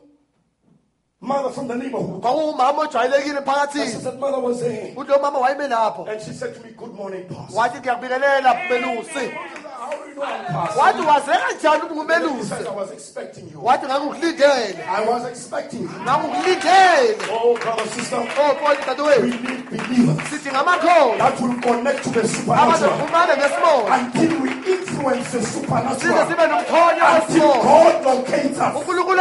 mother from the neighborhood.
kwakuwumama ojwayelekile emphakathini
she said, Mother was there.
uthi lo mama wayeme lapho
And she said to me, Good morning, Pastor.
wathi ngiyakubingelela belusi wathi wazeka njani ukuthi
He I was expecting you.
wathi ngangikukulindele
I was expecting you. Oh, brother, sister,
oh
we
dadewethu.
Need believers. That will connect to the supernatural. Until we influence the supernatural.
sibe nomthonya
Until
wesimoya
God locates us.
unkulunkulu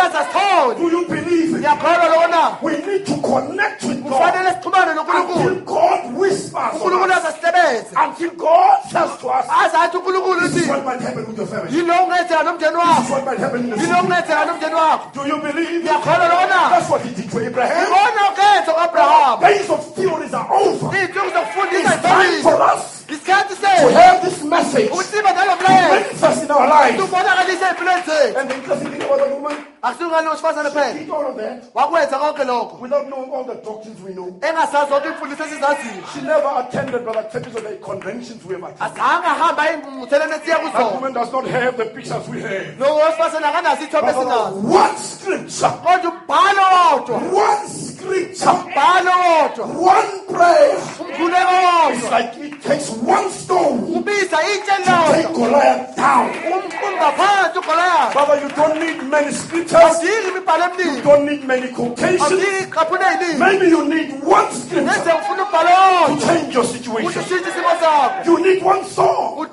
Do you believe it?
ngiyakholwa
We need to connect with God.
Kufanele sixhumane nonkulunkulu.
Until God whispers
unkulunkulu azasisebeze
Until God says to us,
azathi unkulunkulu uthi
what might happen with your family. This is
wakho
what might happen in the city.
kungenzeka nomndeni wakho
Do you believe
ngiyakholwa lona
That's what he did to Abraham.
ikona kenza ku-abrahama
Days of theories are over.
iy'nsuku zokufundisa
It's time for
ziphelile
us
isikhathi
to
sethu
have this message
ukuthi sibe nalo mlayezo
manifest in our lives.
tubonakalise ey'mpilweni zethu
And the interesting thing about the woman,
wesifazane
she
phela.
did all of that
wakwenza konke lokho.
Without knowing all the doctrines we know.
engasazi zonke imfundiso esizaziyo
She never attended Brother Tepis of the conventions we have attended.
azange ahamba ey'ngqungqutheleni esiya
That
kuzona
woman does not have the pictures we have.
lo wesifazane akanazo iy'thombe
But
esinazo.
one scripture,
kodwa umbhalo wodwa
one scripture,
umbhalo wodwa
one prayer.
umkhuleko
It's
wodwa
like it takes one stone
ubiza itshe
to take
lodwa.
Goliath down.
umkhulu ngaphansi ugoloyakho
Brother, you don't need many scriptures.
Awudingi
You don't need many quotations.
awudingi iqhaphuna ey'ningi
Maybe you need one scripture
ngenze ufuna umbhalo
to change your situation.
ushintshe isimo sakho
You need one song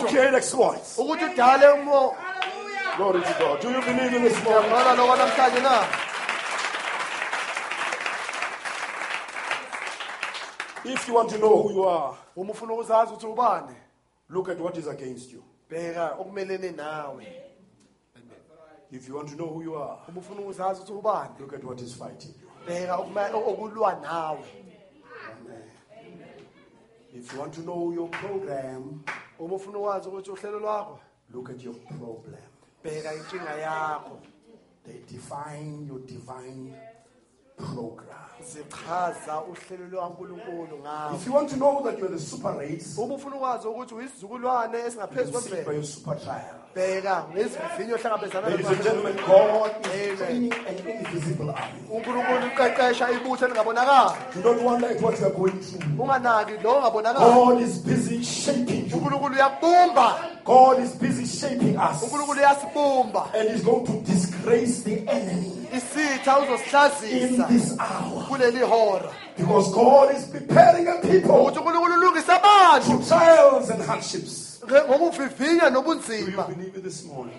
to create exploits.
ukuthi udale umo
Glory to God. Do you believe in this morning?
ngibona lokho namhlanje na
If you want to know who you are,
uma ufuna ukuzazi ukuthi ubani
look at what is against you.
Bheka okumelene nawe
If you want to know who you are,
uma ufuna ukuzazi ukuthi ubani
look at what is fighting you.
bheka okuma- okulwa nawe
If you want to know your program,
uma ufuna ukwazi ukuthi uhlelo lwakho
look at your problem.
bheka inkinga yakho
They define your divine program.
zichaza uhlelo lwankulunkulu ngawe
If you want to know that you're the super race,
uma ufuna ukwazi ukuthi uyisizukulwane
you
esingaphezu
see by
kwemvelo
your super child.
Bheka ngezivivinyo ohlangabezana
Ladies and gentlemen, God is training an invisible army.
unkulunkulu uqeqesha ibutho elingabonakali
You don't wonder at what you are going through.
unganaki lo ongabonakali
God is busy shaping you.
unkulunkulu uyakubumba
God is busy shaping us.
unkulunkulu uyasibumba
And He's going to disgrace the enemy
isitha
in
uzosihlazisa
this hour.
kuleli hora
Because God is preparing a people
ukuthi unkulunkulu ulungise abantu
to trials and hardships.
Ngokuvivinya nobunzima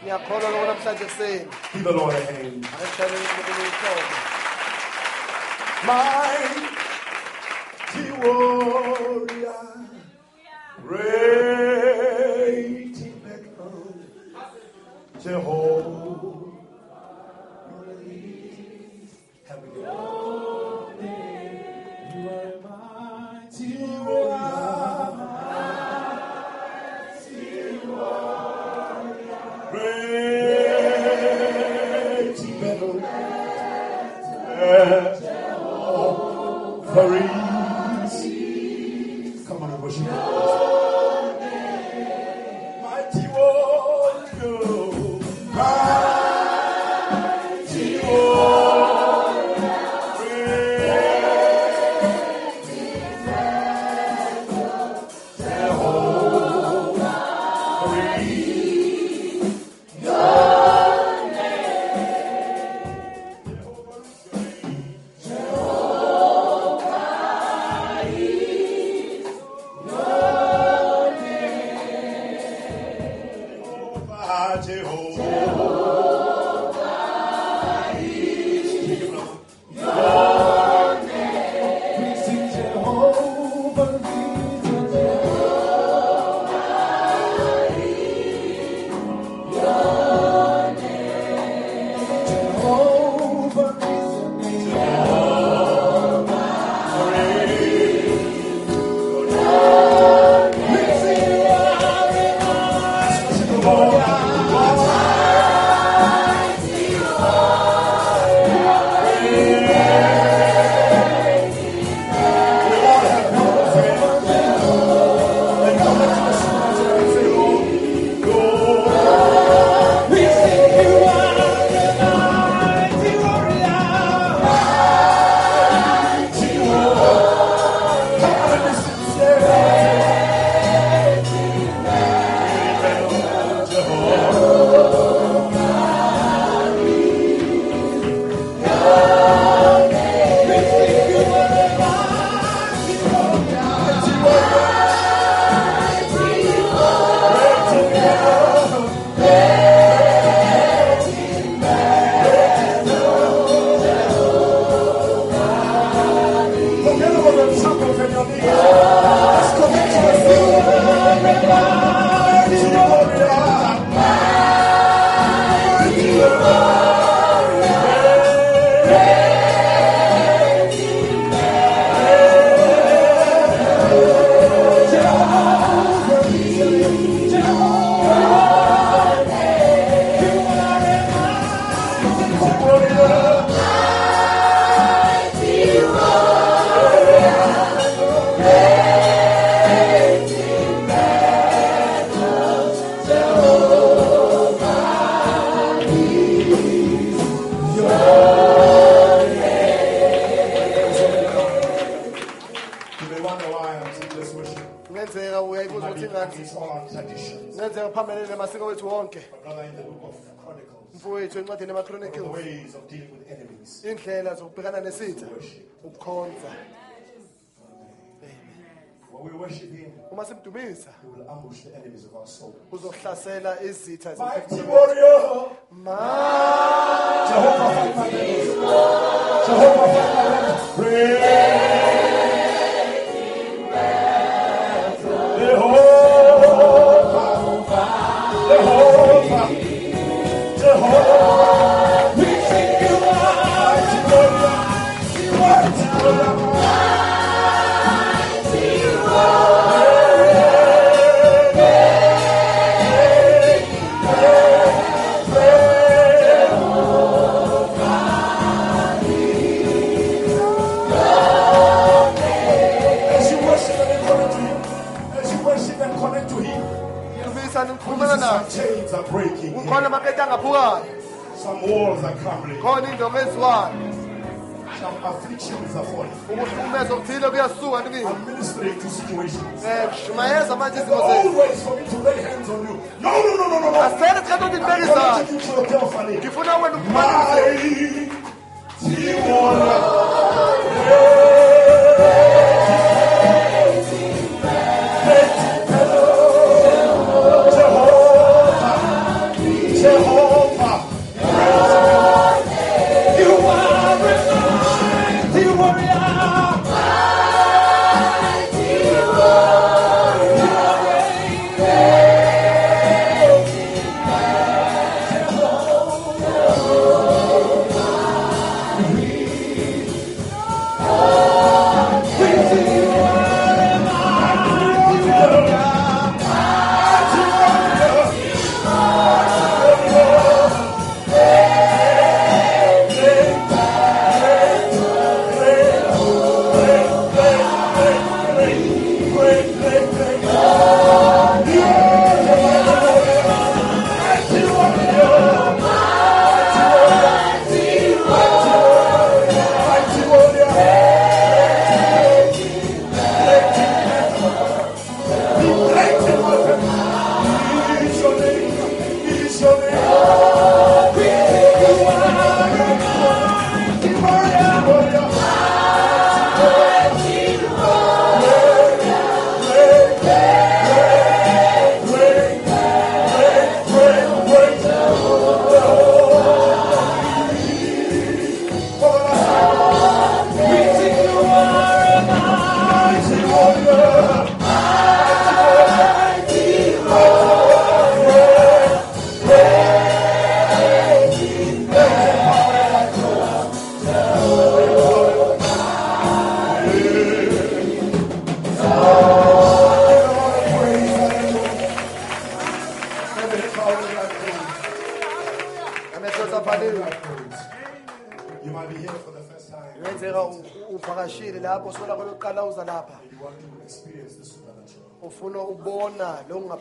ngiyakholwa loko namhlanje kuseni
Give the Lord a hand.
Akeshalele uNkulunkulu
warrior, great in battle, Jehovah. Have a
You are mighty warrior.
Jehovah worship Him,
uma simdumisa
He will ambush the enemies of our soul.
uzohlasela izitha
Mighty warrior. Jehovah fight my battles. Jehovah fight my battles. Pray.
Angaphukayo
Some walls are crumbling.
khona indonga eziwayo
Some afflictions are falling.
ukuhlukumeza okuthile kuyasuka kimi
I'm ministering to situations.
um kushumayeza
The
zethu
old ways for me to lay hands on you. No, no, no, no, no, no.
asele sikhathi ukuthi
I'm
ngibeke izandla
connecting you to telephone.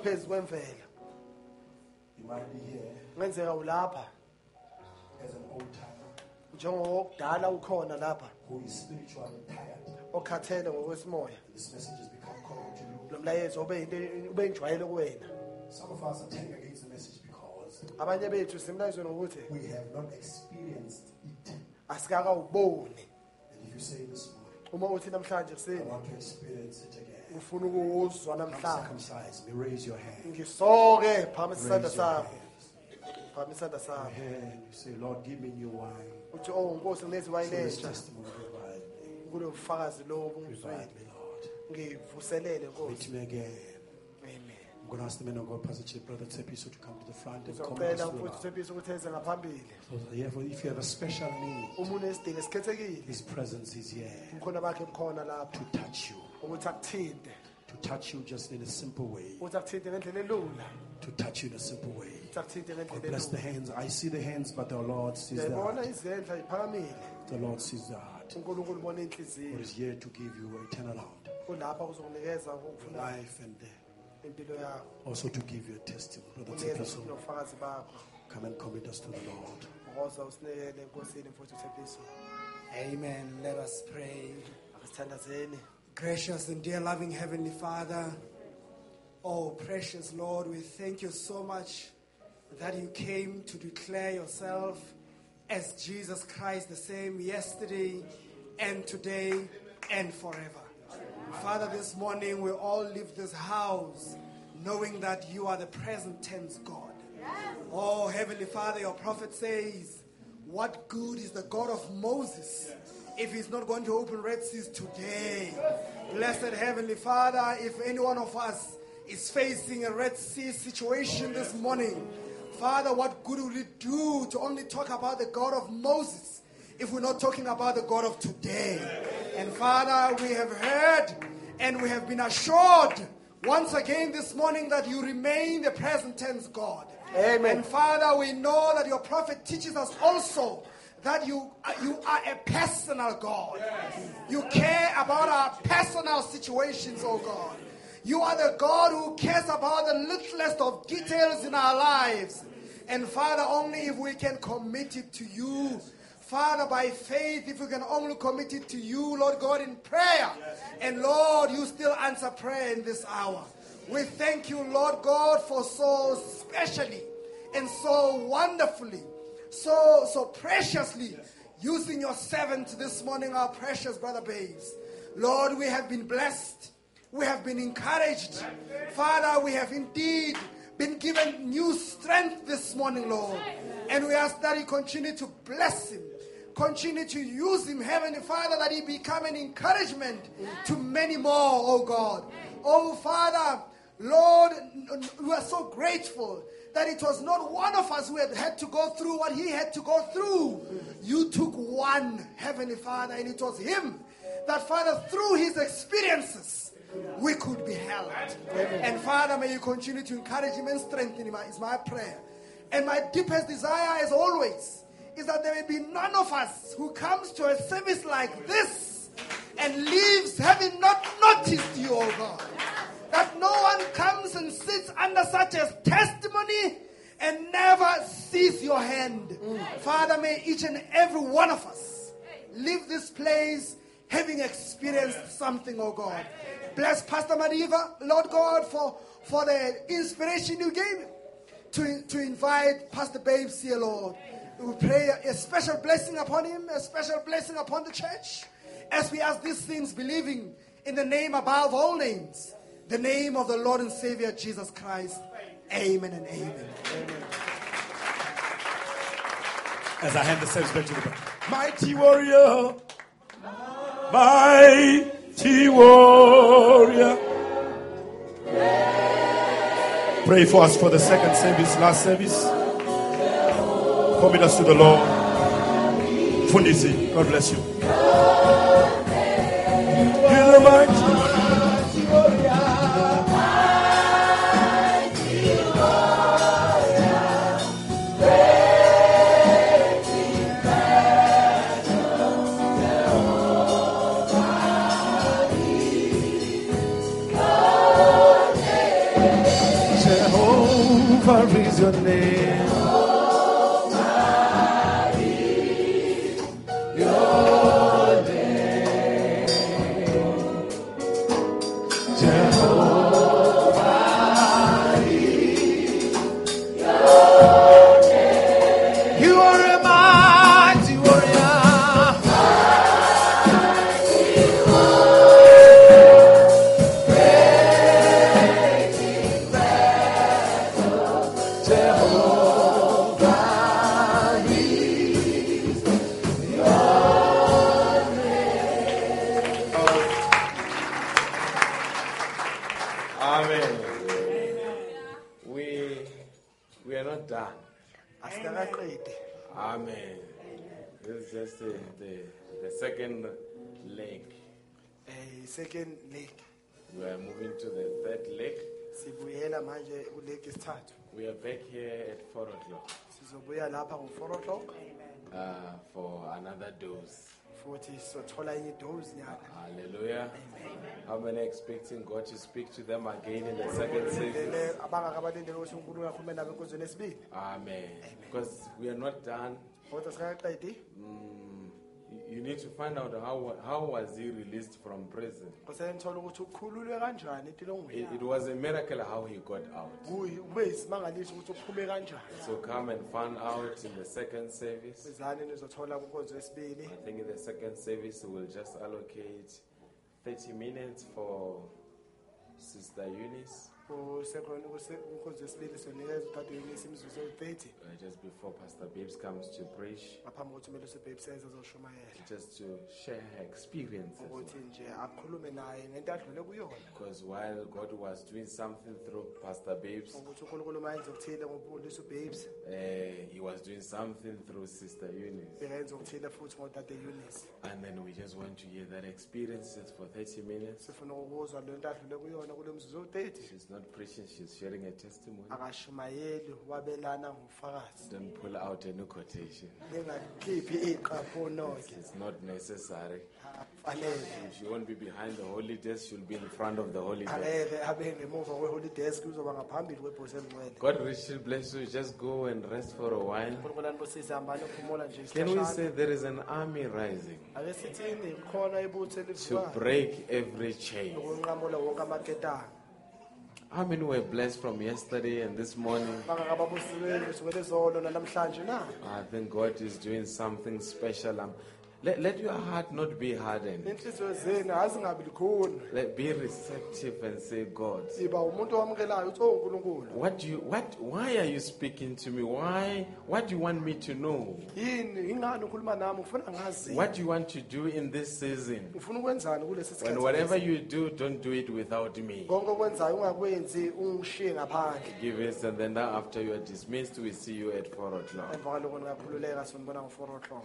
Lokungaphezu kwemvelo.
You might be here
kungenzeka ulapha.
as an old timer.
Njengokudala ukhona lapha.
Who is spiritually tired.
okhathele ngokwesimoya
This message has become common to you.
lo mlayezo ube yinto- ube kuwena.
Some of us are turning against the message because
abanye bethu ngokuthi
we have not experienced it.
asikakawuboni.
And if you say this morning,
uma uthi namhlanje
I
kuseni
want to experience it again,
ufuna ukuwuzwa
come
namhlanje
circumcise raise your hand.
ngisoke phambi isandla
Raise your
sami. phambi isandla sami.
Hand. You say, Lord, give me new wine.
uthi oh nkosi
So
ngineziwayini
this
entsha
testimony revive me.
kulo bufakazi lobu
Revive
ngizwile
Lord.
ngivuselele
Meet
nkosi
me again.
amen.
I'm going to ask the man of God, Pastor Chief, Brother Thembiso, to come to the front and
ngizocela
to the
mfuthu ukuthi eze ngaphambili.
So therefore, if you have a special need,
umuntu esidingo esikhethekile
His presence is here.
Umkhona bakhe bukhona lapha.
To touch you, to touch you just in a simple way,
ukuthi akuthinte ngendlela elula
to touch you in a simple way.
ukuthi akuthinte
God bless the hands. I see the hands, but the Lord sees the heart. The Lord sees the heart.
unkulunkulu ubona
God
inhliziyo
is here to give you eternal turnaround,
kulapha kuzokunikeza ukufuna
life, and
impilo yakho
also to give you a testimony. Brother
Thembiso,
come and commit us to the Lord.
ngoza usinikele enkosini mfuthu thembiso
Amen. Let us pray. Gracious and dear loving Heavenly Father, oh precious Lord, we thank you so much that you came to declare yourself as Jesus Christ, the same yesterday and today and forever. Father, this morning we all leave this house knowing that you are the present tense God. Oh, Heavenly Father, your prophet says, What good is the God of Moses if he's not going to open Red Seas today? Blessed Heavenly Father, if any one of us is facing a Red Sea situation this morning, Father, what good will it do to only talk about the God of Moses if we're not talking about the God of today? And Father, we have heard and we have been assured once again this morning that you remain the present tense God.
Amen.
And Father, we know that your prophet teaches us also that you, uh, you are a personal God. You care about our personal situations, oh God. You are the God who cares about the littlest of details in our lives. And Father, only if we can commit it to you. Father, by faith, if we can only commit it to you, Lord God, in prayer. And Lord, you still answer prayer in this hour. We thank you, Lord God, for so specially and so wonderfully, so so preciously using your servant this morning, our precious brother babes. Lord, we have been blessed. We have been encouraged. Father, we have indeed been given new strength this morning, Lord. And we ask that you continue to bless him. Continue to use him, Heavenly Father, that he become an encouragement to many more, oh God. Oh Father, Lord, we are so grateful that it was not one of us who had had to go through what he had to go through. You took one, Heavenly Father, and it was him that, Father, through his experiences, we could be held. And Father, may you continue to encourage him and strengthen him, is my prayer. And my deepest desire, as always, is that there may be none of us who comes to a service like this and leaves having not noticed you, oh God. That no one comes and sits under such a testimony and never sees your hand. Father, may each and every one of us leave this place having experienced something, oh God. Bless Pastor Mariva, Lord God, for, for the inspiration you gave to, to invite Pastor Babes here, Lord. We pray a special blessing upon him, a special blessing upon the church, as we ask these things, believing in the name above all names, the name of the Lord and Savior Jesus Christ. Amen and amen.
As I hand the service back to the brother. Mighty warrior. Mighty warrior. Pray for us for the second service, last service. Commit us to the Lord. Fundisi, God bless you.
Lapha ngo-4 o'clock
uh, for another dose.
futhi sizothola enye idose nyana.
Hallelujah. How many expecting God to speak to them again in the second service?
Lele abangakabalindele ukuthi uNkulunkulu akhulume nabo enkonzweni esibili.
Amen. Because we are not done.
Kodwa sikaqedi.
Mm, you- need to find out how, how was he released from prison.
Kosele nithola ukuthi ukhululwe kanjani
It, it was a miracle how he got out.
Kube isimangaliso ukuthi uphume kanjani.
So come and find out in the second service.
Sizani nizothola kunkonzo yesibili.
I think in the second service we'll just allocate 30 minutes for Sister Eunice
kunkonzo yesibili sonikeza utata Eunice imizuzu ewu-30
uh, just before Pastor Babes comes to preach,
ngaphambi kokuthi umele usebhebiseza azoshumayela
just to share her experiences.
ukuthi nje akhulume naye ngento adlule kuyona
Because while God was doing something through Pastor Babes,
ukuthi unkulunkulu mayenza okuthile ngokufundisa ubabes
uh, he was doing something through Sister Eunice.
bengenza okuthile futhi ngodade eunice
And then we just want to hear that experiences for 30 minutes.
sifuna ukuzwa le nto adlule kuyona kule mzuzu ewu-30
She's not preaching, she's sharing a testimony.
akashumayeli wabelana ngofakazi
Don't pull out any quotation.
lingakhiphi iqapho noke
It's not necessary.
fanele
If she won't be behind the holy desk, she'll be in front of the holy desk.
angeke abe ngemuva kwe-holy uzoba ngaphambili kwebhosi elingcwele
God richly bless you. Just go and rest for a while.
unkulunkulu anibusise hambani uphumula nje
Can we
isikhashana.
say there is an army rising
ake sithini khona ibutho
to
elivukayo
break every chain?
ukunqamula wonke amaketanga
How many were blessed from yesterday and this morning?
bangakababusiweni kusukela izolo nanamhlanje na
I think God is doing something special. Um, let, let your heart not be hardened.
inhliziyo zenu azingabi likhuni
Let, be receptive and say, God,
siba umuntu owamukelayo uthi oh nkulunkulu
what do you, what, why are you speaking to me? Why, what do you want me to know?
yini ingani ukhuluma nami ufuna ngazi
What do you want to do in this season?
ufuna ukwenzani kulesi
When
sikhathi
whatever you do, don't do it without me.
konke okwenzayo ungakwenzi ungishiye ngaphandle
Give us, and then after you are dismissed, we see you at 4 o'clock.
emva kwaloko ningakhululeka sonibona ngo-four o'clock